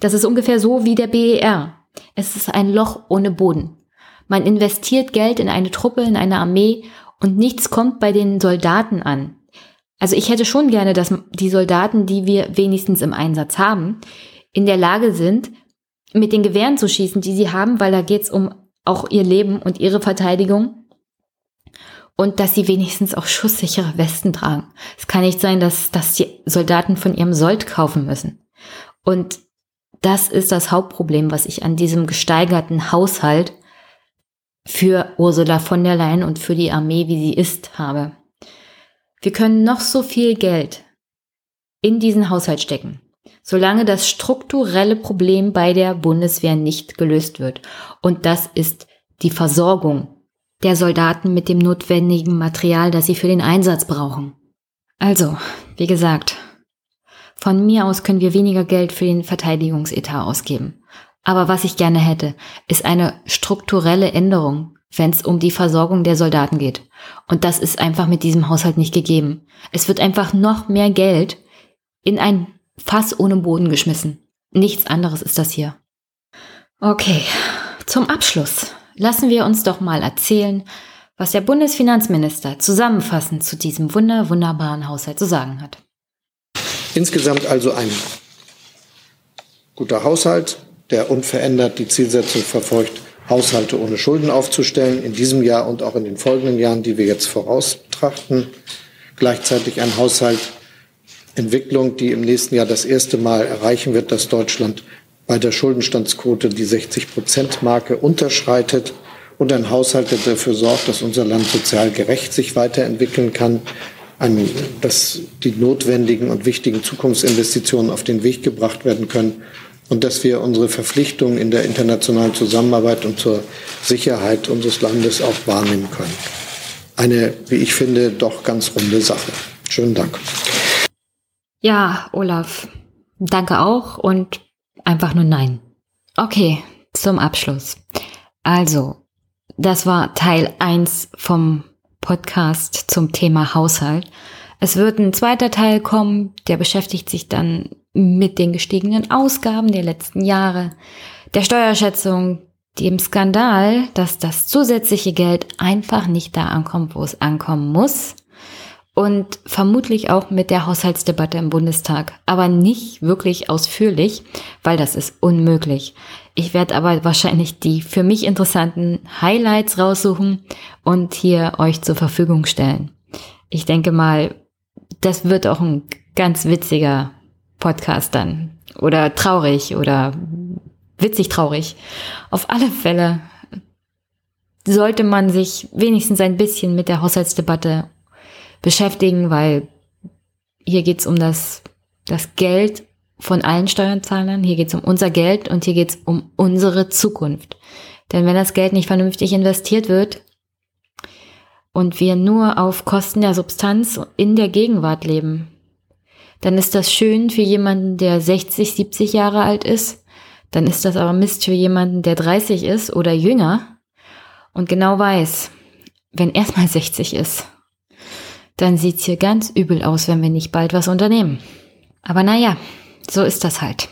Das ist ungefähr so wie der BER. Es ist ein Loch ohne Boden. Man investiert Geld in eine Truppe, in eine Armee und nichts kommt bei den Soldaten an. Also ich hätte schon gerne, dass die Soldaten, die wir wenigstens im Einsatz haben, in der Lage sind, mit den Gewehren zu schießen, die sie haben, weil da geht es um auch ihr Leben und ihre Verteidigung. Und dass sie wenigstens auch schusssichere Westen tragen. Es kann nicht sein, dass, dass die Soldaten von ihrem Sold kaufen müssen. Und das ist das Hauptproblem, was ich an diesem gesteigerten Haushalt für Ursula von der Leyen und für die Armee, wie sie ist, habe. Wir können noch so viel Geld in diesen Haushalt stecken, solange das strukturelle Problem bei der Bundeswehr nicht gelöst wird. Und das ist die Versorgung der Soldaten mit dem notwendigen Material, das sie für den Einsatz brauchen. Also, wie gesagt, von mir aus können wir weniger Geld für den Verteidigungsetat ausgeben. Aber was ich gerne hätte, ist eine strukturelle Änderung, wenn es um die Versorgung der Soldaten geht. Und das ist einfach mit diesem Haushalt nicht gegeben. Es wird einfach noch mehr Geld in ein Fass ohne Boden geschmissen. Nichts anderes ist das hier. Okay, zum Abschluss lassen wir uns doch mal erzählen, was der Bundesfinanzminister zusammenfassend zu diesem wunder wunderbaren Haushalt zu sagen hat. Insgesamt also ein guter Haushalt, der unverändert die Zielsetzung verfolgt, Haushalte ohne Schulden aufzustellen, in diesem Jahr und auch in den folgenden Jahren, die wir jetzt voraustrachten. Gleichzeitig ein Haushalt Entwicklung, die im nächsten Jahr das erste Mal erreichen wird, dass Deutschland bei der Schuldenstandsquote die 60-Prozent-Marke unterschreitet. Und ein Haushalt, der dafür sorgt, dass unser Land sozial gerecht sich weiterentwickeln kann, ein, dass die notwendigen und wichtigen Zukunftsinvestitionen auf den Weg gebracht werden können und dass wir unsere Verpflichtungen in der internationalen Zusammenarbeit und zur Sicherheit unseres Landes auch wahrnehmen können. Eine, wie ich finde, doch ganz runde Sache. Schönen Dank. Ja, Olaf, danke auch und Einfach nur nein. Okay, zum Abschluss. Also, das war Teil 1 vom Podcast zum Thema Haushalt. Es wird ein zweiter Teil kommen, der beschäftigt sich dann mit den gestiegenen Ausgaben der letzten Jahre, der Steuerschätzung, dem Skandal, dass das zusätzliche Geld einfach nicht da ankommt, wo es ankommen muss und vermutlich auch mit der Haushaltsdebatte im Bundestag, aber nicht wirklich ausführlich, weil das ist unmöglich. Ich werde aber wahrscheinlich die für mich interessanten Highlights raussuchen und hier euch zur Verfügung stellen. Ich denke mal, das wird auch ein ganz witziger Podcast dann. Oder traurig oder witzig traurig. Auf alle Fälle sollte man sich wenigstens ein bisschen mit der Haushaltsdebatte beschäftigen, weil hier geht's um das, das Geld von allen Steuerzahlern, hier geht's um unser Geld und hier geht's um unsere Zukunft. Denn wenn das Geld nicht vernünftig investiert wird und wir nur auf Kosten der Substanz in der Gegenwart leben, dann ist das schön für jemanden, der 60, 70 Jahre alt ist, dann ist das aber Mist für jemanden, der 30 ist oder jünger und genau weiß, wenn erstmal 60 ist, dann sieht's hier ganz übel aus, wenn wir nicht bald was unternehmen. Aber naja, so ist das halt.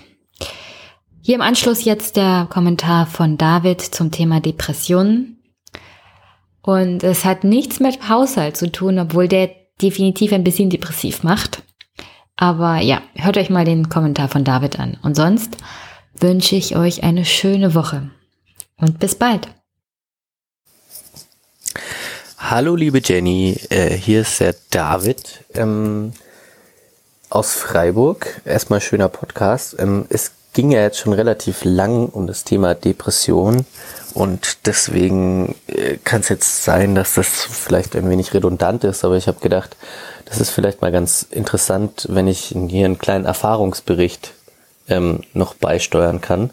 Hier im Anschluss jetzt der Kommentar von David zum Thema Depressionen. Und es hat nichts mit Haushalt zu tun, obwohl der definitiv ein bisschen depressiv macht. Aber ja, hört euch mal den Kommentar von David an. Und sonst wünsche ich euch eine schöne Woche. Und bis bald. Hallo liebe Jenny, äh, hier ist der David ähm, aus Freiburg. Erstmal schöner Podcast. Ähm, es ging ja jetzt schon relativ lang um das Thema Depression und deswegen äh, kann es jetzt sein, dass das vielleicht ein wenig redundant ist, aber ich habe gedacht, das ist vielleicht mal ganz interessant, wenn ich hier einen kleinen Erfahrungsbericht ähm, noch beisteuern kann.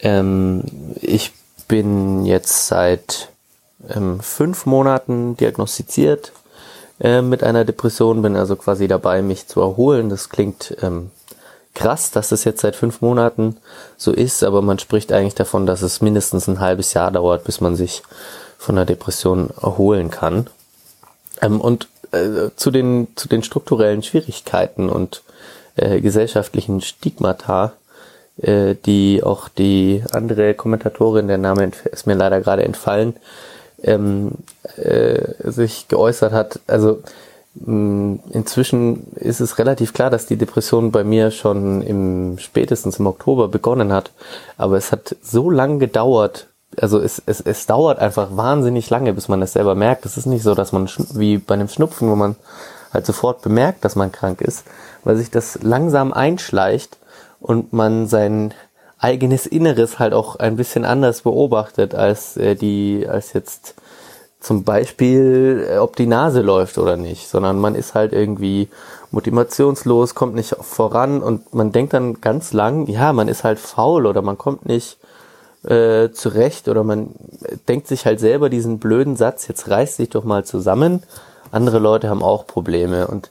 Ähm, ich bin jetzt seit ähm, fünf Monaten diagnostiziert äh, mit einer Depression, bin also quasi dabei, mich zu erholen. Das klingt ähm, krass, dass das jetzt seit fünf Monaten so ist, aber man spricht eigentlich davon, dass es mindestens ein halbes Jahr dauert, bis man sich von der Depression erholen kann. Ähm, und äh, zu den zu den strukturellen Schwierigkeiten und äh, gesellschaftlichen Stigmata, äh, die auch die andere Kommentatorin, der Name ist mir leider gerade entfallen, ähm, äh, sich geäußert hat. Also inzwischen ist es relativ klar, dass die Depression bei mir schon im spätestens im Oktober begonnen hat. Aber es hat so lange gedauert. Also es, es, es dauert einfach wahnsinnig lange, bis man es selber merkt. Es ist nicht so, dass man wie bei einem Schnupfen, wo man halt sofort bemerkt, dass man krank ist, weil sich das langsam einschleicht und man sein eigenes Inneres halt auch ein bisschen anders beobachtet als äh, die, als jetzt zum Beispiel, äh, ob die Nase läuft oder nicht, sondern man ist halt irgendwie motivationslos, kommt nicht voran und man denkt dann ganz lang, ja, man ist halt faul oder man kommt nicht äh, zurecht oder man denkt sich halt selber diesen blöden Satz, jetzt reißt sich doch mal zusammen. Andere Leute haben auch Probleme und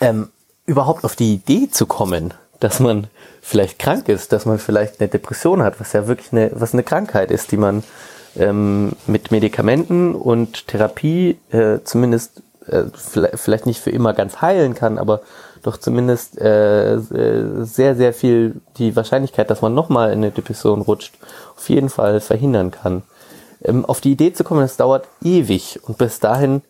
ähm, überhaupt auf die Idee zu kommen, dass man vielleicht krank ist, dass man vielleicht eine Depression hat, was ja wirklich eine, was eine Krankheit ist, die man ähm, mit Medikamenten und Therapie äh, zumindest äh, vielleicht nicht für immer ganz heilen kann, aber doch zumindest äh, äh, sehr, sehr viel die Wahrscheinlichkeit, dass man nochmal in eine Depression rutscht, auf jeden Fall verhindern kann. Ähm, auf die Idee zu kommen, das dauert ewig und bis dahin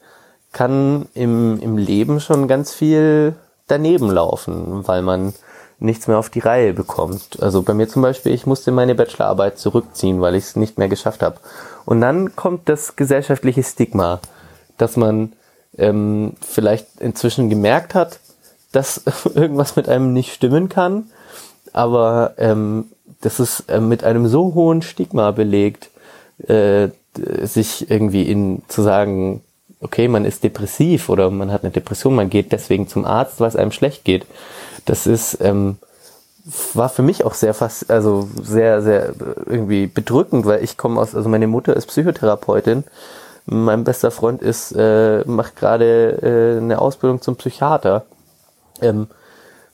kann im, im Leben schon ganz viel daneben laufen, weil man nichts mehr auf die Reihe bekommt. Also bei mir zum Beispiel, ich musste meine Bachelorarbeit zurückziehen, weil ich es nicht mehr geschafft habe. Und dann kommt das gesellschaftliche Stigma, dass man ähm, vielleicht inzwischen gemerkt hat, dass irgendwas mit einem nicht stimmen kann, aber ähm, das ist äh, mit einem so hohen Stigma belegt, äh, sich irgendwie in zu sagen, okay, man ist depressiv oder man hat eine Depression, man geht deswegen zum Arzt, weil es einem schlecht geht das ist, ähm, war für mich auch sehr fast, also sehr, sehr irgendwie bedrückend, weil ich komme aus, also meine Mutter ist Psychotherapeutin, mein bester Freund ist, äh, macht gerade äh, eine Ausbildung zum Psychiater. Ähm,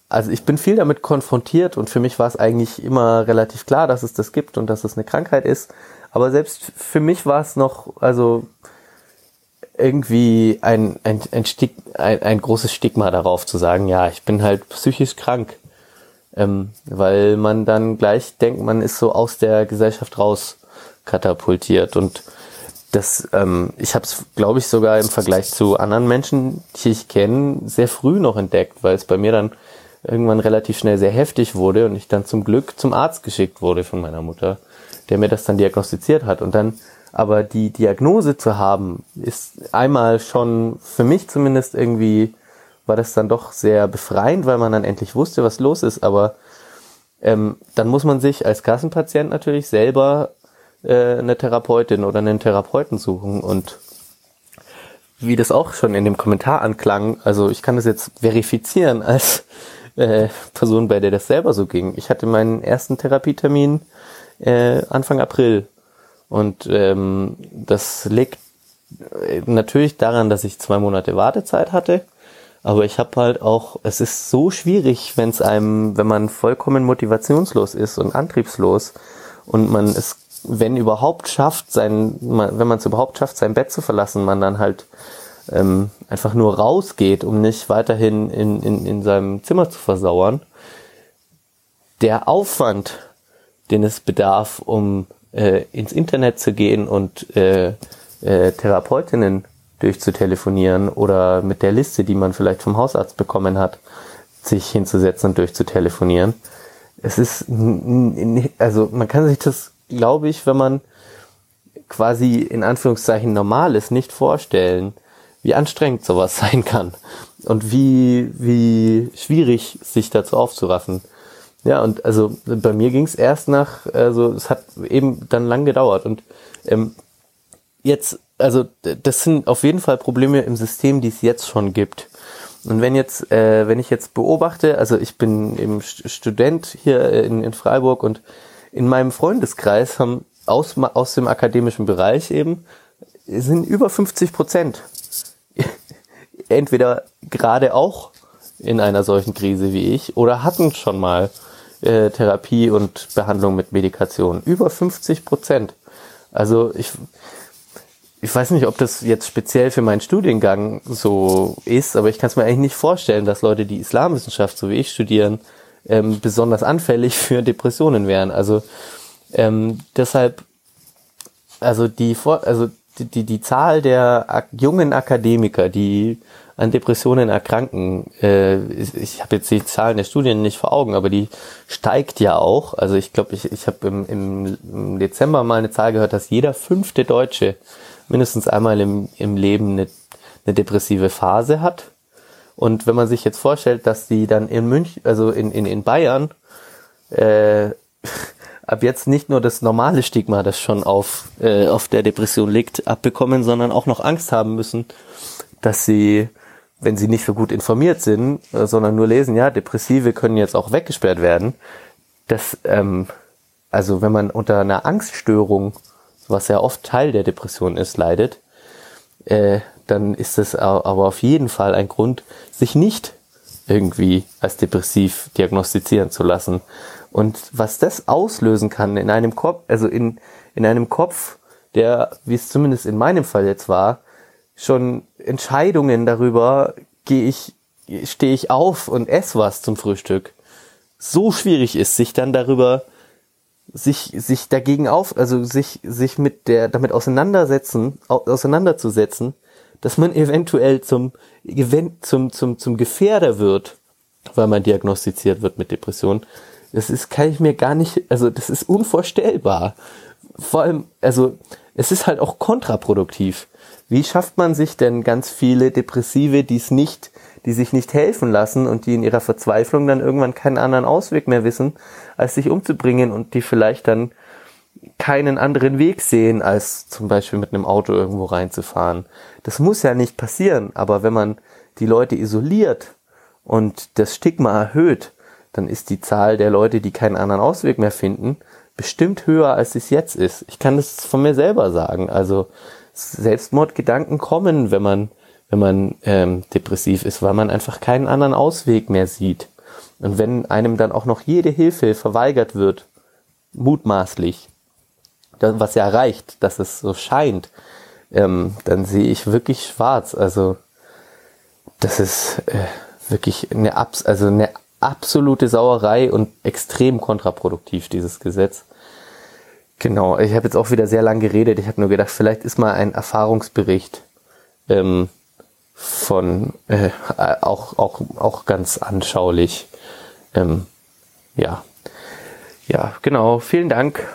also ich bin viel damit konfrontiert und für mich war es eigentlich immer relativ klar, dass es das gibt und dass es eine Krankheit ist. Aber selbst für mich war es noch, also irgendwie ein, ein, ein, Stig, ein, ein großes Stigma darauf zu sagen, ja, ich bin halt psychisch krank. Ähm, weil man dann gleich denkt, man ist so aus der Gesellschaft raus katapultiert. Und das, ähm, ich habe es, glaube ich, sogar im Vergleich zu anderen Menschen, die ich kenne, sehr früh noch entdeckt, weil es bei mir dann irgendwann relativ schnell sehr heftig wurde und ich dann zum Glück zum Arzt geschickt wurde von meiner Mutter, der mir das dann diagnostiziert hat. Und dann aber die Diagnose zu haben, ist einmal schon für mich zumindest irgendwie, war das dann doch sehr befreiend, weil man dann endlich wusste, was los ist. Aber ähm, dann muss man sich als Kassenpatient natürlich selber äh, eine Therapeutin oder einen Therapeuten suchen. Und wie das auch schon in dem Kommentar anklang, also ich kann das jetzt verifizieren als äh, Person, bei der das selber so ging. Ich hatte meinen ersten Therapietermin äh, Anfang April und ähm, das liegt natürlich daran, dass ich zwei Monate Wartezeit hatte. Aber ich habe halt auch, es ist so schwierig, wenn es einem, wenn man vollkommen motivationslos ist und antriebslos und man es, wenn überhaupt schafft, sein, wenn man es überhaupt schafft, sein Bett zu verlassen, man dann halt ähm, einfach nur rausgeht, um nicht weiterhin in, in, in seinem Zimmer zu versauern. Der Aufwand, den es bedarf, um äh, ins Internet zu gehen und äh, äh, Therapeutinnen durchzutelefonieren oder mit der Liste, die man vielleicht vom Hausarzt bekommen hat, sich hinzusetzen und durchzutelefonieren. Es ist, also man kann sich das, glaube ich, wenn man quasi in Anführungszeichen normal ist, nicht vorstellen, wie anstrengend sowas sein kann und wie, wie schwierig sich dazu aufzuraffen. Ja, und also bei mir ging es erst nach, also es hat eben dann lang gedauert und ähm, jetzt, also das sind auf jeden Fall Probleme im System, die es jetzt schon gibt. Und wenn jetzt, äh, wenn ich jetzt beobachte, also ich bin eben Student hier in, in Freiburg und in meinem Freundeskreis haben aus, aus dem akademischen Bereich eben sind über 50 Prozent entweder gerade auch in einer solchen Krise wie ich oder hatten schon mal äh, Therapie und Behandlung mit Medikation. Über 50 Prozent. Also ich, ich weiß nicht, ob das jetzt speziell für meinen Studiengang so ist, aber ich kann es mir eigentlich nicht vorstellen, dass Leute, die Islamwissenschaft, so wie ich studieren, ähm, besonders anfällig für Depressionen wären. Also ähm, deshalb, also die, also die, die, die Zahl der jungen Akademiker, die an Depressionen erkranken, äh, ich, ich habe jetzt die Zahlen der Studien nicht vor Augen, aber die steigt ja auch. Also ich glaube, ich, ich habe im, im Dezember mal eine Zahl gehört, dass jeder fünfte Deutsche mindestens einmal im, im Leben eine, eine depressive Phase hat. Und wenn man sich jetzt vorstellt, dass die dann in München, also in, in, in Bayern, äh, ab jetzt nicht nur das normale Stigma, das schon auf, äh, auf der Depression liegt, abbekommen, sondern auch noch Angst haben müssen, dass sie, wenn sie nicht so gut informiert sind, äh, sondern nur lesen, ja, Depressive können jetzt auch weggesperrt werden. Das, ähm, also wenn man unter einer Angststörung, was ja oft Teil der Depression ist, leidet, äh, dann ist es aber auf jeden Fall ein Grund, sich nicht irgendwie als depressiv diagnostizieren zu lassen. Und was das auslösen kann in einem Kopf, also in, in einem Kopf, der, wie es zumindest in meinem Fall jetzt war, schon Entscheidungen darüber, gehe ich, stehe ich auf und esse was zum Frühstück, so schwierig ist, sich dann darüber, sich, sich dagegen auf, also sich, sich mit der, damit auseinandersetzen, auseinanderzusetzen, dass man eventuell zum, zum, zum, zum Gefährder wird, weil man diagnostiziert wird mit Depression. Das ist, kann ich mir gar nicht, also das ist unvorstellbar. Vor allem, also es ist halt auch kontraproduktiv. Wie schafft man sich denn ganz viele Depressive, die es nicht, die sich nicht helfen lassen und die in ihrer Verzweiflung dann irgendwann keinen anderen Ausweg mehr wissen, als sich umzubringen und die vielleicht dann keinen anderen Weg sehen, als zum Beispiel mit einem Auto irgendwo reinzufahren. Das muss ja nicht passieren, aber wenn man die Leute isoliert und das Stigma erhöht, dann ist die Zahl der Leute, die keinen anderen Ausweg mehr finden, bestimmt höher, als es jetzt ist. Ich kann das von mir selber sagen. Also Selbstmordgedanken kommen, wenn man, wenn man ähm, depressiv ist, weil man einfach keinen anderen Ausweg mehr sieht. Und wenn einem dann auch noch jede Hilfe verweigert wird, mutmaßlich, was ja reicht, dass es so scheint, ähm, dann sehe ich wirklich schwarz. Also das ist äh, wirklich eine, Abs also eine absolute Sauerei und extrem kontraproduktiv, dieses Gesetz. Genau, ich habe jetzt auch wieder sehr lang geredet. Ich habe nur gedacht, vielleicht ist mal ein Erfahrungsbericht ähm, von äh, auch, auch, auch ganz anschaulich. Ähm, ja. Ja, genau. Vielen Dank.